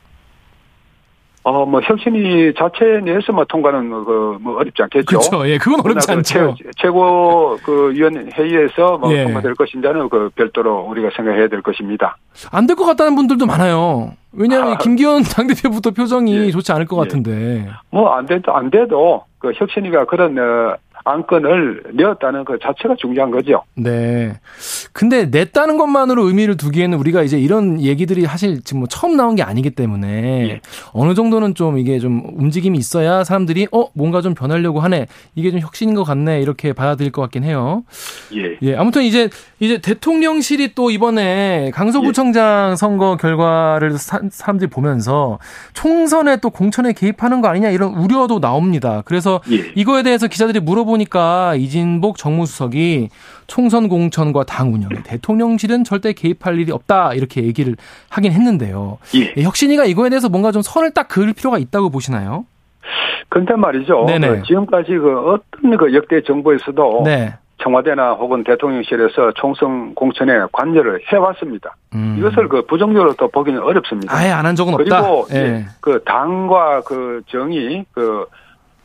어, 뭐, 혁신위 자체 내에서 뭐 통과는 그, 뭐, 어렵지 않겠죠. 그렇죠. 예, 그건 어렵지 그 않죠. 최, 고 그, 위원 회의에서 뭐, 예. 통과될 것인지는 그, 별도로 우리가 생각해야 될 것입니다. 안 될 것 같다는 분들도 많아요. 왜냐하면 아, 김기현 당대표부터 표정이 예. 좋지 않을 것 예. 같은데. 뭐, 안 돼도, 안 돼도, 그 혁신위가 그런, 어, 안건을 내었다는 그 자체가 중요한 거죠. 네. 근데 냈다는 것만으로 의미를 두기에는 우리가 이제 이런 얘기들이 사실 지금 뭐 처음 나온 게 아니기 때문에 예. 어느 정도는 좀 이게 좀 움직임이 있어야 사람들이 어 뭔가 좀 변하려고 하네 이게 좀 혁신인 것 같네 이렇게 받아들일 것 같긴 해요. 예. 예. 아무튼 이제 이제 대통령실이 또 이번에 강서구청장 예. 선거 결과를 사, 람들이 보면서 총선에 또 공천에 개입하는 거 아니냐 이런 우려도 나옵니다. 그래서 예. 이거에 대해서 기자들이 물어보 보니까 이진복 정무수석이 총선 공천과 당 운영에 대통령실은 절대 개입할 일이 없다 이렇게 얘기를 하긴 했는데요. 예. 예. 혁신이가 이거에 대해서 뭔가 좀 선을 딱 그을 필요가 있다고 보시나요? 근데 말이죠. 그 지금까지 그 어떤 그 역대 정부에서도 네. 청와대나 혹은 대통령실에서 총선 공천에 관여를 해왔습니다. 음. 이것을 그 부정적으로 또 보기는 어렵습니다. 아예 안 한 적은 그리고 없다. 그리고 예. 그 당과 그 정이 그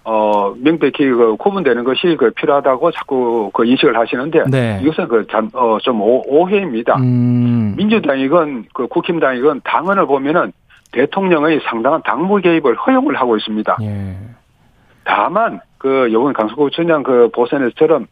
어, 명백히 그 구분되는 것이 그 필요하다고 자꾸 그 인식을 하시는데 네. 이것은 그 잠, 어, 좀 오, 해입니다 음. 민주당이건 그 국힘당이건 당원을 보면은 대통령의 상당한 당무 개입을 허용을 하고 있습니다. 예. 다만 그 요번 강서구청장 그 보선에서처럼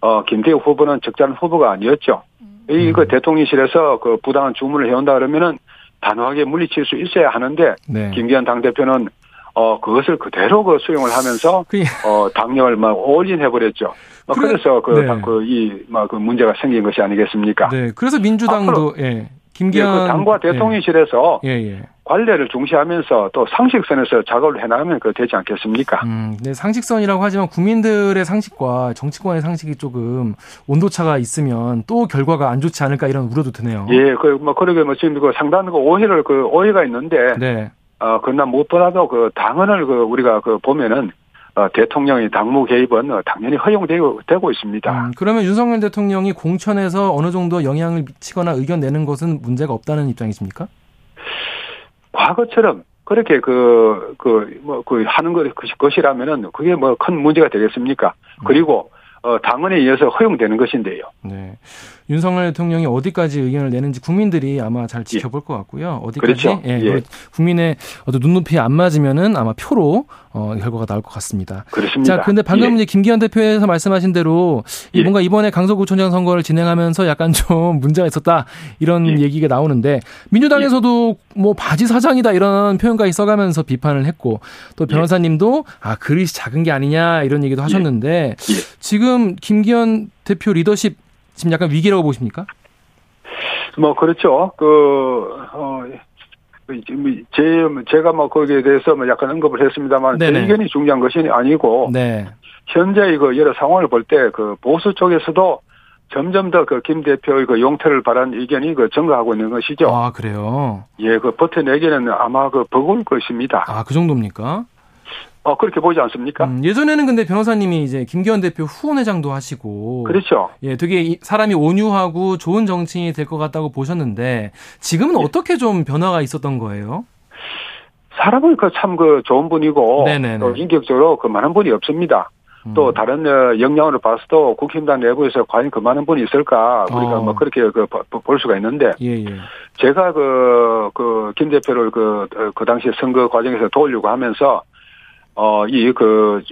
어, 김대우 후보는 적절한 후보가 아니었죠. 이그 음. 대통령실에서 그 부당한 주문을 해온다 그러면은 단호하게 물리칠 수 있어야 하는데 네. 김기현 당 대표는 어, 그것을 그대로 그 수용을 하면서, 그, 어, 당력을 막 올인해버렸죠. 어, 그래, 서 그, 네. 그, 이, 막, 그 문제가 생긴 것이 아니겠습니까? 네. 그래서 민주당도, 예. 김기현. 예, 그 당과 예. 대통령실에서 예. 예, 예. 관례를 중시하면서 또 상식선에서 작업을 해나가면 그 되지 않겠습니까? 음, 네, 상식선이라고 하지만 국민들의 상식과 정치권의 상식이 조금 온도차가 있으면 또 결과가 안 좋지 않을까 이런 우려도 드네요. 예, 그, 뭐, 그러게 뭐 지금 그 상당한 그 오해를 그 오해가 있는데. 네. 어, 그러나 무엇보다도 그 당헌을 그 우리가 그 보면은 어, 대통령의 당무 개입은 어, 당연히 허용되고 되고 있습니다. 음, 그러면 윤석열 대통령이 공천에서 어느 정도 영향을 미치거나 의견 내는 것은 문제가 없다는 입장이십니까? 과거처럼 그렇게 그, 그, 뭐, 그 하는 것, 것이라면은 그게 뭐 큰 문제가 되겠습니까? 음. 그리고 어, 당원에 의해서 허용되는 것인데요. 네. 윤석열 대통령이 어디까지 의견을 내는지 국민들이 아마 잘 지켜볼 예. 것 같고요. 어디까지 그렇죠. 예, 예. 국민의 어떤 눈높이에 안 맞으면은 아마 표로 어, 결과가 나올 것 같습니다. 그렇습니다. 자, 근데 방금 예. 이제 김기현 대표에서 말씀하신 대로 예. 뭔가 이번에 강서구청장 선거를 진행하면서 약간 좀 문제가 있었다 이런 예. 얘기가 나오는데 민주당에서도 뭐 바지 사장이다 이런 표현까지 써가면서 비판을 했고 또 변호사님도 아 그릇이 작은 게 아니냐 이런 얘기도 하셨는데 지금 김기현 대표 리더십 지금 약간 위기라고 보십니까? 뭐 그렇죠. 그 어. 제, 제가 뭐 거기에 대해서 뭐 약간 언급을 했습니다만. 제 의견이 중요한 것이 아니고, 네. 현재 이거 여러 상황을 볼 때 그 보수 쪽에서도 점점 더 그 김 대표의 그 용퇴를 바란 의견이 그 증가하고 있는 것이죠. 아, 그래요? 예, 그 버텨내기는 아마 그 버거울 것입니다. 아, 그 정도입니까? 어, 그렇게 보지 않습니까? 음, 예전에는 근데 변호사님이 이제 김기현 대표 후원회장도 하시고. 그렇죠. 예, 되게 사람이 온유하고 좋은 정치인이 될 것 같다고 보셨는데, 지금은 예. 어떻게 좀 변화가 있었던 거예요? 사람은 그 참그 그 좋은 분이고, 네네네. 또 인격적으로 그 많은 분이 없습니다. 음. 또 다른 어, 역량으로 봐서도 국힘당 내부에서 과연 그 많은 분이 있을까 우리가 어. 뭐 그렇게 그 볼 수가 있는데 예, 예. 제가 그 그 김 대표를 그그 어, 그 당시 선거 과정에서 도우려고 하면서 어, 이, 그,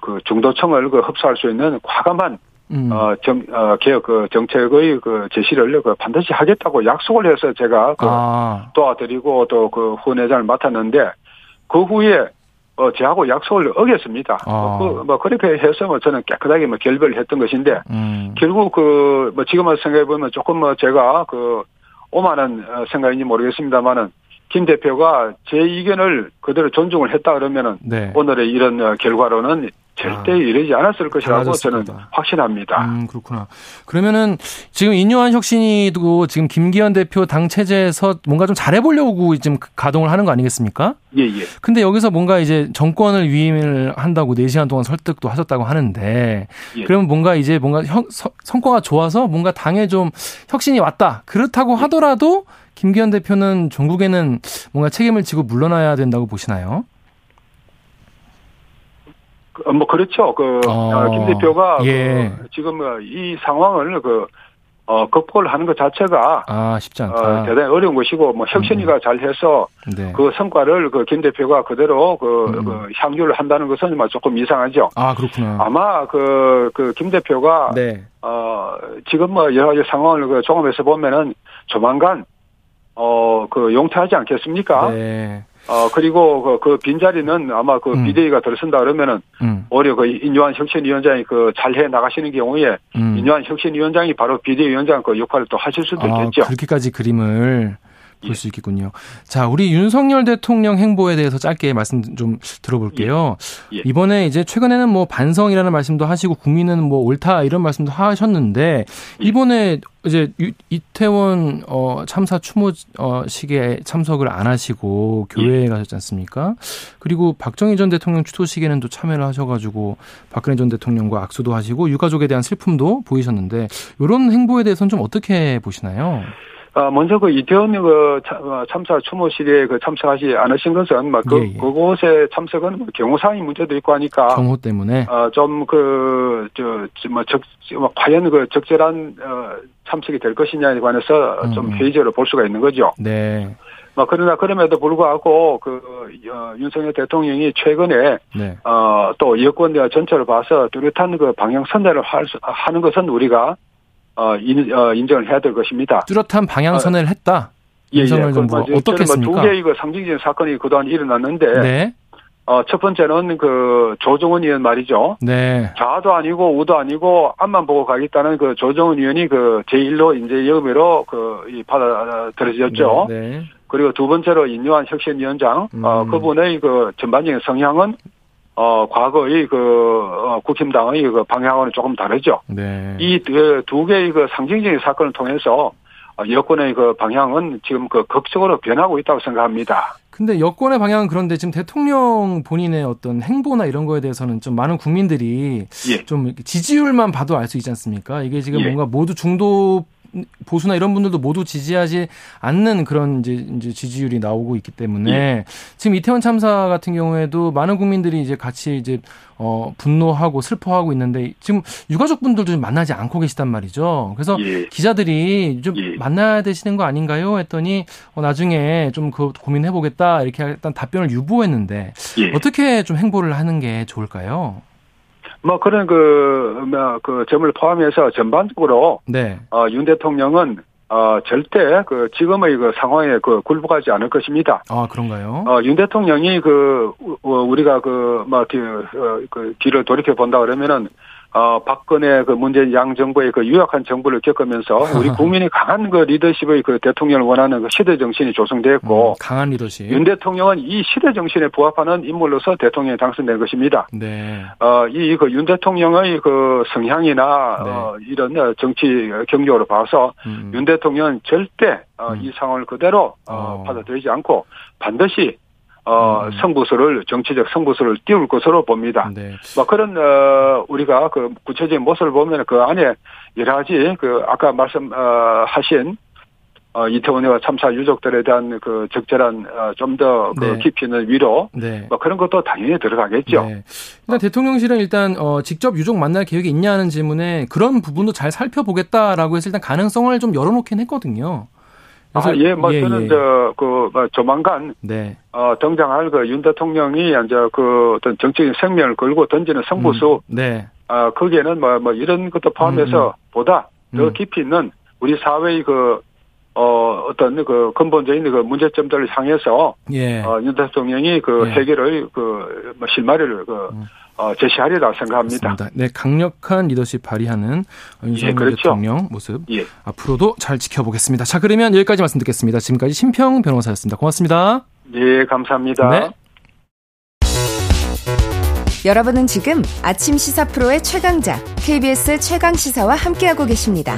그 중도층을 그 흡수할 수 있는 과감한 음. 어, 정, 어, 개혁, 그, 정책의 그 제시를 그 반드시 하겠다고 약속을 해서 제가 그 아. 도와드리고 또 그 후원회장을 맡았는데 그 후에 어, 저하고 약속을 어겼습니다. 아. 그, 뭐, 그렇게 해서 뭐 저는 깨끗하게 뭐 결별을 했던 것인데, 음. 결국 그, 뭐 지금 와 생각해보면 조금 뭐 제가 그, 오만한 어, 생각인지 모르겠습니다만은, 김 대표가 제 의견을 그대로 존중을 했다 그러면은 네. 오늘의 이런 어, 결과로는 절대 아, 이러지 않았을 것이라고 저는 확신합니다. 음, 그렇구나. 그러면은 지금 인요한 혁신이도 지금 김기현 대표 당 체제에서 뭔가 좀 잘해보려고 지금 가동을 하는 거 아니겠습니까? 예, 예. 근데 여기서 뭔가 이제 정권을 위임을 한다고 4시간 동안 설득도 하셨다고 하는데 예. 그러면 뭔가 이제 뭔가 형, 서, 성과가 좋아서 뭔가 당에 좀 혁신이 왔다. 그렇다고 예. 하더라도 김기현 대표는 종국에는 뭔가 책임을 지고 물러나야 된다고 보시나요? 그, 뭐 그렇죠. 그 어, 김 대표가 예. 그 지금 이 상황을 그 어, 극복을 하는 것 자체가 아, 쉽지 않다. 어, 대단히 어려운 것이고 뭐 혁신이가 음. 잘해서 네. 그 성과를 그 김 대표가 그대로 그, 음. 그 향유를 한다는 것은 조금 이상하죠. 아 그렇구나. 아마 그 그 김 대표가 네. 어 지금 뭐 여러 가지 상황을 그 종합해서 보면은 조만간 어 그 용퇴하지 않겠습니까? 네. 어, 그리고 그, 그 빈자리는 아마 그 음. 비대위가 들어선다 그러면은 음. 오히려 그 인요한 혁신위원장이 그 잘해 나가시는 경우에 음. 인요한 혁신위원장이 바로 비대위원장 그 역할을 또 하실 수도 아, 있겠죠. 그렇게까지 그림을 볼수 예. 있겠군요. 자, 우리 윤석열 대통령 행보에 대해서 짧게 말씀 좀 들어볼게요. 예. 예. 이번에 이제 최근에는 뭐 반성이라는 말씀도 하시고 국민은 뭐 옳다 이런 말씀도 하셨는데 예. 이번에 이제 이태원 어 참사 추모식에 참석을 안 하시고 교회에 예. 가셨지 않습니까? 그리고 박정희 전 대통령 추도식에는 또 참여를 하셔가지고 박근혜 전 대통령과 악수도 하시고 유가족에 대한 슬픔도 보이셨는데 이런 행보에 대해서는 좀 어떻게 보시나요? 어, 먼저 그 이태원 그 어, 참사 추모식에 그 참석하지 않으신 것은 막 그 예, 예. 그곳에 참석은 뭐 경호상의 문제도 있고 하니까 경호 때문에 어 좀 그저뭐 뭐 과연 그 적절한 어 참석이 될 것이냐에 관해서 음. 좀 회의적으로 볼 수가 있는 거죠. 네. 뭐 그러나 그럼에도 불구하고 그 어, 윤석열 대통령이 최근에 네. 어또 여권 전체를 봐서 뚜렷한 그 방향 수, 하는 것은 우리가 어, 인, 어, 인정을 해야 될 것입니다. 뚜렷한 방향선을 어, 했다. 예, 윤석열 예. 정부가 그, 어떻게 했습니까? 두 개의 그 상징적인 사건이 그동안 일어났는데 네. 어, 첫 번째는 그 조정은 의원 말이죠. 네. 좌도 아니고 우도 아니고 앞만 보고 가겠다는 그 조정은 의원이 그 제1로 이제 혐의로 그 받아들여졌죠. 네, 네. 그리고 두 번째로 인류한 혁신위원장 음. 어, 그분의 그 전반적인 성향은 어, 과거의 그, 어, 국힘당의 그 방향과는 조금 다르죠. 네. 이두 그 개의 그 상징적인 사건을 통해서 어, 여권의 그 방향은 지금 그 극적으로 변하고 있다고 생각합니다. 근데 여권의 방향은 그런데 지금 대통령 본인의 어떤 행보나 이런 거에 대해서는 좀 많은 국민들이 예. 좀 지지율만 봐도 알 수 있지 않습니까? 이게 지금 예. 뭔가 모두 중도 보수나 이런 분들도 모두 지지하지 않는 그런 이제, 이제 지지율이 나오고 있기 때문에 예. 지금 이태원 참사 같은 경우에도 많은 국민들이 이제 같이 이제 어 분노하고 슬퍼하고 있는데 지금 유가족 분들도 좀 만나지 않고 계시단 말이죠. 그래서 예. 기자들이 좀 예. 만나야 되시는 거 아닌가요? 했더니 어 나중에 좀 그 고민해 보겠다 이렇게 일단 답변을 유보했는데 예. 어떻게 좀 행보를 하는 게 좋을까요? 뭐 그런 그, 뭐, 그 점을 포함해서 전반적으로 네. 어, 윤 대통령은 어, 절대 그 지금의 그 상황에 그 굴복하지 않을 것입니다. 아, 그런가요? 어, 윤 대통령이 그, 어, 우리가 그, 뭐, 뒤, 어, 그 뒤를 돌이켜 본다 그러면은 어, 박근혜 그 문재인 양 정부의 그 유약한 정부를 겪으면서 우리 국민이 강한 그 리더십의 그 대통령을 원하는 그 시대 정신이 조성되었고 음, 강한 리더십. 윤 대통령은 이 시대 정신에 부합하는 인물로서 대통령이 당선된 것입니다. 네. 어, 이 그 윤 대통령의 그 성향이나 네. 어, 이런 정치 경력으로 봐서 음. 윤 대통령은 절대 어, 음. 이 상황을 그대로 어, 어. 받아들이지 않고 반드시 어, 음. 성부수를, 정치적 성부수를 띄울 것으로 봅니다. 네. 뭐 그런, 어, 우리가 그 구체적인 모습을 보면 그 안에 여러 가지 그 아까 말씀하신 어, 이태원과 참사 유족들에 대한 그 적절한 어, 좀더 그 네. 깊이 있는 위로 네. 뭐 그런 것도 당연히 들어가겠죠. 네. 일단 대통령실은 일단 어, 직접 유족 만날 계획이 있냐는 질문에 그런 부분도 잘 살펴보겠다라고 해서 일단 가능성을 좀 열어놓긴 했거든요. 아, 예, 뭐, 예, 저는, 예. 저, 그, 뭐, 조만간, 네. 어, 등장할 그 윤 대통령이, 이제 그 어떤 정치적인 생명을 걸고 던지는 성부수, 음, 네. 아, 거기에는 뭐, 뭐, 이런 것도 포함해서 음, 음. 보다 더 음. 깊이 있는 우리 사회의 그, 어, 어떤 그 근본적인 그 문제점들을 향해서, 예. 어, 윤 대통령이 그 예. 해결의 그, 뭐 실마리를 그, 음. 어, 제시하리라 생각합니다. 맞습니다. 네, 강력한 리더십 발휘하는 윤석열 예, 그렇죠. 대통령 모습 예. 앞으로도 잘 지켜보겠습니다. 자, 그러면 여기까지 말씀 듣겠습니다. 지금까지 심평 변호사였습니다. 고맙습니다. 네, 감사합니다. 네. 여러분은 지금 아침 시사 프로의 최강자 KBS 최강 시사와 함께하고 계십니다.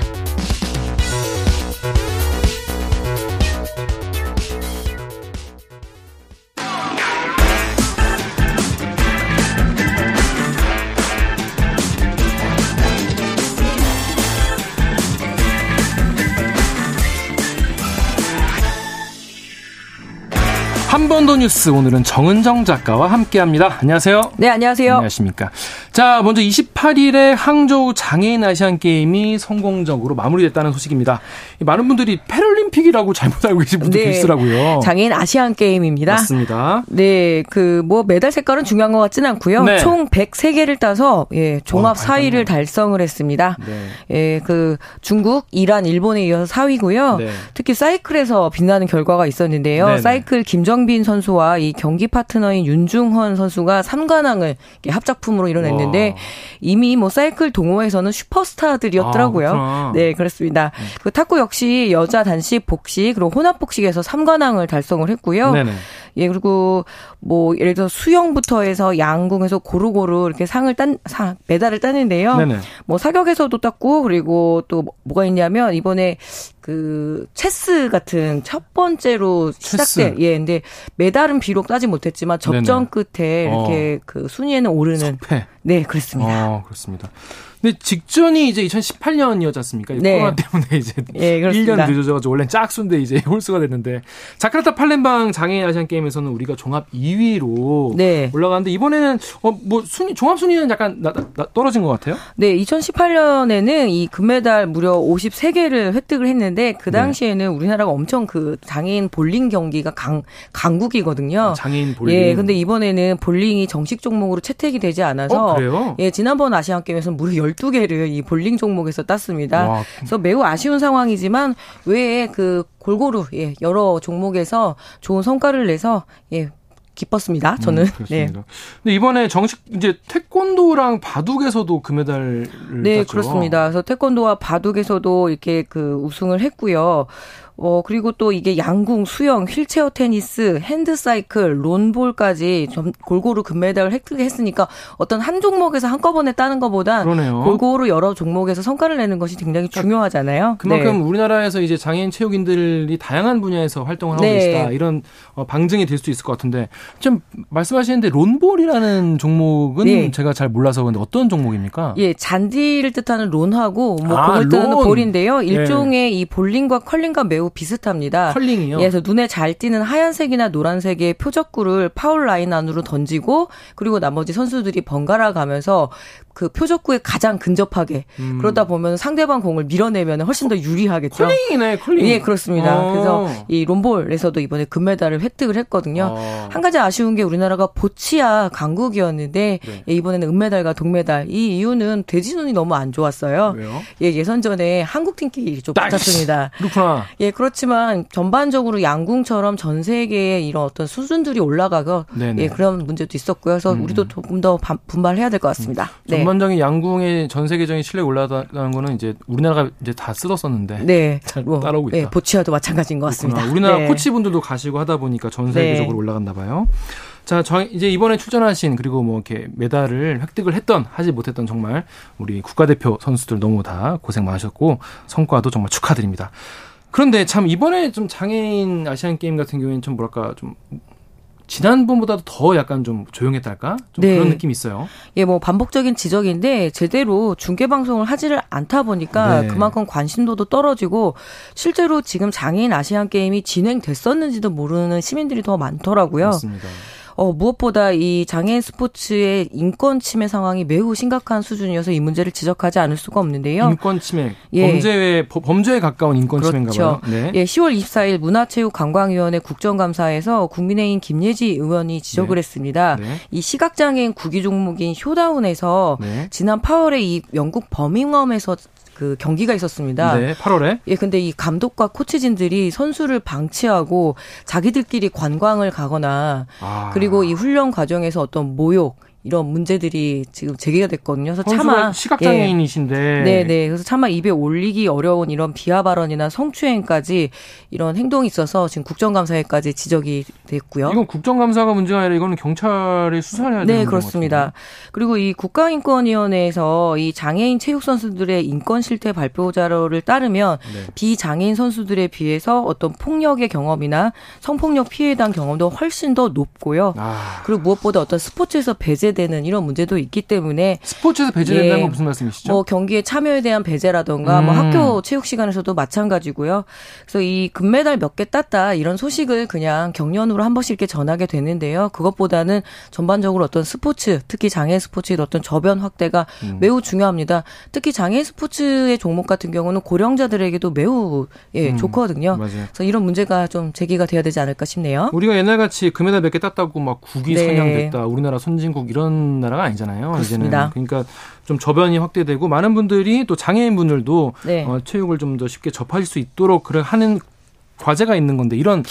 한 번 더 뉴스 오늘은 정은정 작가와 함께합니다. 안녕하세요. 네, 안녕하세요. 안녕하십니까. 자, 먼저 28일에 항저우 장애인 아시안 게임이 성공적으로 마무리됐다는 소식입니다. 많은 분들이 패럴림픽이라고 잘못 알고 계신 분들 네, 계시더라고요. 장애인 아시안 게임입니다. 맞습니다. 네, 그 뭐 메달 색깔은 중요한 것 같지는 않고요. 네. 총 103개를 따서 예, 종합 어, 4위를 달성을 했습니다. 네. 예, 그 중국, 이란, 일본에 이어서 4위고요. 네. 특히 사이클에서 빛나는 결과가 있었는데요. 네, 네. 사이클 김정빈 선수와 이 경기 파트너인 윤중헌 선수가 3관왕을 합작품으로 이뤄냈는데 이미 뭐 사이클 동호회에서는 슈퍼스타들이었더라고요. 아, 네, 그렇습니다. 음. 그 탁구 역시 여자 단식 복식 그리고 혼합 복식에서 3관왕을 달성을 했고요. 네네. 예, 그리고 뭐 예를 들어 수영부터 해서 양궁에서 고루고루 이렇게 상을 딴, 상, 메달을 따는데요. 네네. 뭐 사격에서도 땄고 그리고 또 뭐가 있냐면 이번에 그 체스 같은 첫 번째로 시작된 예, 근데 메달은 비록 따지 못했지만 접전 네네. 끝에 이렇게 어. 그 순위에는 오르는 석패. 네, 그렇습니다. 어, 그렇습니다. 근데 직전이 이제 2018년이었지 않습니까? 네. 코로나 때문에 이제 네, 1년 늦어져가지고 원래 짝수인데 이제 홀수가 됐는데 자카르타 팔렘방 장애인 아시안 게임에서는 우리가 종합 2위로 네. 올라가는데 이번에는 어 뭐 순위 종합 순위는 약간 나, 나, 떨어진 것 같아요? 네, 2018년에는 이 금메달 무려 53개를 획득을 했는데 그 네. 당시에는 네. 우리나라가 엄청 그 장애인 볼링 경기가 강 강국이거든요. 아, 장애인 볼링. 예, 근데 이번에는 볼링이 정식 종목으로 채택이 되지 않아서 어, 그래요? 예, 지난번 아시안 게임에서는 무려 12개를 이 볼링 종목에서 땄습니다. 와. 그래서 매우 아쉬운 상황이지만 왜그 골고루 예, 여러 종목에서 좋은 성과를 내서 예, 기뻤습니다. 음, 저는. 음, 네. 근데 이번에 정식 이제 태권도랑 바둑에서도 금메달을 네, 땄죠. 그렇습니다. 그래서 태권도와 바둑에서도 이렇게 그 우승을 했고요. 어, 그리고 또 이게 양궁, 수영, 휠체어 테니스, 핸드사이클, 론볼까지 좀 골고루 금메달을 획득했으니까 어떤 한 종목에서 한꺼번에 따는 것보다 그러네요. 골고루 여러 종목에서 성과를 내는 것이 굉장히 중요하잖아요. 그만큼 네. 우리나라에서 이제 장애인 체육인들이 다양한 분야에서 활동을 하고 네. 계시다. 이런 어, 방증이 될 수 있을 것 같은데 좀 말씀하시는데 론볼이라는 종목은 네. 제가 잘 몰라서 그런데 어떤 종목입니까? 예, 잔디를 뜻하는 lawn하고 뭐 아, 공을 뜻하는 bowl인데요. 네. 일종의 이 볼링과 컬링과 매우 비슷합니다. 컬링이요? 예, 그래서 눈에 잘 띄는 하얀색이나 노란색의 표적구를 파울 라인 안으로 던지고 그리고 나머지 선수들이 번갈아 가면서 그 표적구에 가장 근접하게 음. 그러다 보면 상대방 공을 밀어내면 훨씬 더 유리하겠죠. 컬링이네, 컬링. 예, 그렇습니다. 어. 그래서 이 롬볼에서도 이번에 금메달을 획득을 했거든요. 어. 한 가지 아쉬운 게 우리나라가 보치아 강국이었는데 네. 예, 이번에는 은메달과 동메달. 이 이유는 돼지 눈이 너무 안 좋았어요. 왜요? 예, 예선전에 한국 팀끼리 좀 붙었습니다. 그렇구나. 예, 그렇지만 전반적으로 양궁처럼 전 세계의 이런 어떤 수준들이 올라가고 네네. 예, 그런 문제도 있었고요. 그래서 음. 우리도 조금 더 분발해야 될 것 같습니다. 음. 네. 전반적인 양궁의 전 세계적인 실력 올라가는 거는 이제 우리나라가 이제 다 쓰었었는데 네. 잘 뭐, 따라오고 있다. 네, 보치아도 마찬가지인 것 같습니다. 우리나라 네. 코치분들도 가시고 하다 보니까 전 세계적으로 네. 올라갔나 봐요. 자, 저 이제 이번에 출전하신 그리고 뭐 이렇게 메달을 획득을 했던 하지 못했던 정말 우리 국가대표 선수들 너무 다 고생 많으셨고 성과도 정말 축하드립니다. 그런데 참 이번에 좀 장애인 아시안 게임 같은 경우에는 좀 뭐랄까 좀 지난번보다도 더 약간 좀 조용했달까? 좀 네. 그런 느낌이 있어요. 예, 뭐 반복적인 지적인데 제대로 중계 방송을 하지를 않다 보니까 네. 그만큼 관심도도 떨어지고 실제로 지금 장애인 아시안 게임이 진행됐었는지도 모르는 시민들이 더 많더라고요. 맞습니다. 어, 무엇보다 이 장애인 스포츠의 인권 침해 상황이 매우 심각한 수준이어서 이 문제를 지적하지 않을 수가 없는데요. 인권 침해, 예. 범죄에 범죄에 가까운 인권 그렇죠. 침해인가 봐요. 네. 예, 10월 24일 문화체육관광위원회 국정감사에서 국민의힘 김예지 의원이 지적을 네. 했습니다. 네. 이 시각장애인 구기 종목인 쇼다운에서 네. 지난 8월에 이 영국 버밍엄에서 그 경기가 있었습니다. 네, 8월에. 예, 근데 이 감독과 코치진들이 선수를 방치하고 자기들끼리 관광을 가거나 아. 그리고 이 훈련 과정에서 어떤 모욕 이런 문제들이 지금 제기가 됐거든요. 그래서 차마 시각장애인이신데, 예. 네, 네. 그래서 차마 입에 올리기 어려운 이런 비하 발언이나 성추행까지 이런 행동이 있어서 지금 국정감사에까지 지적이 됐고요. 이건 국정감사가 문제가 아니라 이거는 경찰이 수사를 해야 되는 네, 그렇습니다. 그리고 이 국가인권위원회에서 이 장애인 체육 선수들의 인권 실태 발표 자료를 따르면 네. 비장애인 선수들에 비해서 어떤 폭력의 경험이나 성폭력 피해에 대한 경험도 훨씬 더 높고요. 아. 그리고 무엇보다 어떤 스포츠에서 배제 되는 이런 문제도 있기 때문에 스포츠에서 배제된다는 예, 건 무슨 말씀이시죠? 뭐 경기에 참여에 대한 배제라던가 뭐 음. 뭐 학교 체육 시간에서도 마찬가지고요. 그래서 이 금메달 몇 개 땄다 이런 소식을 그냥 경련으로 한 번씩 이렇게 전하게 되는데요. 그것보다는 전반적으로 어떤 스포츠, 특히 장애 스포츠의 어떤 저변 확대가 음. 매우 중요합니다. 특히 장애 스포츠의 종목 같은 경우는 고령자들에게도 매우 예, 음. 좋거든요. 맞아요. 그래서 이런 문제가 좀 제기가 돼야 되지 않을까 싶네요. 우리가 옛날 같이 금메달 몇 개 땄다고 막 국위 네. 선양됐다. 우리나라 선진국 이런 나라가 아니잖아요. 그렇습니다. 이제는 그러니까 좀 저변이 확대되고 많은 분들이 또 장애인 분들도 네. 어, 체육을 좀 더 쉽게 접할 수 있도록 그래 하는 과제가 있는 건데 이런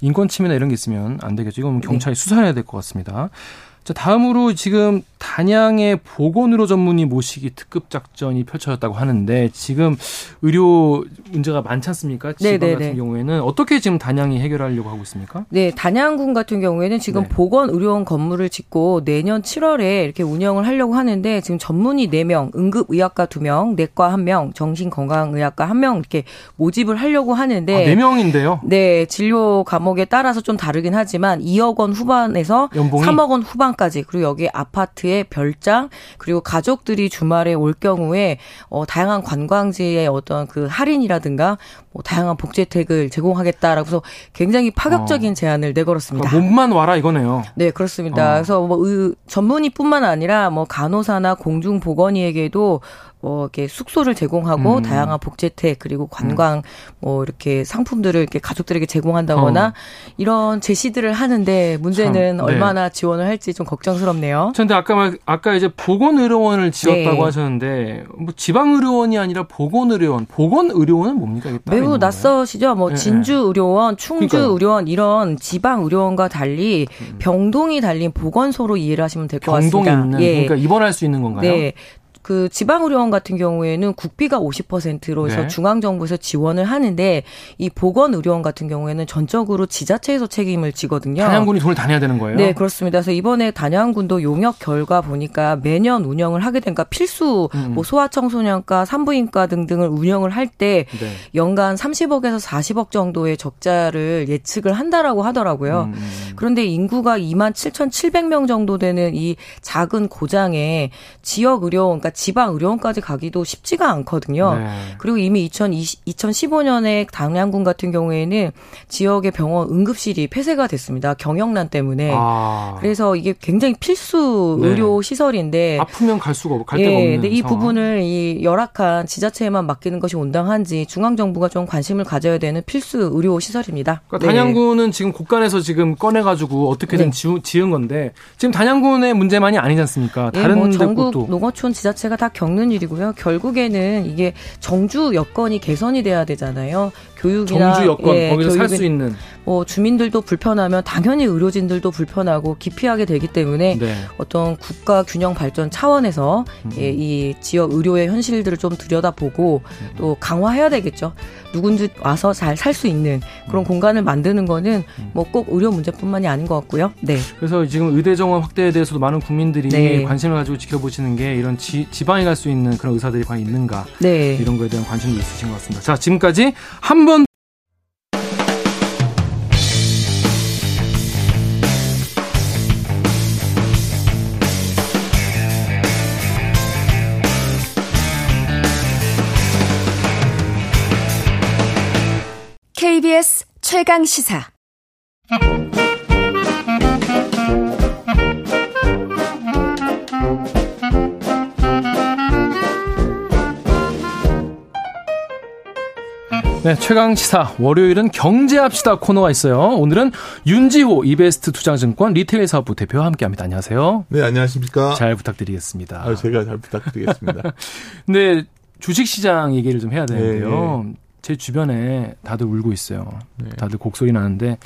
인권 침해나 이런 게 있으면 안 되겠죠. 이건 경찰이 네. 수사해야 될 것 같습니다. 자, 다음으로 지금 단양의 보건의료 전문의 모시기 특급 작전이 펼쳐졌다고 하는데 지금 의료 문제가 많지 않습니까? 지방 네네네. 같은 경우에는 어떻게 지금 단양이 해결하려고 하고 있습니까? 네, 단양군 같은 경우에는 지금 네. 보건의료원 건물을 짓고 내년 7월에 이렇게 운영을 하려고 하는데 지금 전문의 4명, 응급의학과 2명, 내과 1명, 정신건강의학과 1명 이렇게 모집을 하려고 하는데 아, 4명인데요? 네, 진료 과목에 따라서 좀 다르긴 하지만 2억 원 후반에서 연봉이? 3억 원 후반 까지 그리고 여기 아파트 아파트의 별장 그리고 가족들이 주말에 올 경우에 어 다양한 관광지의 어떤 그 할인이라든가 뭐 다양한 복지 혜택을 제공하겠다라고 해서 굉장히 파격적인 어. 제안을 내걸었습니다. 그러니까 몸만 와라 이거네요. 네, 그렇습니다. 어. 그래서 뭐 의, 전문의뿐만 아니라 뭐 간호사나 공중보건의에게도 뭐 이렇게 숙소를 제공하고 음. 다양한 복제택 그리고 관광 음. 뭐 이렇게 상품들을 이렇게 가족들에게 제공한다거나 어. 이런 제시들을 하는데 문제는 참, 네. 얼마나 지원을 할지 좀 걱정스럽네요. 그런데 아까 말 아까 이제 보건 의료원을 지었다고 네. 하셨는데 뭐 지방 의료원이 아니라 보건 의료원, 보건 의료원은 뭡니까? 매우 낯서시죠. 뭐 네, 네. 진주 의료원, 충주의료원 이런 지방 의료원과 달리 음. 병동이 달린 보건소로 이해를 하시면 될 것 같습니다. 병동이 있는 예. 그러니까 입원할 수 있는 건가요? 네. 그 지방의료원 같은 경우에는 국비가 50%로 해서 네. 중앙정부에서 지원을 하는데 이 보건의료원 같은 경우에는 전적으로 지자체에서 책임을 지거든요. 단양군이 돈을 다 내야 되는 거예요? 네, 그렇습니다. 그래서 이번에 단양군도 용역 결과 보니까 매년 운영을 하게 되니까 필수 음. 뭐 소아청소년과 산부인과 등등을 운영을 할때 네. 연간 30억에서 40억 정도의 적자를 예측을 한다라고 하더라고요. 음. 음. 그런데 인구가 2만 7,700명 정도 되는 이 작은 고장에 지역 의료원 그러니까 지방 의료원까지 가기도 쉽지가 않거든요. 네. 그리고 이미 2020, 2015년에 당양군 같은 경우에는 지역의 병원 응급실이 폐쇄가 됐습니다. 경영난 때문에. 아. 그래서 이게 굉장히 필수 네. 의료 시설인데 아프면 갈 수가 갈 데가 예, 없는 근데 이 상황. 부분을 이 열악한 지자체에만 맡기는 것이 온당한지 중앙 정부가 좀 관심을 가져야 되는 필수 의료 시설입니다. 그러니까 네. 단양군은 지금 국간에서 지금 꺼내 가지고 어떻게든 네. 지은 건데 지금 단양군의 문제만이 아니지 않습니까? 예, 다른 뭐 전국 농어촌 지자체 자체가 다 겪는 일이고요. 결국에는 이게 정주 여건이 개선이 돼야 되잖아요. 교육이나 정주 여건 예, 거기서 살 수 있는 뭐 주민들도 불편하면 당연히 의료진들도 불편하고 기피하게 되기 때문에 네. 어떤 국가 균형 발전 차원에서 음. 예, 이 지역 의료의 현실들을 좀 들여다보고 음. 또 강화해야 되겠죠. 누군지 와서 잘 살 수 있는 그런 음. 공간을 만드는 거는 음. 뭐꼭 의료 문제뿐만이 아닌 것 같고요. 네. 그래서 지금 의대 정원 확대에 대해서도 많은 국민들이 네. 관심을 가지고 지켜보시는 게 이런 지, 지방에 갈 수 있는 그런 의사들이 과연 있는가 네. 이런 거에 대한 관심도 있으신 것 같습니다. 자 지금까지 한번 최강 시사. 네, 최강 시사 월요일은 경제합시다 코너가 있어요. 오늘은 윤지호 이베스트 투자증권 리테일 사업부 대표와 함께합니다. 안녕하세요. 네, 안녕하십니까. 잘 부탁드리겠습니다. 아, 제가 잘 부탁드리겠습니다. 네, 주식시장 얘기를 좀 해야 되는데요. 네, 네. 제 주변에 다들 울고 있어요. 네. 다들 곡소리 나는데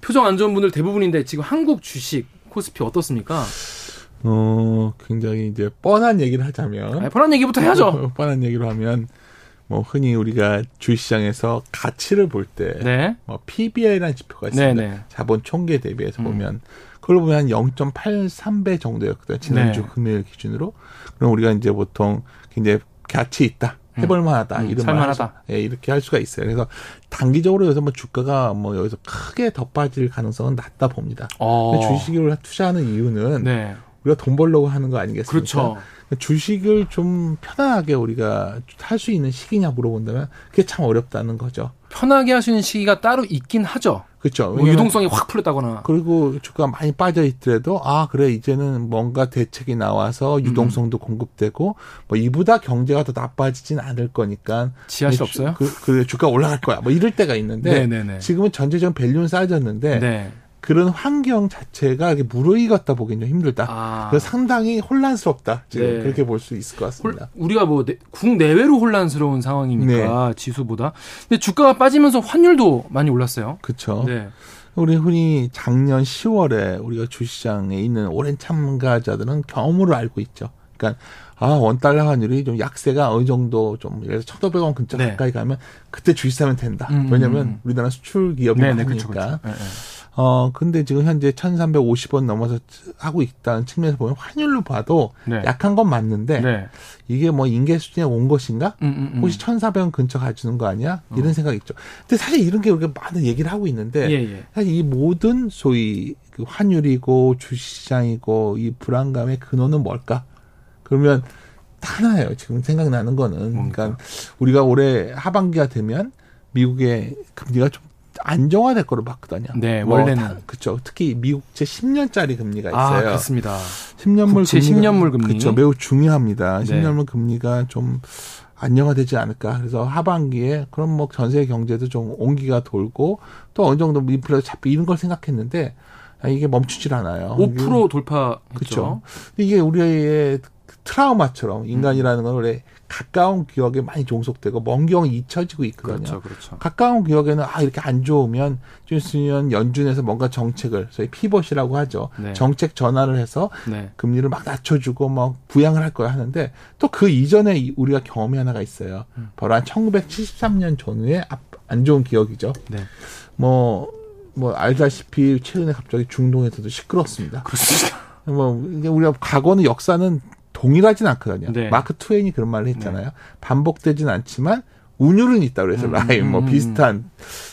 표정 안 좋은 분들 대부분인데 지금 한국 주식 코스피 어떻습니까? 어, 굉장히 이제 뻔한 얘기를 하자면. 아니, 뻔한 얘기부터 해야죠. 뻔한 얘기로 하면, 뭐, 흔히 우리가 주식시장에서 가치를 볼 때, 네. 뭐, PBR이라는 지표가 있습니다. 네 네. 자본 총계 대비해서 음. 보면, 그걸 보면 한 0.83배 정도였거든요. 지난주 네. 금요일 기준으로. 그럼 우리가 이제 보통 굉장히 가치 있다. 해볼 만하다. 음, 이런 살만하다. 예, 이렇게 할 수가 있어요. 그래서 단기적으로 여기서 뭐 주가가 뭐 여기서 크게 더 빠질 가능성은 낮다 봅니다. 어. 주식을 투자하는 이유는 네. 우리가 돈 벌려고 하는 거 아니겠습니까? 그렇죠. 주식을 좀 편안하게 우리가 할 수 있는 시기냐 물어본다면 그게 참 어렵다는 거죠. 편하게 할 수 있는 시기가 따로 있긴 하죠. 그렇죠. 뭐 유동성이 확 풀렸다거나. 그리고 주가가 많이 빠져 있더라도 아 그래 이제는 뭔가 대책이 나와서 음. 유동성도 음. 공급되고 뭐 이보다 경제가 더 나빠지진 않을 거니까 지할 수 없어요. 그, 그 주가 올라갈 거야. 뭐 이럴 때가 있는데 네네네. 지금은 전체적인 밸류는 쌓여졌는데 네. 그런 환경 자체가 무르익었다 보기는 좀 힘들다. 아. 그래서 상당히 혼란스럽다. 지금 네. 그렇게 볼 수 있을 것 같습니다. 홀, 우리가 뭐 국내외로 혼란스러운 상황이니까 네. 지수보다. 근데 주가가 빠지면서 환율도 많이 올랐어요. 그렇죠. 네. 우리 흔히 작년 10월에 우리가 주시장에 있는 오랜 참가자들은 경험으로 알고 있죠. 그러니까 아, 원달러 환율이 좀 약세가 어느 정도 좀 예를 들어 1,500원 근처 네. 가까이 가면 그때 주식 사면 된다. 음, 왜냐면 음. 우리나라 수출 기업이 네, 많으니까. 그쵸, 그쵸. 어, 근데 지금 현재 1350원 넘어서 하고 있다는 측면에서 보면 환율로 봐도 네. 약한 건 맞는데 네. 이게 뭐 인계 수준에 온 것인가? 음, 음, 음. 혹시 1400원 근처 가주는 거 아니야? 이런 어. 생각이 있죠. 근데 사실 이런 게 우리가 많은 얘기를 하고 있는데 예, 예. 사실 이 모든 소위 그 환율이고 주시장이고 이 불안감의 근원은 뭘까? 그러면 하나예요. 지금 생각나는 거는. 뭡니까? 그러니까 우리가 올해 하반기가 되면 미국의 금리가 좀 안정화될 거로 봤거든요. 네, 뭐 원래는 그렇죠. 특히 미국제 10년짜리 금리가 아, 있어요. 아, 그렇습니다. 10년물 금리 10년물 금리 그렇죠. 매우 중요합니다. 네. 10년물 금리가 좀 안정화되지 않을까. 그래서 하반기에 그럼 뭐 전세 경제도 좀 온기가 돌고 또 어느 정도 인플레가 잡히 이런 걸 생각했는데 이게 멈추질 않아요. 5% 돌파했죠. 그렇죠. 이게 우리의 트라우마처럼 인간이라는 건 원래 가까운 기억에 많이 종속되고 먼 기억은 잊혀지고 있거든요. 그렇죠, 그렇죠. 가까운 기억에는 아 이렇게 안 좋으면 좀 있으면 연준에서 뭔가 정책을 저희 피벗이라고 하죠. 네. 정책 전환을 해서 네. 금리를 막 낮춰주고 막 부양을 할 거야 하는데 또 그 이전에 우리가 경험이 하나가 있어요. 음. 바로 한 1973년 전후에 안 좋은 기억이죠. 네. 뭐, 뭐, 알다시피 최근에 갑자기 중동에서도 시끄럽습니다. 그렇습니다. 뭐, 우리가 과거는 역사는 동일하진 않거든요. 네. 마크 트웨인이 그런 말을 했잖아요. 네. 반복되진 않지만 운율은 있다 그래서 음, 라인 뭐 음, 음. 비슷한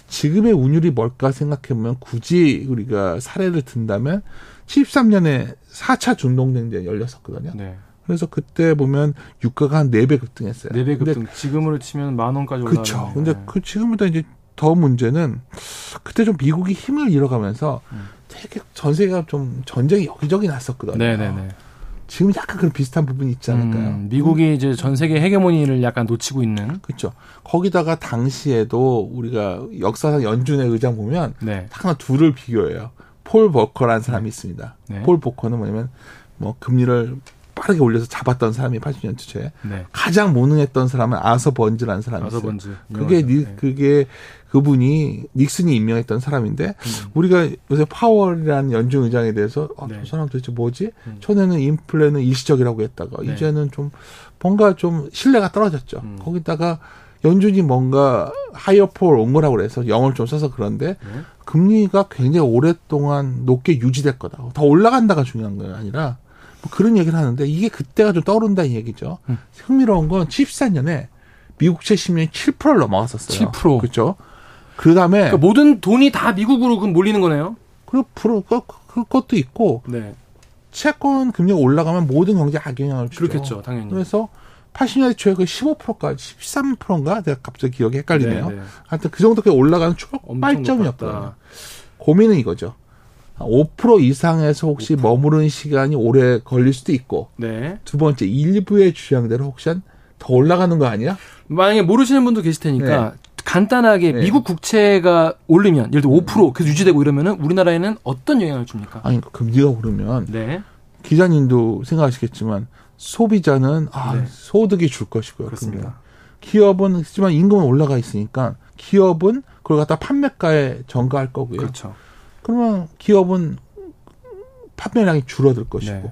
지금의 운율이 뭘까 생각해 보면 굳이 우리가 사례를 든다면 73년에 4차 중동쟁제 열렸었거든요. 네. 그래서 그때 보면 유가가 한 4배 급등했어요. 4배 급등. 지금으로 치면 만 원까지 올라가요. 그렇죠. 근데 네. 그 지금보다 이제 더 문제는 그때 좀 미국이 힘을 잃어가면서 음. 되게 전 세계가 좀 전쟁이 여기저기 났었거든요. 네네네. 지금 약간 그런 비슷한 부분이 있지 않을까요? 음, 미국이 음. 이제 전 세계 헤게모니를 약간 놓치고 있는. 그렇죠. 거기다가 당시에도 우리가 역사상 연준의 의장 보면 네. 하나 둘을 비교해요. 폴 버커라는 사람이 네. 있습니다. 네. 폴 버커는 뭐냐면 뭐 금리를 빠르게 올려서 잡았던 사람이 80년 초에 네. 가장 무능했던 사람은 아서 번즈라는 사람이 있어요. 번즈. 그게 니, 네. 그게 그분이 닉슨이 임명했던 사람인데 음. 우리가 요새 파월이라는 연준 의장에 대해서 아, 네. 저 사람 도대체 뭐지? 음. 전에는 인플레는 일시적이라고 했다가 네. 이제는 좀 뭔가 좀 신뢰가 떨어졌죠. 음. 거기다가 연준이 뭔가 하이어폴 온 거라고 그래서 영어를 좀 써서 그런데 네. 금리가 굉장히 오랫동안 높게 유지될 거다. 더 올라간다가 중요한 거 아니라 뭐 그런 얘기를 하는데 이게 그때가 좀 떠오른다는 얘기죠. 음. 흥미로운 건 74년에 미국 채 10년이 7%를 넘어갔었어요. 7%. 그렇죠. 그다음에 그러니까 모든 돈이 다 미국으로 그럼 몰리는 거네요. 그 프로 그, 그것도 있고 네. 채권 금리가 올라가면 모든 경제 악영향을 주죠. 그렇겠죠, 당연히. 그래서 80년대 초에 그 15%까지 13%인가 내가 갑자기 기억이 헷갈리네요. 네, 네. 하여튼 그 정도까지 올라가는 초발점이었거든요. 고민은 이거죠. 5% 이상에서 혹시 높아. 머무르는 시간이 오래 걸릴 수도 있고 네. 두 번째 일부의 주장대로 혹시 더 올라가는 거 아니야? 만약에 모르시는 분도 계실 테니까 네. 간단하게 네. 미국 국채가 올리면 예를 들어 5% 계속 유지되고 이러면은 우리나라에는 어떤 영향을 줍니까? 아니 금리가 오르면 네. 기자님도 생각하시겠지만 소비자는 아, 네. 소득이 줄 것이고요. 그렇습니다. 기업은 하지만 임금은 올라가 있으니까 기업은 그걸 갖다 판매가에 전가할 거고요. 그렇죠. 그러면 기업은 판매량이 줄어들 것이고 네.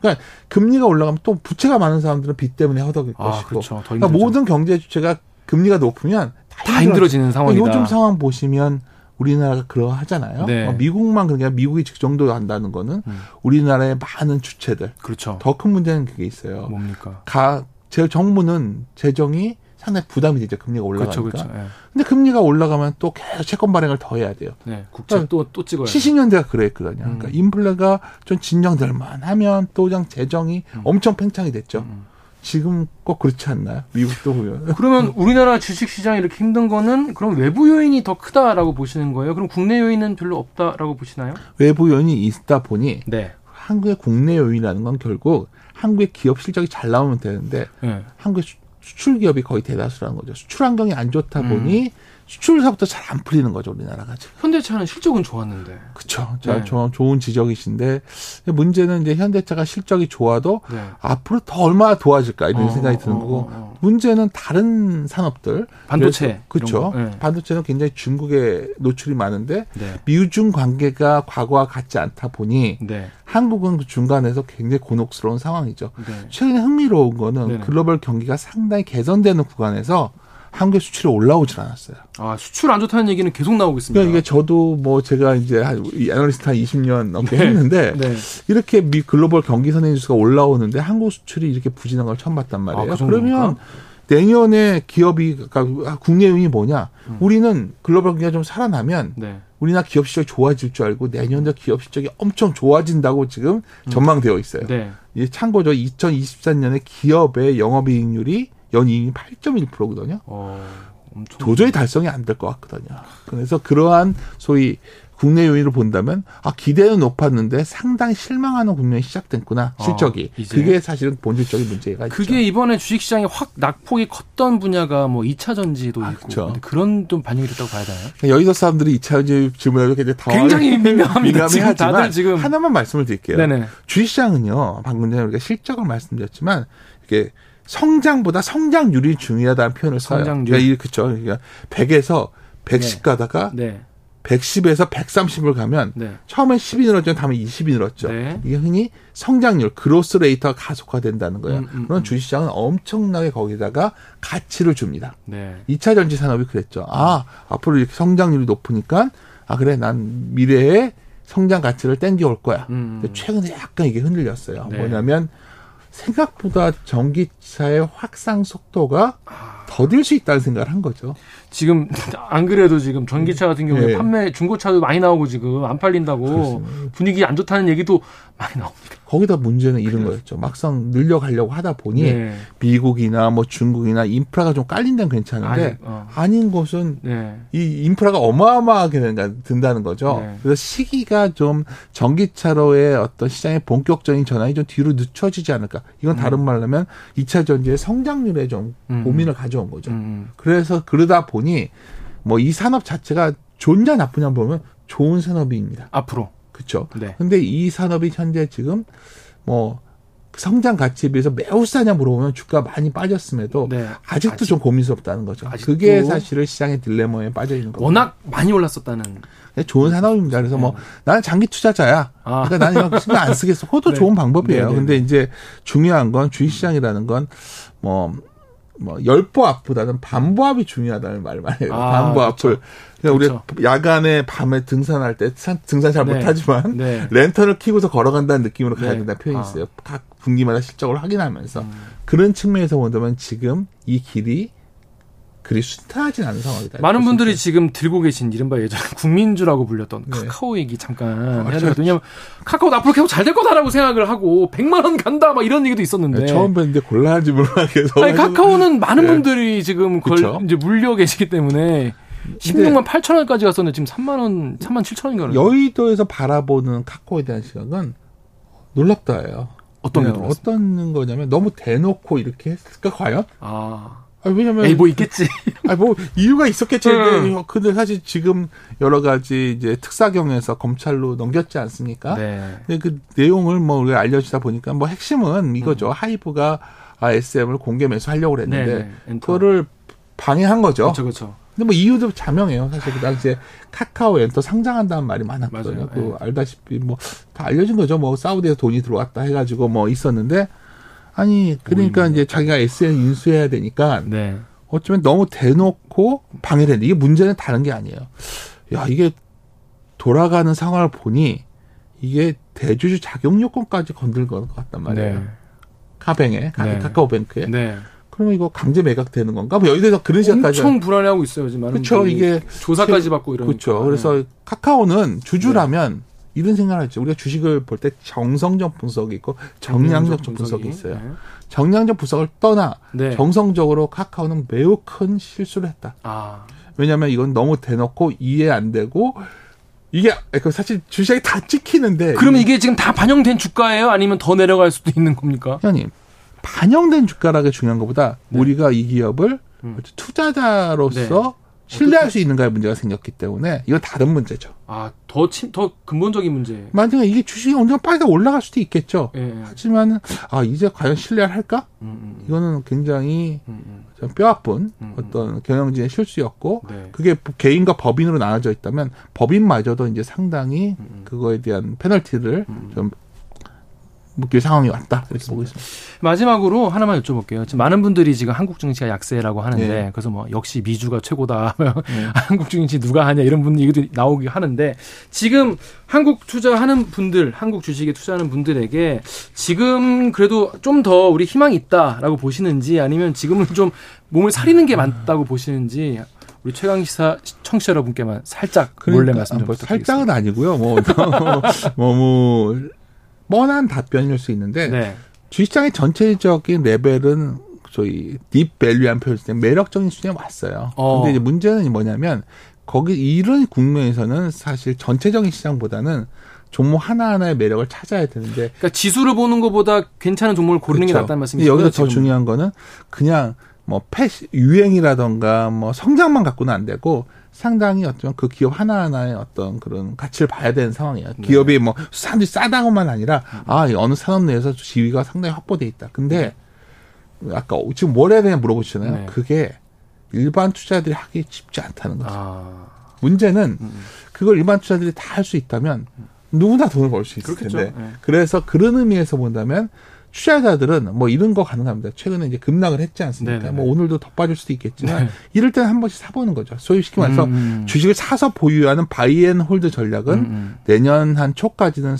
그러니까 금리가 올라가면 또 부채가 많은 사람들은 빚 때문에 허덕일 아, 것이고. 그렇죠. 그러니까 모든 경제 주체가 금리가 높으면 다, 다 힘들어지는 상황이다. 요즘 상황 보시면 우리나라가 그러하잖아요. 네. 뭐 미국만 그냥 미국이 그 정도 한다는 거는 음. 우리나라의 많은 주체들. 그렇죠. 더 큰 문제는 그게 있어요. 뭡니까? 가, 제 정부는 재정이 상당히 부담이 되죠. 금리가 올라가니까. 그렇죠, 그렇죠. 네. 근데 금리가 올라가면 또 계속 채권 발행을 더 해야 돼요. 네, 국채 그러니까 또, 또 찍어야 70년대가 그랬거든요. 그러니까 음. 그러니까 인플레가 좀 진정될 만 하면 또 그냥 재정이 음. 엄청 팽창이 됐죠. 음. 지금 꼭 그렇지 않나요? 미국도 보면. 그러면 우리나라 주식 시장이 이렇게 힘든 거는 그럼 외부 요인이 더 크다라고 보시는 거예요? 그럼 국내 요인은 별로 없다라고 보시나요? 외부 요인이 있다 보니 네. 한국의 국내 요인이라는 건 결국 한국의 기업 실적이 잘 나오면 되는데 네. 한국의 수출 기업이 거의 대다수라는 거죠. 수출 환경이 안 좋다 보니 음. 수출사부터 잘 안 풀리는 거죠 우리나라가 지금. 현대차는 실적은 좋았는데. 그렇죠. 네. 좋은 지적이신데 문제는 이제 현대차가 실적이 좋아도 네. 앞으로 더 얼마나 도와줄까 이런 어, 생각이 드는 어, 거고 어, 어. 문제는 다른 산업들 반도체 그렇죠. 네. 반도체는 굉장히 중국에 노출이 많은데 네. 미중 관계가 과거와 같지 않다 보니 네. 한국은 그 중간에서 굉장히 곤혹스러운 상황이죠. 네. 최근에 흥미로운 거는 글로벌 경기가 상당히 개선되는 구간에서 한국의 수출이 올라오질 않았어요. 아, 수출 안 좋다는 얘기는 계속 나오고 있습니다. 그러니까 이게 저도 뭐 제가 이제 한 애널리스트 한 20년 넘게 네. 했는데 네. 이렇게 미 글로벌 경기 선행 지수가 올라오는데 한국 수출이 이렇게 부진한 걸 처음 봤단 말이에요. 아, 그 그러면 내년에 기업이 그러니까 국내 요인이 뭐냐? 음. 우리는 글로벌 경기가 좀 살아나면 네. 우리나라 기업 실적이 좋아질 줄 알고 내년도 기업 실적이 엄청 좋아진다고 지금 음. 전망되어 있어요. 네. 이제 참고로 2023년에 기업의 영업이익률이 연이익이 8.1%거든요. 어, 도저히 달성이 안 될 것 같거든요. 그래서 그러한 소위 국내 요인을 본다면 아 기대는 높았는데 상당히 실망하는 국면이 시작됐구나 어, 실적이 어, 그게 사실은 본질적인 문제가 그게 있죠. 이번에 주식시장이 확 낙폭이 컸던 분야가 뭐 2차 전지도 아, 있고 그렇죠. 그런 좀 반영이 됐다고 봐야 되나요? 그러니까 여의도 사람들이 2차 전지 질문을 굉장히 굉장히 민감합니다. 지금 다들 지금 하나만 말씀을 드릴게요. 네네. 주식시장은요 방금 전에 우리가 실적을 말씀드렸지만 이게 성장보다 성장률이 중요하다는 표현을 써요. 성장률. 그러니까 그렇죠. 그러니까 100에서 110 네. 가다가 네. 110에서 130을 가면 네. 처음에 10이 늘었죠. 다음에 20이 늘었죠. 네. 이게 흔히 성장률, 그로스 레이터가 가속화된다는 거예요. 음, 음, 그런 음. 주식시장은 엄청나게 거기다가 가치를 줍니다. 네. 2차 전지 산업이 그랬죠. 아, 앞으로 이렇게 성장률이 높으니까 아 그래 난 미래에 성장 가치를 땡겨올 거야. 음. 근데 최근에 약간 이게 흔들렸어요. 네. 뭐냐면 생각보다 전기차의 확산 속도가 더딜 수 있다는 생각을 한 거죠. 지금 안 그래도 지금 전기차 같은 경우에 네. 판매 중고차도 많이 나오고 지금 안 팔린다고 그렇습니다. 분위기 안 좋다는 얘기도 많이 나옵니다. 거기다 문제는 이런 거였죠. 막상 늘려가려고 하다 보니 네. 미국이나 뭐 중국이나 인프라가 좀 깔린다면 괜찮은데 아니, 어. 아닌 곳은 네. 이 인프라가 어마어마하게 든다는 거죠. 네. 그래서 시기가 좀 전기차로의 어떤 시장의 본격적인 전환이 좀 뒤로 늦춰지지 않을까. 이건 다른 음. 말로 하면 2차 전지의 성장률에 좀 음. 고민을 가져온 거죠. 음. 그래서 그러다 보니 뭐 이 산업 자체가 좋냐 나쁘냐 보면 좋은 산업입니다. 앞으로. 그렇죠. 네. 근데 이 산업이 현재 지금 뭐 성장 가치에 비해서 매우 싸냐 물어보면 주가 많이 빠졌음에도 네. 아직도 아직, 좀 고민스럽다는 거죠. 그게 사실은 시장의 딜레마에 빠져 있는 거죠. 워낙 많이 올랐었다는. 네, 좋은 산업입니다. 그래서 뭐 네. 나는 장기 투자자야. 아. 그러니까 나는 이거 신경 안 쓰겠어. 그것도 네. 좋은 방법이에요. 네, 네, 근데 이제 중요한 건 주식시장이라는 건 뭐 뭐 열보합보다는 반보합이 중요하다는 말을 많이 해요. 아, 반보합을. 그렇죠. 그러니까 그렇죠. 우리 야간에 밤에 등산할 때 등산 잘 네. 못하지만 네. 랜턴을 키고서 걸어간다는 느낌으로 가야 네. 된다 는 표현이 있어요. 아. 각 분기마다 실적을 확인하면서 음. 그런 측면에서 본다면 지금 이 길이 그리 순탄하진 않은 상황이다. 많은 분들이 지금 들고 계신 이른바 예전 국민주라고 불렸던 네. 카카오 얘기 잠깐 아, 해야 되거든요. 왜냐면 카카오 앞으로 계속 잘 될 거다라고 생각을 하고 100만 원 간다 막 이런 얘기도 있었는데 네, 처음 뵀는데 곤란한지 모르겠어. 아니 카카오는 많은 네. 분들이 지금 걸 그쵸? 이제 물려 계시기 때문에 16만 8천 원까지 갔었는데 지금 3만 원, 3만 7천 원인가 여의도에서 바라보는 카카오에 대한 시각은 놀랍다예요. 어떤 게 네, 어떤 거냐면 너무 대놓고 이렇게 했을까 과연? 아. 아, 왜냐면. 에이, 뭐 있겠지. 아, 뭐, 이유가 있었겠지. 음. 근데 사실 지금 여러 가지 이제 특사경에서 검찰로 넘겼지 않습니까? 네. 근데 그 내용을 뭐 우리가 알려주다 보니까 뭐 핵심은 이거죠. 음. 하이브가 아, SM을 공개 매수하려고 그랬는데, 네, 네. 그거를 방해한 거죠. 그렇죠, 그렇죠. 근데 뭐 이유도 자명해요. 사실 그 당시에 카카오 엔터 상장한다는 말이 많았거든요. 맞아요. 그 네. 알다시피 뭐 다 알려진 거죠. 뭐 사우디에서 돈이 들어왔다 해가지고 뭐 있었는데 아니 그러니까 이제 자기가 SN 인수해야 되니까 네. 어쩌면 너무 대놓고 방해를 했는데 이게 문제는 다른 게 아니에요. 야 이게 돌아가는 상황을 보니 이게 대주주 자격 요건까지 건들것 같단 말이에요. 네. 카뱅에 네. 카카오뱅크에. 네. 그러면 이거 강제 매각되는 건가? 뭐 여기서 그런 시각까지 엄청 불안해하고 있어요 지금. 그렇죠. 이게 조사까지 받고 이런. 그렇죠. 그래서 네. 카카오는 주주라면 네. 이런 생각을 했죠. 우리가 주식을 볼 때 정성적 분석이 있고 정량적 분석이, 분석이 있어요. 네. 정량적 분석을 떠나 네. 정성적으로 카카오는 매우 큰 실수를 했다. 아. 왜냐하면 이건 너무 대놓고 이해 안 되고 이게 그 사실 주식이 다 찍히는데 그러면 이게 지금 다 반영된 주가예요? 아니면 더 내려갈 수도 있는 겁니까? 형님 반영된 주가라가 중요한 것보다 네. 우리가 이 기업을 음. 투자자로서 네. 신뢰할 수 있는가의 문제가 생겼기 때문에 이건 다른 문제죠. 아, 더, 침, 더 근본적인 문제. 만약에 이게 주식이 언젠가 빨리 올라갈 수도 있겠죠. 예, 예. 하지만, 아, 이제 과연 신뢰를 할까? 음, 음, 음. 이거는 굉장히 음, 음. 좀 뼈아픈 음, 음. 어떤 경영진의 실수였고, 네. 그게 개인과 법인으로 나눠져 있다면, 법인마저도 이제 상당히 그거에 대한 페널티를 좀 묶일 상황이 왔다 이렇게 보고 있습니다. 마지막으로 하나만 여쭤볼게요. 지금 많은 분들이 지금 한국 증시가 약세라고 하는데 네. 그래서 뭐 역시 미주가 최고다. 네. 한국 증시 누가 하냐 이런 분 얘기도 나오기 하는데 지금 한국 투자하는 분들, 한국 주식에 투자하는 분들에게 지금 그래도 좀 더 우리 희망이 있다라고 보시는지 아니면 지금은 좀 몸을 사리는 게 많다고 보시는지 우리 최강 시사 청취자 여러분께만 살짝 몰래 그러니까, 말씀 좀 뭐, 살짝은 아니고요. 뭐, 뭐, 뭐, 뭐 뻔한 답변일 수 있는데 네. 주식장의 전체적인 레벨은 저희 딥 밸류한 표현 때 매력적인 수준에 왔어요. 어. 근데 이제 문제는 뭐냐면 거기 이런 국면에서는 사실 전체적인 시장보다는 종목 하나하나의 매력을 찾아야 되는데 그러니까 지수를 보는 것보다 괜찮은 종목을 고르는 그렇죠. 게 낫다는 말씀이시죠. 여기서 더 중요한 거는 그냥 뭐 패시 유행이라던가 뭐 성장만 갖고는 안 되고 상당히 어쩌면 그 기업 하나하나의 어떤 그런 가치를 봐야 되는 상황이에요. 네. 기업이 뭐 사람들이 싸다고만 아니라 아 어느 산업 내에서 지위가 상당히 확보돼 있다. 근데 아까 지금 뭘 해야 되냐 물어보시잖아요. 네. 그게 일반 투자들이 하기 쉽지 않다는 거죠. 아. 문제는 음, 음. 그걸 일반 투자들이 다 할 수 있다면 누구나 돈을 벌 수 있을 그렇겠죠. 텐데. 네. 그래서 그런 의미에서 본다면 투자자들은 뭐 이런 거 가능합니다. 최근에 이제 급락을 했지 않습니까? 네네네. 뭐 오늘도 더 빠질 수도 있겠지만 네. 이럴 때는 한 번씩 사보는 거죠. 소위 쉽게 말해서 음, 음. 주식을 사서 보유하는 buy and hold 전략은 음, 음. 내년 한 초까지는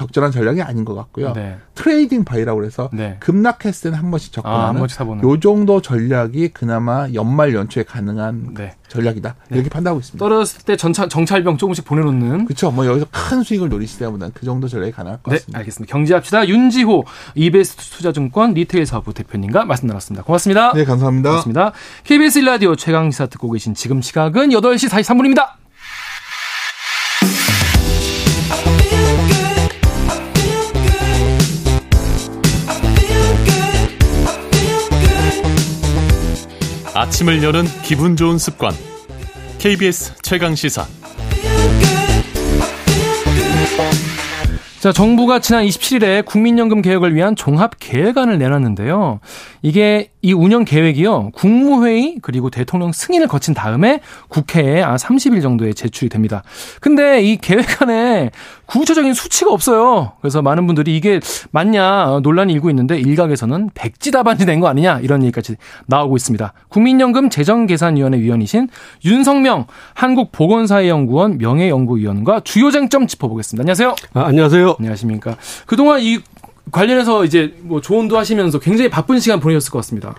적절한 전략이 아닌 것 같고요. 네. trading buy라고 해서 네. 급락했을 때는 한 번씩 접근하는 아, 요 정도 전략이 그나마 연말 연초에 가능한 네. 전략이다. 네. 이렇게 판단하고 있습니다. 떨어졌을 때 전차, 정찰병 조금씩 보내놓는. 그렇죠. 뭐 여기서 큰 수익을 노리시다보다는 그 정도 전략이 가능할 것 네, 같습니다. 알겠습니다. 경제합시다. 윤지호 이베스트 투자증권 리테일 사업부 대표님과 말씀 나눴습니다. 고맙습니다. 네, 감사합니다. 고맙습니다. KBS 1라디오 최강시사 듣고 계신 지금 시각은 8시 43분입니다. 아침을 여는 기분 좋은 습관. KBS 최강 시사. 자, 정부가 지난 27일에 국민연금 개혁을 위한 종합 계획안을 내놨는데요. 이게 이 운영 계획이요. 국무회의 그리고 대통령 승인을 거친 다음에 국회에 30일 정도에 제출이 됩니다. 근데 이 계획안에 구체적인 수치가 없어요. 그래서 많은 분들이 이게 맞냐 논란이 일고 있는데 일각에서는 백지다반지 된거 아니냐 이런 얘기까지 나오고 있습니다. 국민연금 재정계산위원회 위원이신 윤성명 한국보건사회연구원 명예연구위원과 주요 쟁점 짚어보겠습니다. 안녕하세요. 아, 안녕하세요. 안녕하십니까. 그동안 이 관련해서 이제 뭐 조언도 하시면서 굉장히 바쁜 시간 보내셨을 것 같습니다.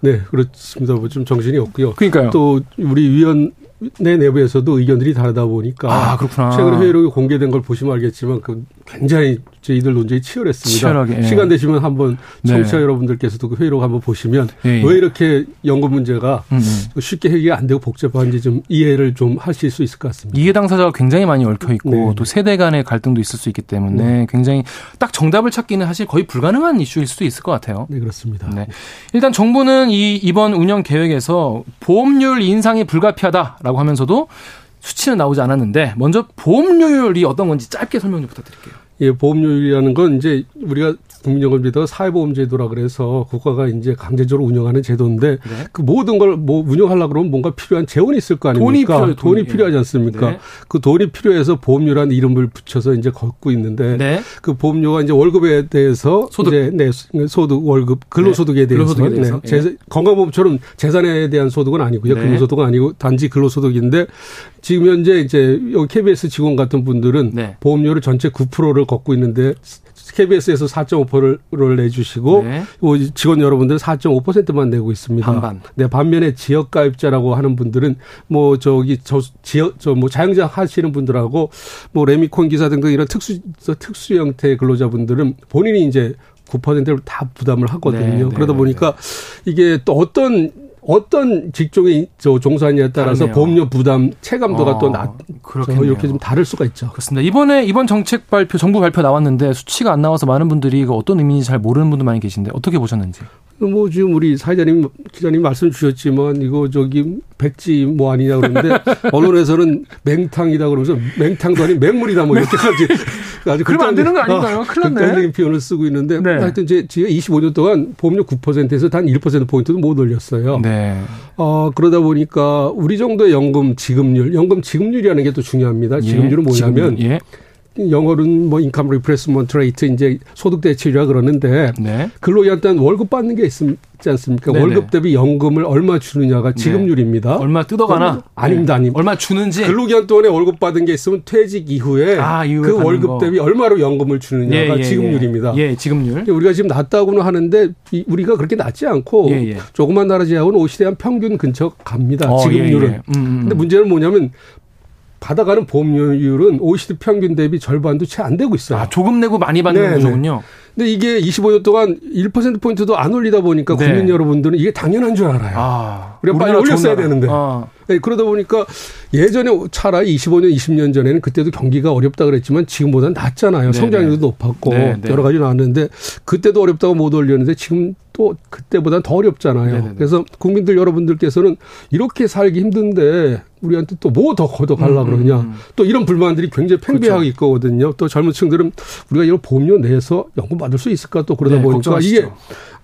네, 그렇습니다. 뭐 좀 정신이 없고요. 그러니까요. 또 우리 위원 내 내부에서도 의견들이 다르다 보니까 아, 그렇구나. 최근에 회의록이 공개된 걸 보시면 알겠지만 그 굉장히 저희들 논쟁이 치열했습니다. 치열하게, 예. 시간 되시면 한번 네. 청취자 네. 여러분들께서도 그 회의록 한번 보시면 예, 예. 왜 이렇게 연금 문제가 음, 음. 쉽게 해결이 안 되고 복잡한지 좀 이해를 좀 하실 수 있을 것 같습니다. 이해 당사자가 굉장히 많이 얽혀 있고 네. 또 세대 간의 갈등도 있을 수 있기 때문에 네. 굉장히 딱 정답을 찾기는 사실 거의 불가능한 이슈일 수도 있을 것 같아요. 네, 그렇습니다. 네. 일단 정부는 이 이번 운영 계획에서 보험료율 인상이 불가피하다 라고 하면서도 수치는 나오지 않았는데 먼저 보험료율이 어떤 건지 짧게 설명 좀 부탁드릴게요. 예, 보험료율이라는 건 이제 우리가 국민연금 제도가 사회보험 제도라 그래서 국가가 이제 강제적으로 운영하는 제도인데 네. 그 모든 걸 뭐 운영하려 그러면 뭔가 필요한 재원이 있을 거 아닙니까? 돈이, 필요해, 돈이. 돈이 필요하지 않습니까? 네. 그 돈이 필요해서 보험료라는 이름을 붙여서 이제 걷고 있는데 네. 그 보험료가 이제 월급에 대해서 소득 이제 네, 소득 월급 근로소득에 네. 대해서, 근로소득에 대해서. 네. 재, 건강보험처럼 재산에 대한 소득은 아니고요. 네. 근로소득은 아니고 단지 근로소득인데 지금 현재 이제 여기 KBS 직원 같은 분들은 네. 보험료를 전체 9%를 걷고 있는데 KBS에서 4.5%를 내주시고 네. 직원 여러분들 은 4.5%만 내고 있습니다. 반반. 네, 반면에 지역 가입자라고 하는 분들은 뭐 저기 저 지역 저 뭐 자영장 하시는 분들하고 뭐 레미콘 기사 등등 이런 특수 특수 형태의 근로자분들은 본인이 이제 9%를 다 부담을 하거든요. 네, 네, 그러다 보니까 이게 또 어떤 어떤 직종에 종사하냐에 따라서 다르네요. 보험료 부담 체감도가 어, 또 낮, 그렇게 이렇게 좀 다를 수가 있죠. 그렇습니다. 이번에 이번 정책 발표 정부 발표 나왔는데 수치가 안 나와서 많은 분들이 이거 어떤 의미인지 잘 모르는 분들 많이 계신데 어떻게 보셨는지? 뭐 지금 우리 사회자님 기자님 말씀 주셨지만 이거 저기 백지 뭐 아니냐 그러는데 언론에서는 맹탕이다 그러면서 맹탕도 아닌 맹물이다 뭐 이렇게까지 아주 그러면 안 되는 거 아닌가요? 큰일 났네. 극단적인 표현을 쓰고 있는데 네. 하여튼 제 제가 25년 동안 보험료 9%에서 단 1% 포인트도 못 올렸어요. 네. 어 그러다 보니까 우리 정도의 연금 지급률, 연금 지급률이라는 게 또 중요합니다. 예. 지급률은 뭐냐면 지급률. 예. 영어로는 뭐 income replacement rate 이제 소득 대체율이라 그러는데 네. 근로연단 월급 받는 게 있지 않습니까? 네네. 월급 대비 연금을 얼마 주느냐가 네. 지급률입니다. 네. 얼마 뜯어가나? 아닙니다, 아닙니다. 얼마 주는지. 근로기간 동안에 월급 받은 게 있으면 퇴직 이후에, 아, 이후에 그 월급 거. 대비 얼마로 연금을 주느냐가 예, 예, 지급률입니다. 예, 예 지급률. 우리가 지금 낮다고는 하는데 우리가 그렇게 낮지 않고 예, 예. 조그만 나라 지하고는 OECD 한 평균 근처 갑니다. 어, 지급률은. 예, 음, 음. 근데 문제는 뭐냐면 받아가는 보험료율은 OECD 평균 대비 절반도 채 안 되고 있어요. 아, 조금 내고 많이 받는 네네. 구조군요. 근데 이게 25년 동안 1%포인트도 안 올리다 보니까 네. 국민 여러분들은 이게 당연한 줄 알아요. 아, 우리가 빨리 올렸어야 되는데. 아. 네, 그러다 보니까 예전에 차라리 25년, 20년 전에는 그때도 경기가 어렵다 그랬지만 지금보다는 낫잖아요. 네네. 성장률도 높았고 네네. 여러 가지 나왔는데 그때도 어렵다고 못 올렸는데 지금 또 그때보다는 더 어렵잖아요. 네네. 그래서 국민들 여러분들께서는 이렇게 살기 힘든데 우리한테 또 뭐 더 걷어가려 음, 그러냐. 음, 음. 또 이런 불만들이 굉장히 팽배하게 그렇죠. 있거든요. 또 젊은 층들은 우리가 이런 보험료 내서 연금 받을 수 있을까 또 그러다 네, 보니까 걱정하시죠. 이게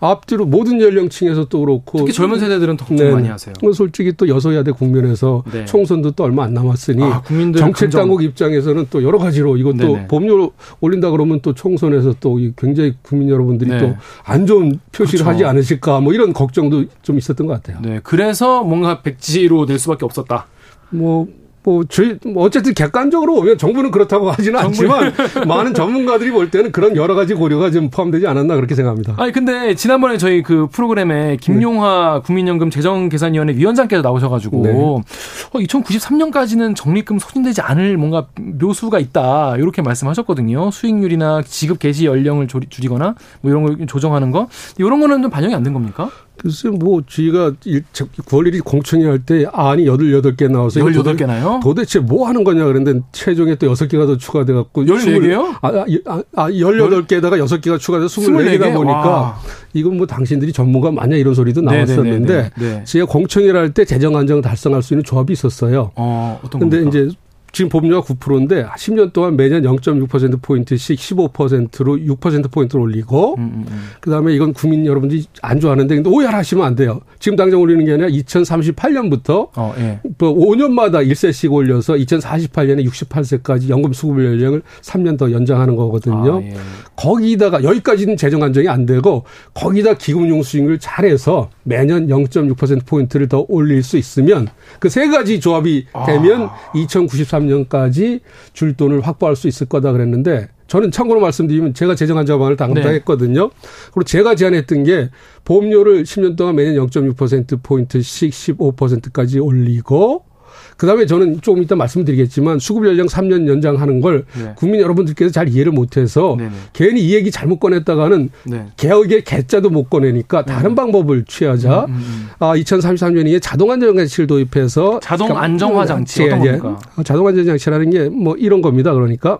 앞뒤로 모든 연령층에서 또 그렇고 특히 젊은 세대들은 더 걱정 네. 많이 하세요. 솔직히 또 여소야대 국면에서 네. 총선도 또 얼마 안 남았으니 아, 정책 당국 입장에서는 또 여러 가지로 이것도 네네. 보험료 올린다 그러면 또 총선에서 또 굉장히 국민 여러분들이 네. 또안 좋은 표시를 그렇죠. 하지 않으실까 뭐 이런 걱정도 좀 있었던 것 같아요. 네, 그래서 뭔가 백지로 낼 수밖에 없었다. 뭐 뭐, 저희, 뭐, 어쨌든 객관적으로 보면 정부는 그렇다고 하지는 않지만 많은 전문가들이 볼 때는 그런 여러 가지 고려가 좀 포함되지 않았나 그렇게 생각합니다. 아니, 근데 지난번에 저희 그 프로그램에 김용화 네. 국민연금 재정계산위원회 위원장께서 나오셔가지고, 네. 어, 2093년까지는 적립금 소진되지 않을 뭔가 묘수가 있다. 이렇게 말씀하셨거든요. 수익률이나 지급 개시 연령을 줄이거나 뭐 이런 걸 조정하는 거. 이런 거는 좀 반영이 안 된 겁니까? 글쎄, 뭐, 저희가 9월 1일 공청회 할 때 안이 18개 나와서. 18개 나요? 도대체 뭐 하는 거냐 그랬는데 최종에 또 6개가 더 추가돼 갖고. 14개요? 아, 아, 아 18개에다가 6개가 추가돼서 24개다 24개? 보니까 와. 이건 뭐 당신들이 전문가 마냐 이런 소리도 나왔었는데 네네네네. 네. 제가 공청회를 할 때 재정 안정 달성할 수 있는 조합이 있었어요. 어, 어떤 근데 겁니까? 이제 지금 보험료가 9%인데 10년 동안 매년 0.6%포인트씩 15%로 6%포인트를 올리고 음, 음, 음. 그다음에 이건 국민 여러분들이 안 좋아하는데 근데 오해하시면 안 돼요. 지금 당장 올리는 게 아니라 2038년부터 어, 예. 뭐 5년마다 1세씩 올려서 2048년에 68세까지 연금 수급 연령을 3년 더 연장하는 거거든요. 아, 예. 거기다가 여기까지는 재정 안정이 안 되고 거기다 기금융 수익률 잘해서 매년 0.6%포인트를 더 올릴 수 있으면 그 세 가지 조합이 되면 아. 2093 년까지 줄 돈을 확보할 수 있을 거다 그랬는데 저는 참고로 말씀드리면 제가 재정안정방을 당당했거든요. 네. 그리고 제가 제안했던 게 보험료를 10년 동안 매년 0.6%포인트씩 15%까지 올리고 그다음에 저는 조금 이따 말씀드리겠지만 수급 연령 3년 연장하는 걸 네. 국민 여러분들께서 잘 이해를 못해서 네네. 괜히 이 얘기 잘못 꺼냈다가는 네. 개혁의 개자도 못 꺼내니까 네. 다른 방법을 취하자. 음, 음, 음. 아 2033년에 자동 안정 장치를 도입해서 자동 안정화 장치 어떤 예, 예. 겁니까? 자동 안정 장치라는 게 뭐 이런 겁니다. 그러니까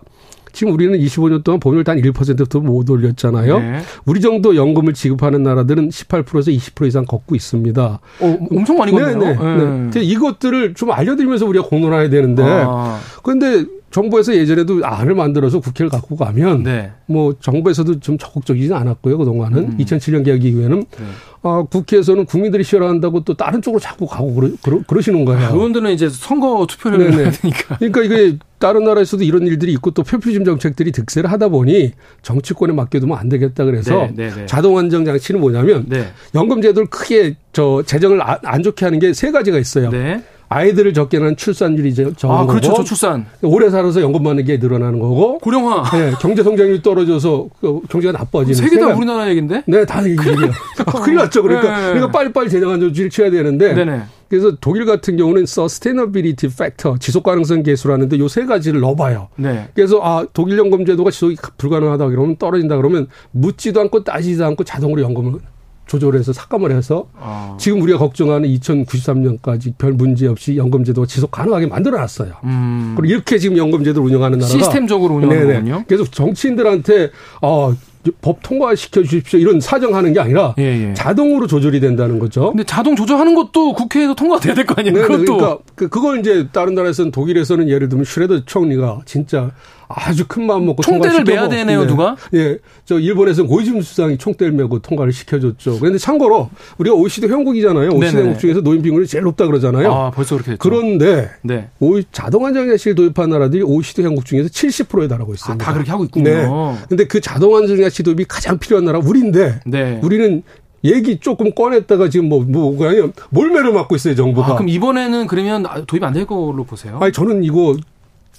지금 우리는 25년 동안 보험료를 단 1%도 못 올렸잖아요. 네. 우리 정도 연금을 지급하는 나라들은 18%에서 20% 이상 걷고 있습니다. 어, 엄청 많이 걷네요. 네, 네, 네. 네. 이것들을 좀 알려드리면서 우리가 공론화해야 되는데 아. 그런데 정부에서 예전에도 안을 만들어서 국회를 갖고 가면 네. 뭐 정부에서도 좀 적극적이지 않았고요 그동안은 음. 2007년 개혁 이후에는 네. 아, 국회에서는 국민들이 싫어한다고 또 다른 쪽으로 자꾸 가고 그러, 그러, 그러시는 거예요. 의원들은 이제 선거 투표를 해야 되니까. 그러니까 이게 다른 나라에서도 이런 일들이 있고 또 표피즘 정책들이 득세를 하다 보니 정치권에 맡겨두면 안 되겠다 그래서 네, 네, 네. 자동 안정 장치는 뭐냐면 네. 연금 제도를 크게 저 재정을 안 좋게 하는 게 세 가지가 있어요. 네. 아이들을 적게 낳은 출산율이 적은 아, 그렇죠. 거고 저출산. 오래 살아서 연금 받는 게 늘어나는 거고 고령화. 네, 경제 성장률이 떨어져서 그 경제가 나빠지는 세개 다 우리나라 얘기인데? 네, 다 얘기예요. 큰일 났죠. 그러니까 네. 그러니까 빨리빨리 재정안 조치를 취해야 되는데 네네. 그래서 독일 같은 경우는 sustainability factor 지속 가능성 계수라는데 요 세 가지를 넣어 봐요. 네. 그래서 아 독일 연금 제도가 지속이 불가능하다 그러면 떨어진다 그러면 묻지도 않고 따지지도 않고 자동으로 연금을 조절해서 삭감을 해서 아. 지금 우리가 걱정하는 2093년까지 별 문제 없이 연금제도가 지속 가능하게 만들어놨어요. 음. 그리고 이렇게 지금 연금제도를 운영하는 나라가 시스템적으로 운영하는군요. 그래서 정치인들한테 어, 법 통과시켜 주십시오 이런 사정하는 게 아니라 예, 예. 자동으로 조절이 된다는 거죠. 근데 자동 조절하는 것도 국회에서 통과돼야 될 거 아니에요? 네, 그것도. 그러니까 그, 그걸 이제 다른 나라에서는 독일에서는 예를 들면 슈레더 총리가 진짜 아주 큰 마음 먹고 총대를 매야 되네요, 네. 누가? 예. 저 일본에서는 고이즈미 수상이 총대를 메고 통과를 시켜줬죠. 그런데 참고로 우리가 OECD 회원국이잖아요. OECD 회원국 중에서 노인 빈곤이 제일 높다 그러잖아요. 아, 벌써 그렇게 됐죠. 그런데 네. 자동 안정장치를 도입한 나라들이 OECD 회원국 중에서 70%에 달하고 있습니다. 아, 다 그렇게 하고 있군요. 네. 근데 그 자동 안정장치 도입이 가장 필요한 나라 우리인데 네. 우리는 얘기 조금 꺼냈다가 지금 뭐, 뭐, 아니 몰매를 맞고 있어요, 정부가. 아, 그럼 이번에는 그러면 도입 안 될 걸로 보세요? 아니, 저는 이거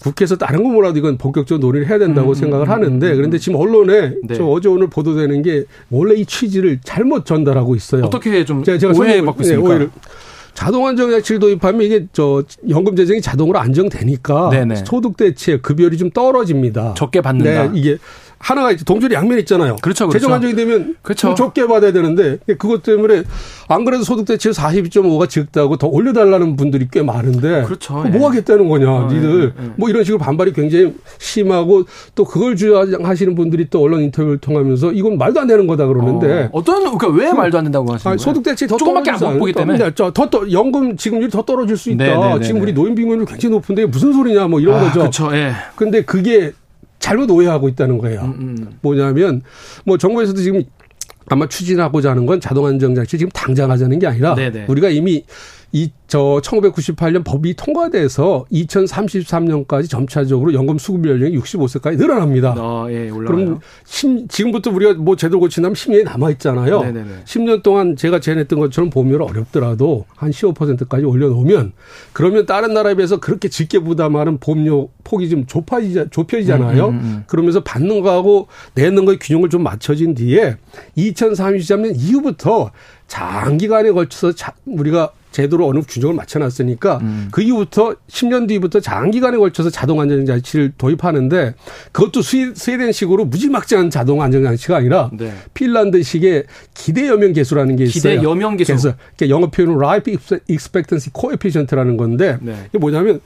국회에서 다른 거 몰라도 이건 본격적으로 논의를 해야 된다고 음, 생각을 음, 하는데 음, 그런데 지금 언론에 네. 저 어제 오늘 보도되는 게 원래 이 취지를 잘못 전달하고 있어요. 어떻게 좀 제가, 제가 오해 받고 네, 있습니까? 네, 자동 안정장치를 도입하면 이게 저 연금 재정이 자동으로 안정되니까 네네. 소득 대체 급여율이 좀 떨어집니다. 적게 받는다. 네, 이게 하나가 동전이 양면 있잖아요. 그렇죠, 그렇죠. 재정 안정이 되면 그렇죠. 적게 받아야 되는데 그것 때문에 안 그래도 소득 대체 42.5가 적다고 더 올려달라는 분들이 꽤 많은데 그렇죠. 뭐 예. 하겠다는 거냐, 아, 니들 예, 예. 뭐 이런 식으로 반발이 굉장히 심하고 또 그걸 주장하시는 분들이 또 언론 인터뷰를 통하면서 이건 말도 안 되는 거다 그러는데 어, 떤 그러니까 왜 말도 안 된다고 하시는 거예요? 소득 대체 더 조금밖에 안 보기 때문에 더, 더 연금 지급률이 더 떨어질 수 있다. 네네네네. 네, 네, 지금 네. 우리 노인 빈곤율 굉장히 높은데 무슨 소리냐 뭐 이런 아, 거죠. 그렇죠. 예. 근데 그게 잘못 오해하고 있다는 거예요. 음, 음. 뭐냐면 뭐 정부에서도 지금 아마 추진하고자 하는 건 자동 안정장치 지금 당장 하자는 게 아니라 네네. 우리가 이미 이 저 1998년 법이 통과돼서 2033년까지 점차적으로 연금 수급 연령이 65세까지 늘어납니다. 아, 예, 그럼 10, 지금부터 우리가 뭐 제도 고친다면 10년이 남아 있잖아요. 네네네. 10년 동안 제가 제냈던 것처럼 보험료를 어렵더라도 한 15%까지 올려놓으면 그러면 다른 나라에 비해서 그렇게 적게 부담하는 보험료 폭이 좀 좁아지자, 좁혀지잖아요. 음, 음, 음. 그러면서 받는 거하고 내는 거의 균형을 좀 맞춰진 뒤에 2033년 이후부터 장기간에 걸쳐서 우리가 제도로 어느 균형을 맞춰놨으니까 음. 그 이후부터 10년 뒤부터 장기간에 걸쳐서 자동 안전장치를 도입하는데 그것도 스웨덴 식으로 무지막지한 자동 안전장치가 아니라 네. 핀란드식의 기대 여명 계수라는 게 있어요. 기대 여명 계수. 그래서 영어 표현으로 life expectancy coefficient라는 건데 네. 이게 뭐냐면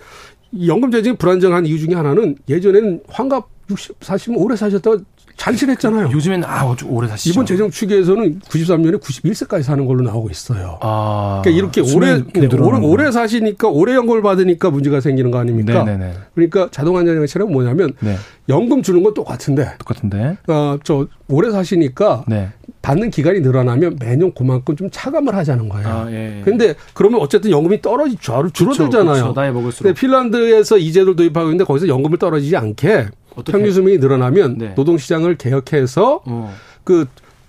연금 재정이 불안정한 이유 중에 하나는 예전에는 환갑 60, 40면 오래 사셨다가 잔실했잖아요. 요즘엔 아 오래 사시죠. 이번 재정 추계에서는 93년에 91세까지 사는 걸로 나오고 있어요. 아, 그러니까 이렇게 오래 오래, 오래 사시니까 오래 연금을 받으니까 문제가 생기는 거 아닙니까? 네네네. 그러니까 자동 안전장치는 뭐냐면 네. 연금 주는 건 똑같은데. 똑같은데. 어저 오래 사시니까 네. 받는 기간이 늘어나면 매년 그만큼 좀 차감을 하자는 거예요. 아, 예, 예. 근데 그러면 어쨌든 연금이 떨어지 줄어들잖아요. 그쵸, 나이 먹을수록. 근데 핀란드에서 이 제도를 도입하고 있는데 거기서 연금을 떨어지지 않게 평균 수명이 늘어나면 네. 노동 시장을 개혁해서 어. 그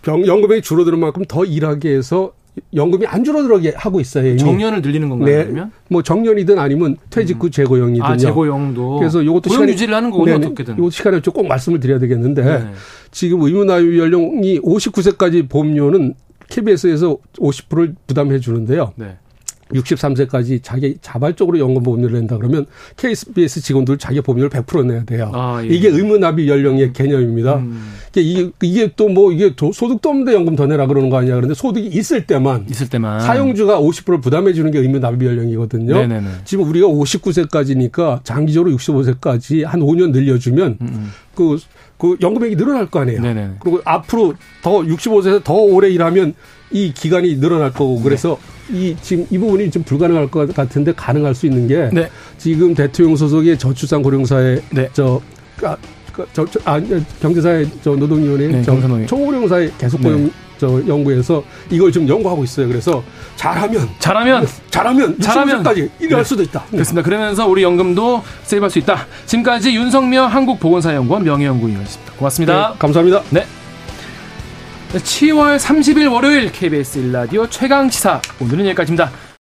연금이 줄어드는 만큼 더 일하게 해서 연금이 안 줄어들게 하고 있어요. 이미. 정년을 늘리는 건가요? 네. 그러면? 뭐 정년이든 아니면 퇴직 후 음. 재고용이든요. 아, 재고용도. 그래서 이것도 시간 유지를 하는 거군요. 네, 어떻게든. 이것 시간에 좀꼭 말씀을 드려야 되겠는데 네. 지금 의무 나이 연령이 59세까지 보험료는 KBS에서 50%를 부담해 주는데요. 네. 63세까지 자기 자발적으로 연금 보험료를 낸다 그러면 KBS 직원들 자기 보험료를 100% 내야 돼요. 아, 예. 이게 의무납입 연령의 개념입니다. 음. 이게 이게 또 뭐 이게 소득도 없는데 연금 더 내라 그러는 거 아니야 그런데 소득이 있을 때만 있을 때만 사용주가 50%를 부담해 주는 게 의무 납입 연령이거든요. 네네네. 지금 우리가 59세까지니까 장기적으로 65세까지 한 5년 늘려주면 음. 음. 그, 그 연금액이 늘어날 거 아니에요. 네네. 그리고 앞으로 더 65세에서 더 오래 일하면 이 기간이 늘어날 거고 그래서 네. 이 지금 이 부분이 좀 불가능할 것 같은데 가능할 수 있는 게 네. 지금 대통령 소속의 저출산 고령사의 네. 저 아, 그, 저, 저, 아, 경제사회 저 노동위원회 네, 저 초고령사회 계속 고용 네. 저 연구에서 이걸 좀 연구하고 있어요. 그래서 잘하면 잘하면 잘하면 잘하면까지 일할 네. 수도 있다. 그렇습니다. 그러면서 우리 연금도 세이브할 수 있다. 지금까지 윤성명 한국보건사연구원 명예연구위원이었습니다. 고맙습니다. 네, 감사합니다. 네. 10월 30일 월요일 KBS 일라디오 최강 시사 오늘은 여기까지입니다.